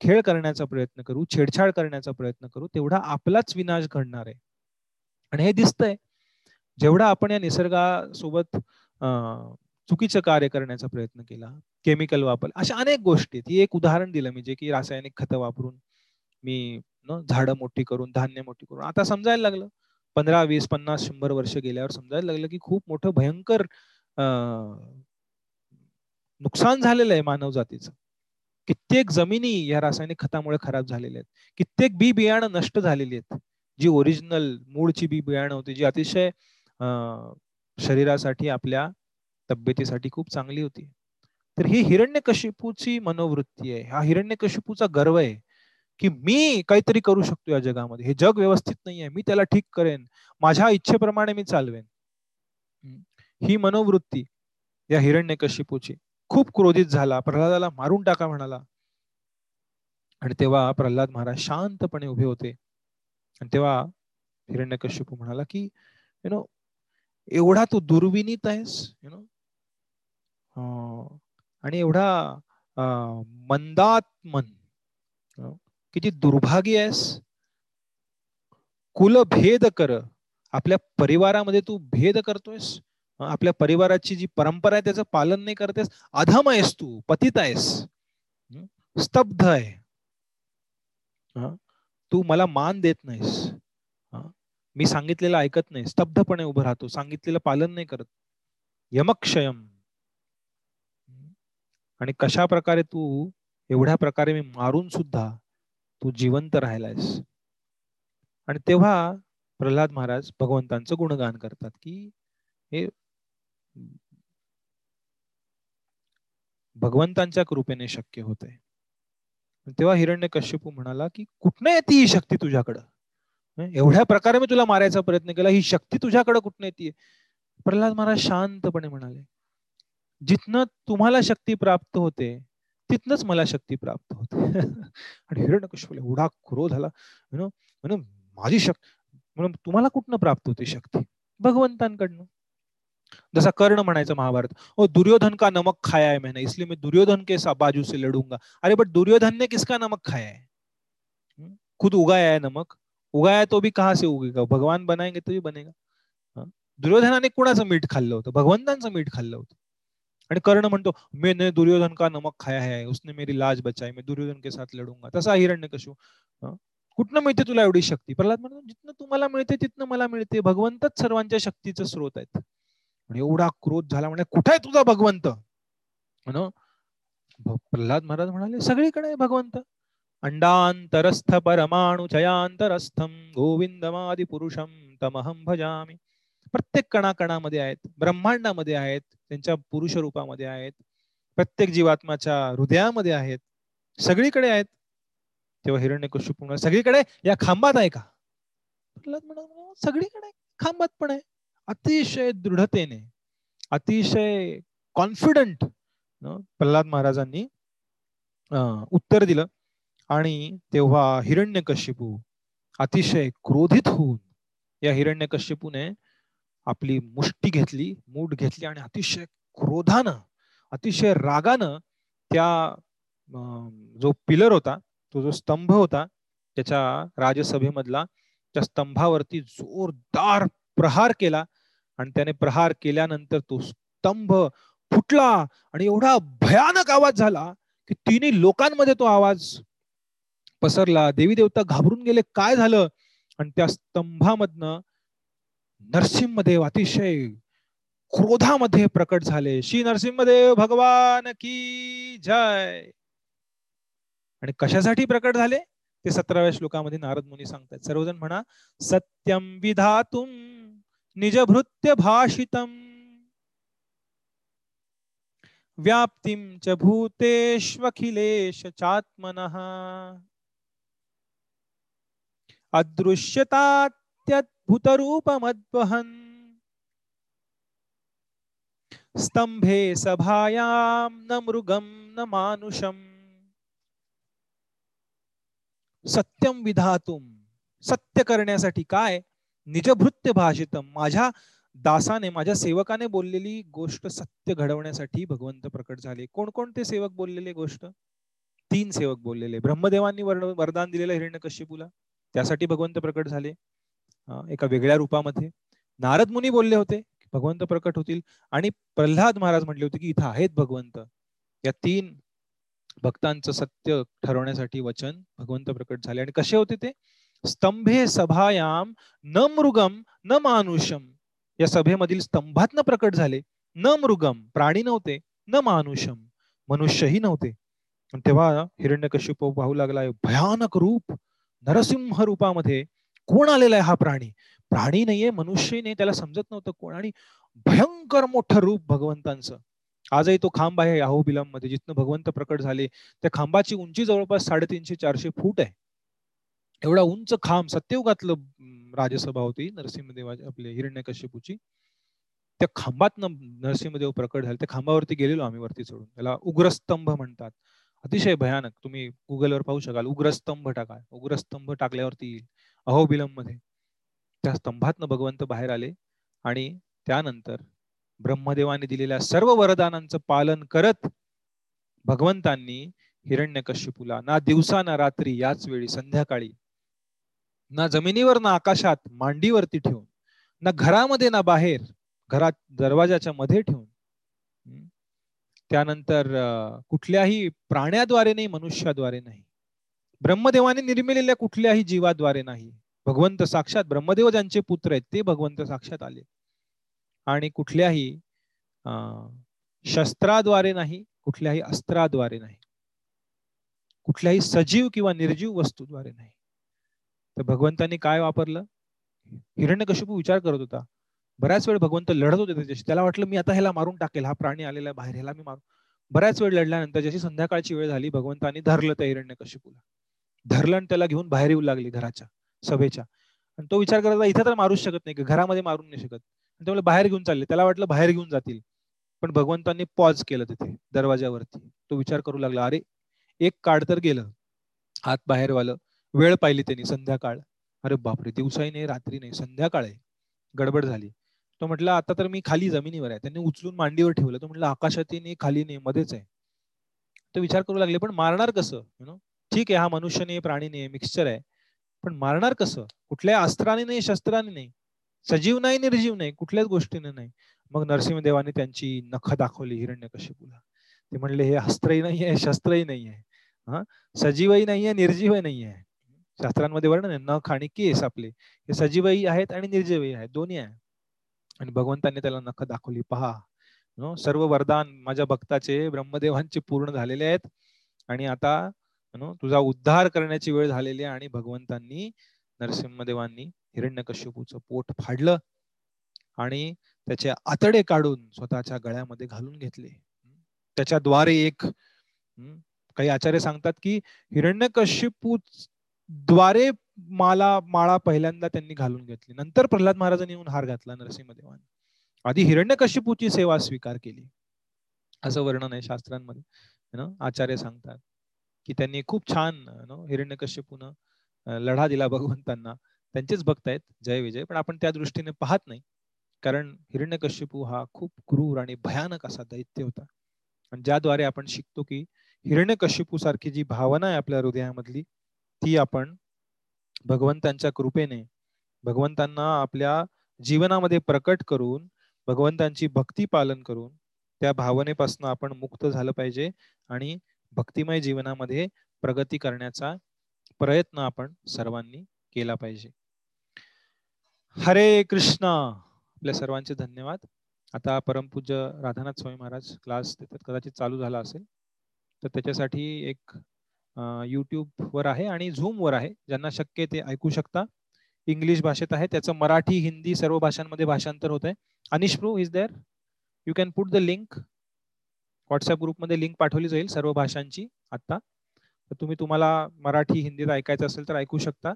खेळ करण्याचा प्रयत्न करू छेडछाड करण्याचा प्रयत्न करू तेवढा आपलाच विनाश घडणार आहे. आणि हे दिसतंय. जेवढा आपण या निसर्गासोबत चुकीचं कार्य करण्याचा प्रयत्न केला केमिकल वापर अशा अनेक गोष्टी ही एक उदाहरण दिलं मी जे की रासायनिक खतं वापरून मी झाडं मोठी करून धान्य मोठी करून. आता समजायला लागलं पंधरा वीस पन्नास शंभर वर्ष गेल्यावर समजायला लागलं की खूप मोठं भयंकर नुकसान झालेलं आहे मानव जातीचं कित्येक जमिनी या रासायनिक खतामुळे खराब झालेल्या आहेत. कित्येक बी बियाणं नष्ट झालेली आहेत. जी ओरिजिनल मूळची बी बियाणं होती जी अतिशय शरीरासाठी आपल्या तब्येतीसाठी खूप चांगली होती. तर ही हिरण्यकशिपूची मनोवृत्ती आहे. हा हिरण्यकशिपूचा गर्व आहे की मी काहीतरी करू शकतो या जगामध्ये. हे जग व्यवस्थित नाही आहे. मी त्याला ठीक करेन. माझ्या इच्छेप्रमाणे मी चालवेन. ही मनोवृत्ती या हिरण्यकशिपूची खूप क्रोधित झाला. प्रल्हादाला मारून टाका म्हणाला. आणि तेव्हा प्रल्हाद महाराज शांतपणे उभे होते. आणि तेव्हा हिरण्यकशिपू म्हणाला की यु नो एवढा तू दुर्विनीत आहेस यु नो आणि एवढा मंदात्मन किती दुर्भागी आहेस. कुल भेद कर. आपल्या परिवारामध्ये तू भेद करतोयस. आपल्या परिवाराची जी परंपरा आहे त्याचं पालन नाही करतेस. अधम आहेस तू पतित आहेस. स्तब्ध आहे. तू मला मान देत नाहीस. मी सांगितलेलं ऐकत नाही स्तब्धपणे उभं राहतो सांगितलेलं पालन नाही करत. यमक्षयम. आणि कशा प्रकारे तू एवढ्या प्रकारे मी मारून सुद्धा तू जिवंत राहिलायस. आणि तेव्हा प्रल्हाद महाराज भगवंतांचं गुणगान करतात की हे भगवंतांच्या कृपेने शक्य होते तेव्हा हिरण्य कश्यपू म्हणाला की कुठनं येते ही शक्ती तुझ्याकडं? एवढ्या प्रकारे मी तुला मारायचा प्रयत्न केला ही शक्ती तुझ्याकडे कुठनं येते प्रल्हाद महाराज शांतपणे म्हणाले जिथनं तुम्हाला शक्ती प्राप्त होते तिथनच मला शक्ती प्राप्त होते. आणि हिरण्य एवढा क्रोध झाला म्हणून माझी शक्ती म्हणून तुम्हाला कुठनं प्राप्त होते शक्ती? भगवंतांकडनं. जसा कर्ण म्हणायचं महाभारत ओ दुर्योधन का नमक खाया है मैंने इसलिए मैं दुर्योधन के बाजू से लड़ूंगा अरे बट दुर्योधन ने किसका नमक खाया है? खुद उगाया है नमक? उगाया तो भी कहा से उगेगा? भगवान बनाएंगे तो भी बनेगा। दुर्योधनाने कुणाचं मीठ खाल्लं होतं? भगवंतांचं मीठ खाल्लं होतं? आणि कर्ण म्हणतो मी दुर्योधन का नमक खाया है? उसने मेरी लाज बचाई मी दुर्योधन के साथ लढूंगा तसा हिरण्य कशू कुठनं मिळते तुला एवढी शक्ती? प्रल्हाद म्हणतो जिथनं तुम्हाला मिळते तिथनं मला मिळते. भगवंतच सर्वांच्या शक्तीचं स्रोत आहेत. आणि एवढा क्रोध झाला म्हणजे कुठे आहे तुझा भगवंत? प्रल्हाद महाराज म्हणाले सगळीकडे भगवंत. अंडांतरस्थ परमाणु चयांतरस्थम गोविंदमादि पुरुषम तमहम भजामी. प्रत्येक कणाकणामध्ये आहेत ब्रह्मांडामध्ये आहेत त्यांच्या पुरुष रूपामध्ये आहेत प्रत्येक जीवात्माच्या हृदयामध्ये आहेत सगळीकडे आहेत. तेव्हा हिरण्य सगळीकडे? या खांबात आहे का? सगळीकडे खांबात पण आहे. अतिशय दृढतेने अतिशय कॉन्फिडंट प्रल्हाद महाराजांनी उत्तर दिलं. आणि तेव्हा हिरण्यकश्यपू अतिशय क्रोधित होऊन या हिरण्यकश्यपूने आपली मुष्टी घेतली मूठ घेतली आणि अतिशय क्रोधानं अतिशय रागानं त्या जो पिलर होता तो जो स्तंभ होता त्याच्या राजसभेमधला त्या स्तंभावरती जोरदार प्रहार केला आणि त्याने प्रहार केल्यानंतर तो स्तंभ फुटला आणि एवढा भयानक आवाज झाला की तिन्ही लोकांमध्ये तो आवाज पसरला. देवी देवता घाबरून गेले. काय झालं? आणि त्या स्तंभामधनं नरसिंहदेव अतिशय क्रोधामध्ये प्रकट झाले. श्री नरसिंहदेव भगवान की जय. आणि कशासाठी प्रकट झाले? ते सतराव्या श्लोकामध्ये नारद मुनी सांगतात. सर्वजण म्हणा सत्यम विधातुम निजभृत्य भाषितम. व्याप्तिं च भूतेश्वखिलेश चात्मनः. अदृश्यतात्यद्भुतरूपमद्वहन्। स्तंभे सभायां न मृगम न मानुषम। सत्यम विधातुम सत्य करण्यासाठी काय? निजभृत्य भाषित माझ्या दासाने माझ्या सेवकाने बोललेली गोष्ट सत्य घडवण्यासाठी भगवंत प्रकट झाले. कोणकोणते सेवक बोललेले गोष्ट? तीन सेवक बोललेले. ब्रह्मदेवांनी वरदान दिलेलं हिरण्य कश्यपूला त्यासाठी भगवंत प्रकट झाले. एका वेगळ्या रूपामध्ये. नारद मुनी बोलले होते भगवंत प्रकट होतील. आणि प्रल्हाद महाराज म्हटले होते की इथं आहेत भगवंत. या तीन भक्तांचं सत्य ठरवण्यासाठी वचन भगवंत प्रकट झाले. आणि कसे होते ते? स्तंभे सभायाम न मृगम न मानुषम. या सभेमधील स्तंभातनं प्रकट झाले. न मृगम प्राणी नव्हते न मानुषम मनुष्यही नव्हते. तेव्हा हिरण्यकश्यप पाहू लागला भयानक रूप. नरसिंह रूपामध्ये कोण आलेला आहे हा प्राणी? प्राणी नाहीये मनुष्य नाही त्याला समजत नव्हतं कोण. आणि भयंकर मोठं रूप भगवंतांचं. आजही तो खांब आहे अहोबिलममध्ये जिथनं भगवंत प्रकट झाले त्या खांबाची उंची जवळपास साडेतीनशे चारशे फूट आहे. एवढा उंच खांब सत्ययुगातलं राजसभा होती नरसिंहदेवा आपले हिरण्यकश्यपूची. त्या खांबात नरसिंहदेव प्रकट झाले. त्या खांबावरती गेलेलो आम्ही वरती चढून. त्याला उग्रस्तंभ म्हणतात. अतिशय भयानक. तुम्ही गुगलवर पाहू शकाल. उग्रस्तंभ टाका उग्रस्तंभ टाकल्यावरती येईल. अहोबिलममध्ये त्या स्तंभातनं भगवंत बाहेर आले आणि त्यानंतर ब्रह्मदेवाने दिलेल्या सर्व वरदानांचं पालन करत भगवंतांनी हिरण्यकश्यपूला ना दिवसा ना रात्री याच वेळी संध्याकाळी ना जमिनीवर ना आकाशात मांडीवरती ठेवून ना घरामध्ये ना बाहेर घरात दरवाजाच्या मध्ये ठेवून त्यानंतर कुठल्याही प्राण्याद्वारे नाही मनुष्याद्वारे नाही. ब्रह्मदेवाने निर्मिलेल्या कुठल्याही जीवाद्वारे नाही. भगवंत साक्षात ब्रह्मदेव ज्यांचे पुत्र आहेत ते भगवंत साक्षात आले. आणि कुठल्याही शस्त्राद्वारे नाही कुठल्याही अस्त्राद्वारे नाही. कुठल्याही सजीव किंवा निर्जीव वस्तूद्वारे नाही. तर भगवंतांनी काय वापरलं? हिरण्यकशिपू विचार करत होता. बऱ्याच वेळ भगवंत लढत होते त्याच्याशी. त्याला वाटलं मी आता ह्याला मारून टाकेल हा प्राणी आलेला बाहेर ह्याला मी मारू. बऱ्याच वेळ लढल्यानंतर जशी संध्याकाळची वेळ झाली भगवंतांनी धरलं त्या हिरण्यकशिपूला धरलं आणि त्याला घेऊन बाहेर येऊ लागली घराच्या सभेच्या. आणि तो विचार करत इथं तर मारूच शकत नाही घरामध्ये मारून नाही शकत. त्यामुळे बाहेर घेऊन चालले. त्याला वाटलं बाहेर घेऊन जातील. पण भगवंतांनी पॉज केलं तिथे दरवाज्यावरती. तो विचार करू लागला अरे एक काळ तर गेलं. हात बाहेर वालं वेळ पाहिली त्यांनी संध्याकाळ. अरे बापरे दिवसाही नाही रात्री नाही संध्याकाळ आहे. गडबड झाली. तो म्हटलं आता तर मी खाली जमिनीवर आहे. त्यांनी उचलून मांडीवर ठेवलं. तो म्हटलं आकाशातही खाली नाही मध्येच आहे. तो विचार करू लागले पण मारणार कसं? यु नो ठीक आहे हा मनुष्य नाही प्राणी नाही मिक्सचर आहे. पण मारणार कसं? कुठल्याही अस्त्राने नाही शस्त्राने नाही. सजीव नाही निर्जीव नाही कुठल्याच गोष्टीने नाही. मग नरसिंहदेवाने त्यांची नख दाखवली हिरण्यकशिपूला ते म्हणले हे अस्त्रही नाही आहे शस्त्रही नाही आहे. हा? सजीवही नाहीये निर्जीवही आहे. शास्त्रांमध्ये वर्णन आहे नख आणि केस आपले. हे सजीवही आहेत आणि निर्जीवही आहेत दोन्ही आहे. आणि भगवंतांनी त्याला नख दाखवली. पहा सर्व वरदान माझ्या भक्ताचे ब्रह्मदेवांचे पूर्ण झालेले आहेत. आणि आता तुझा उद्धार करण्याची वेळ झालेली आहे आणि भगवंतांनी नरसिंहदेवांनी हिरण्यकश्यपूचं पोट फाडलं आणि त्याचे आतडे काढून स्वतःच्या गळ्यामध्ये घालून घेतले. त्याच्याद्वारे एक काही आचार्य सांगतात की हिरण्यकश्यपू द्वारे माला माळा पहिल्यांदा त्यांनी घालून घेतली. नंतर प्रल्हाद महाराजांनी येऊन हार घातला नरसिंहदेवान. आधी हिरण्यकश्यपूची सेवा स्वीकार केली. असं वर्णन आहे शास्त्रांमध्ये. आचार्य सांगतात की त्यांनी खूप छान हिरण्यकश्यपून लढा दिला भगवंतांना. त्यांचेच भक्त आहेत जय विजय. पण आपण त्या दृष्टीने पाहत नाही. कारण हिरण्यकश्यपू हा खूप क्रूर आणि भयानक असा दैत्य होता. आणि ज्याद्वारे आपण शिकतो की हिरण्यकश्यपू सारखी जी भावना आहे आपल्या हृदयामधली ती आपण भगवंतांच्या कृपेने भगवंतांना आपल्या जीवनामध्ये प्रकट करून भगवंतांची भक्ती पालन करून त्या भावनेपासून आपण मुक्त झालं पाहिजे आणि भक्तिमय जीवनामध्ये प्रगती करण्याचा प्रयत्न आपण सर्वांनी केला पाहिजे. हरे कृष्णा! आपल्या सर्वांचे धन्यवाद. आता परमपूज्य राधानाथ स्वामी महाराज क्लास देतात. कदाचित चालू झाला असेल. तर त्याच्यासाठी एक यूट्यूबवर आहे आणि झूमवर आहे. ज्यांना शक्य ते ऐकू शकता. इंग्लिश भाषेत आहे. त्याचं मराठी हिंदी सर्व भाषांमध्ये भाषांतर होत आहे Anish Pru is there you can put the link WhatsApp ग्रुपमध्ये लिंक पाठवली जाईल सर्व भाषांची आता तर तुम्ही तुम्हाला मराठी हिंदीत ऐकायचं असेल तर ऐकू शकता.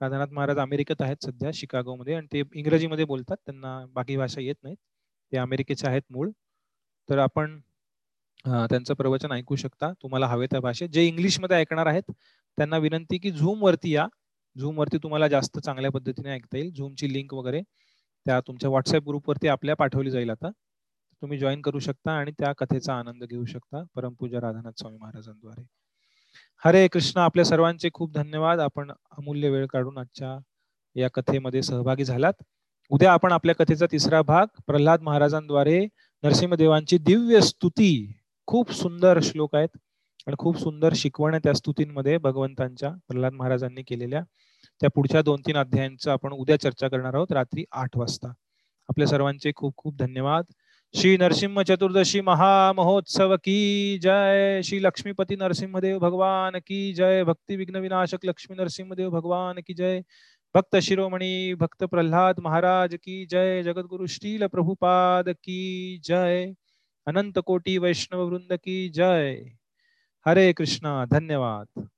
राधानाथ महाराज अमेरिकेत आहेत सध्या शिकागोमध्ये. आणि ते इंग्रजीमध्ये बोलतात. त्यांना बाकी भाषा येत नाहीत. ते अमेरिकेचे आहेत मूळ. तर आपण त्यांचं प्रवचन ऐकू शकता. तुम्हाला हवे त्या भाषेत. जे इंग्लिशमध्ये ऐकणार आहेत त्यांना विनंती की झूम वरती या. झूम वरती तुम्हाला जास्त चांगल्या पद्धतीने ऐकता येईल. झूमची लिंक वगैरे त्या तुमच्या व्हॉट्सअप ग्रुपवरती आपल्या पाठवली जाईल आता. तुम्ही जॉईन करू शकता आणि त्या कथेचा आनंद घेऊ शकता. परमपूजा राधानाथ स्वामी महाराजांद्वारे. हरे कृष्ण आपल्या सर्वांचे खूप धन्यवाद. आपण अमूल्य वेळ काढून आजच्या या कथेमध्ये सहभागी झालात. उद्या आपण आपल्या कथेचा तिसरा भाग प्रल्हाद महाराजांद्वारे नरसिंहदेवांची दिव्य स्तुती खूप सुंदर श्लोक आहेत आणि खूप सुंदर शिकवण आहे त्या स्तुतींमध्ये भगवंतांच्या प्रल्हाद महाराजांनी केलेल्या. त्या पुढच्या दोन तीन अध्यायांचं आपण उद्या चर्चा करणार आहोत रात्री आठ वाजता. आपल्या सर्वांचे खूप खूप धन्यवाद. श्री नरसिंह चतुर्दशी महामहोत्सव की जय. श्री लक्ष्मीपती नरसिंहदेव भगवान की जय. भक्ति विघ्न विनाशक लक्ष्मी नरसिंहदेव भगवान की जय. भक्त शिरोमणी भक्त प्रल्हाद महाराज की जय. जगद्गुरु श्रील प्रभुपाद की जय. अनंत कोटी वैष्णव वृंद की जय। हरे कृष्णा धन्यवाद।